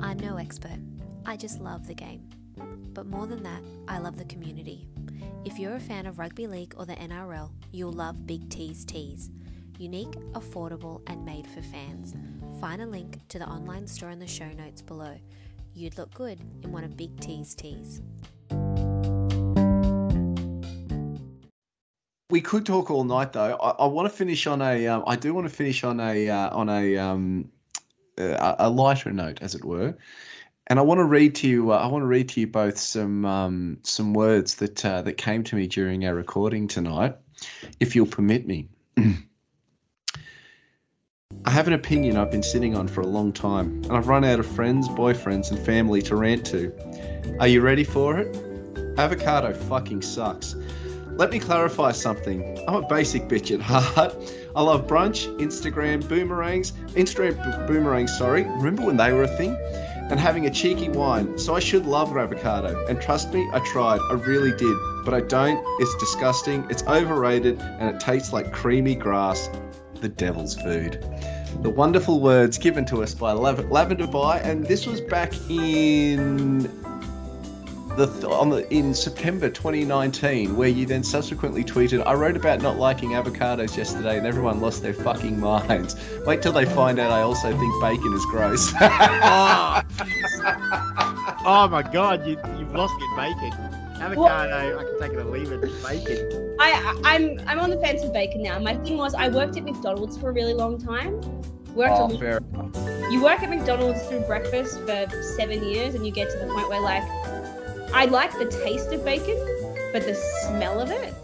I'm no expert. I just love the game. But more than that, I love the community. If you're a fan of rugby league or the NRL, you'll love Big T's Tees. Unique, affordable, and made for fans. Find a link to the online store in the show notes below. You'd look good in one of Big T's tees. We could talk all night though. I, I want to finish on a. Um, I do want to finish on a uh, on a um, uh, a lighter note, as it were. And I want to read to you. Uh, I want to read to you both some um, some words that uh, that came to me during our recording tonight, if you'll permit me. I have an opinion I've been sitting on for a long time, and I've run out of friends, boyfriends, and family to rant to. Are you ready for it? Avocado fucking sucks. Let me clarify something. I'm a basic bitch at heart. I love brunch, Instagram boomerangs, Instagram bo- boomerangs, sorry. Remember when they were a thing? And having a cheeky wine. So I should love avocado. And trust me, I tried. I really did. But I don't. It's disgusting. It's overrated and it tastes like creamy grass. The devil's food. The wonderful words given to us by Lav- Lavender Baj, and this was back in the on the in September 2019, where you then subsequently tweeted, "I wrote about not liking avocados yesterday, and everyone lost their fucking minds. Wait till they find out I also think bacon is gross." Oh, oh my god, you you've lost me at bacon. Avocado, I can take it or leave it. Bacon. I, I I'm I'm on the fence with bacon now. My thing was I worked at McDonald's for a really long time. Worked oh, fair. you work at McDonald's through breakfast for seven years, and you get to the point where like I like the taste of bacon, but the smell of it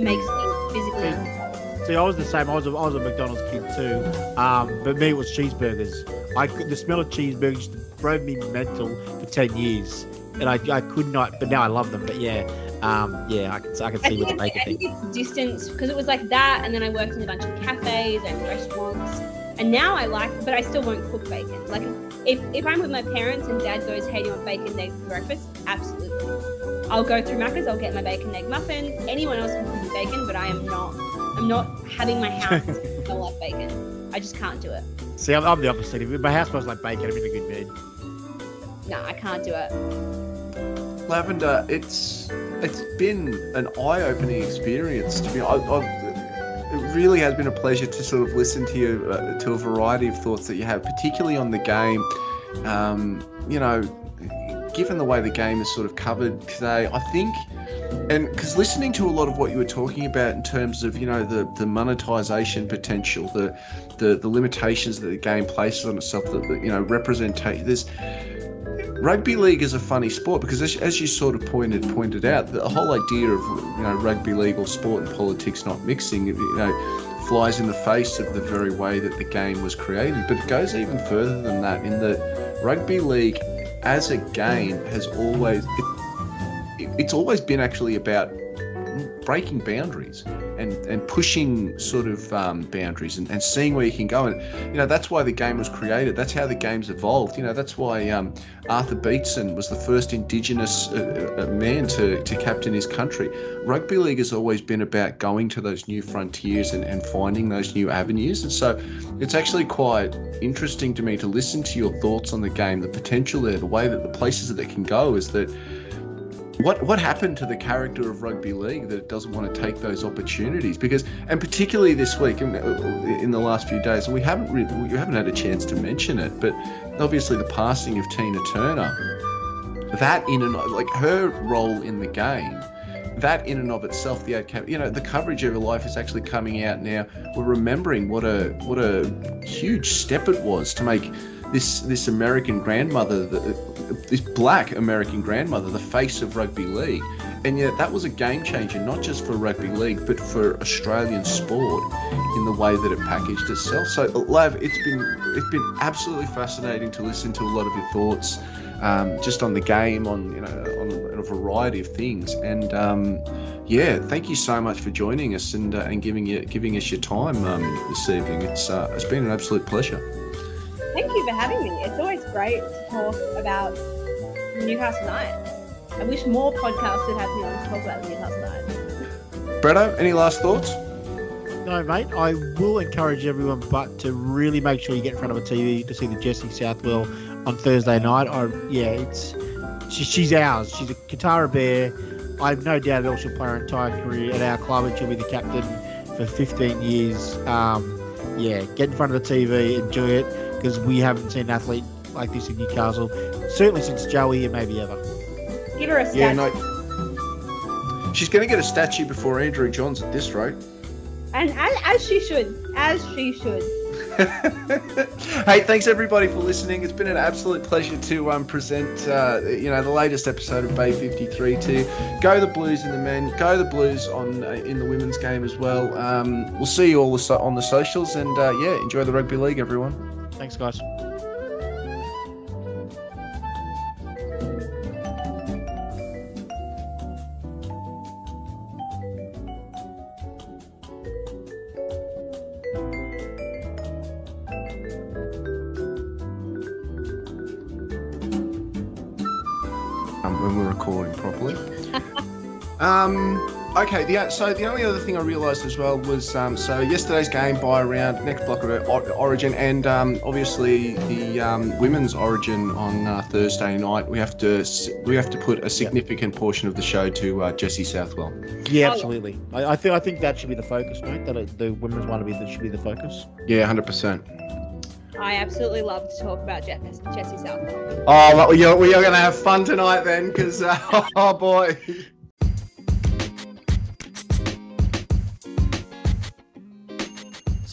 makes me physically. See. See, I was the same. I was a, I was a McDonald's kid too. Um, but me, it was cheeseburgers. I could, the smell of cheeseburgers drove me mental for ten years, and I, I could not. But now I love them. But yeah, um, yeah, I can I can see think, with the bacon I think thing. it's distance because it was like that, and then I worked in a bunch of cafes and restaurants, and now I like, but I still won't cook bacon. Like if if I'm with my parents and Dad goes, "Hey, do you want bacon and eggs for breakfast?" Absolutely. I'll go through Macca's. I'll get my bacon and egg muffin. Anyone else can cook bacon, but I am not. I'm not having my house smell like bacon. I just can't do it. See, I'm, I'm the opposite. If my house smells like bacon, I'm in a good mood. No, I can't do it. Lavender, it's it's been an eye-opening experience to me. I, I, it really has been a pleasure to sort of listen to you uh, to a variety of thoughts that you have, particularly on the game. Um, you know, given the way the game is sort of covered today, I think and because listening to a lot of what you were talking about in terms of you know the the monetization potential, the the, the limitations that the game places on itself, that you know representation. There's rugby league is a funny sport because as, as you sort of pointed pointed out, the whole idea of you know rugby league or sport and politics not mixing, you know. Flies in the face of the very way that the game was created, but it goes even further than that. In that rugby league, as a game, has always it, it's always been actually about breaking boundaries and, and pushing sort of um, boundaries and, and seeing where you can go. And, you know, that's why the game was created. That's how the game's evolved. You know, that's why um, Arthur Beetson was the first Indigenous uh, uh, man to, to captain his country. Rugby league has always been about going to those new frontiers and, and finding those new avenues. And so it's actually quite interesting to me to listen to your thoughts on the game, the potential there, the way that the places that it can go is that what what happened to the character of rugby league that it doesn't want to take those opportunities? Because and particularly this week in, in the last few days, we haven't really, we haven't had a chance to mention it, but obviously the passing of Tina Turner, that in and like her role in the game. That in and of itself, the you know the coverage of her life is actually coming out now. We're remembering what a what a huge step it was to make this this American grandmother, this black American grandmother, the face of rugby league, and yet that was a game changer, not just for rugby league, but for Australian sport in the way that it packaged itself. So, Lav, it's been it's been absolutely fascinating to listen to a lot of your thoughts, um, just on the game, on you know, on a variety of things, and. Um, yeah, thank you so much for joining us and uh, and giving you giving us your time um, this evening. It's uh, it's been an absolute pleasure. Thank you for having me. It's always great to talk about Newcastle Knights. I wish more podcasts would have me on to talk about the Newcastle Knights. Bretto, any last thoughts? No, mate. I will encourage everyone, but to really make sure you get in front of a TV to see the Jesse Southwell on Thursday night. I, yeah, it's she, she's ours. She's a Kotara Bear. I have no doubt at all she'll play her entire career at our club, and she'll be the captain for 15 years. Um, yeah, get in front of the TV, enjoy it because we haven't seen an athlete like this in Newcastle, certainly since Joey and maybe ever. Give her a statue. Yeah, no. She's going to get a statue before Andrew Johns at this rate. And as, as she should, as she should. hey, thanks everybody for listening. It's been an absolute pleasure to um, present, uh, you know, the latest episode of Bay 53 to go the Blues in the men, go the Blues on uh, in the women's game as well. Um, we'll see you all on the socials, and uh, yeah, enjoy the rugby league, everyone. Thanks, guys. Okay, the so the only other thing I realised as well was um, so yesterday's game by around next block of Origin, and um, obviously the um, women's Origin on uh, Thursday night. We have to we have to put a significant portion of the show to uh, Jesse Southwell. Yeah, absolutely. I, I think I think that should be the focus, mate. That it, the women's one to be that should be the focus. Yeah, hundred percent. I absolutely love to talk about Jesse Southwell. Oh, well, we are, we are going to have fun tonight then, because uh, oh boy.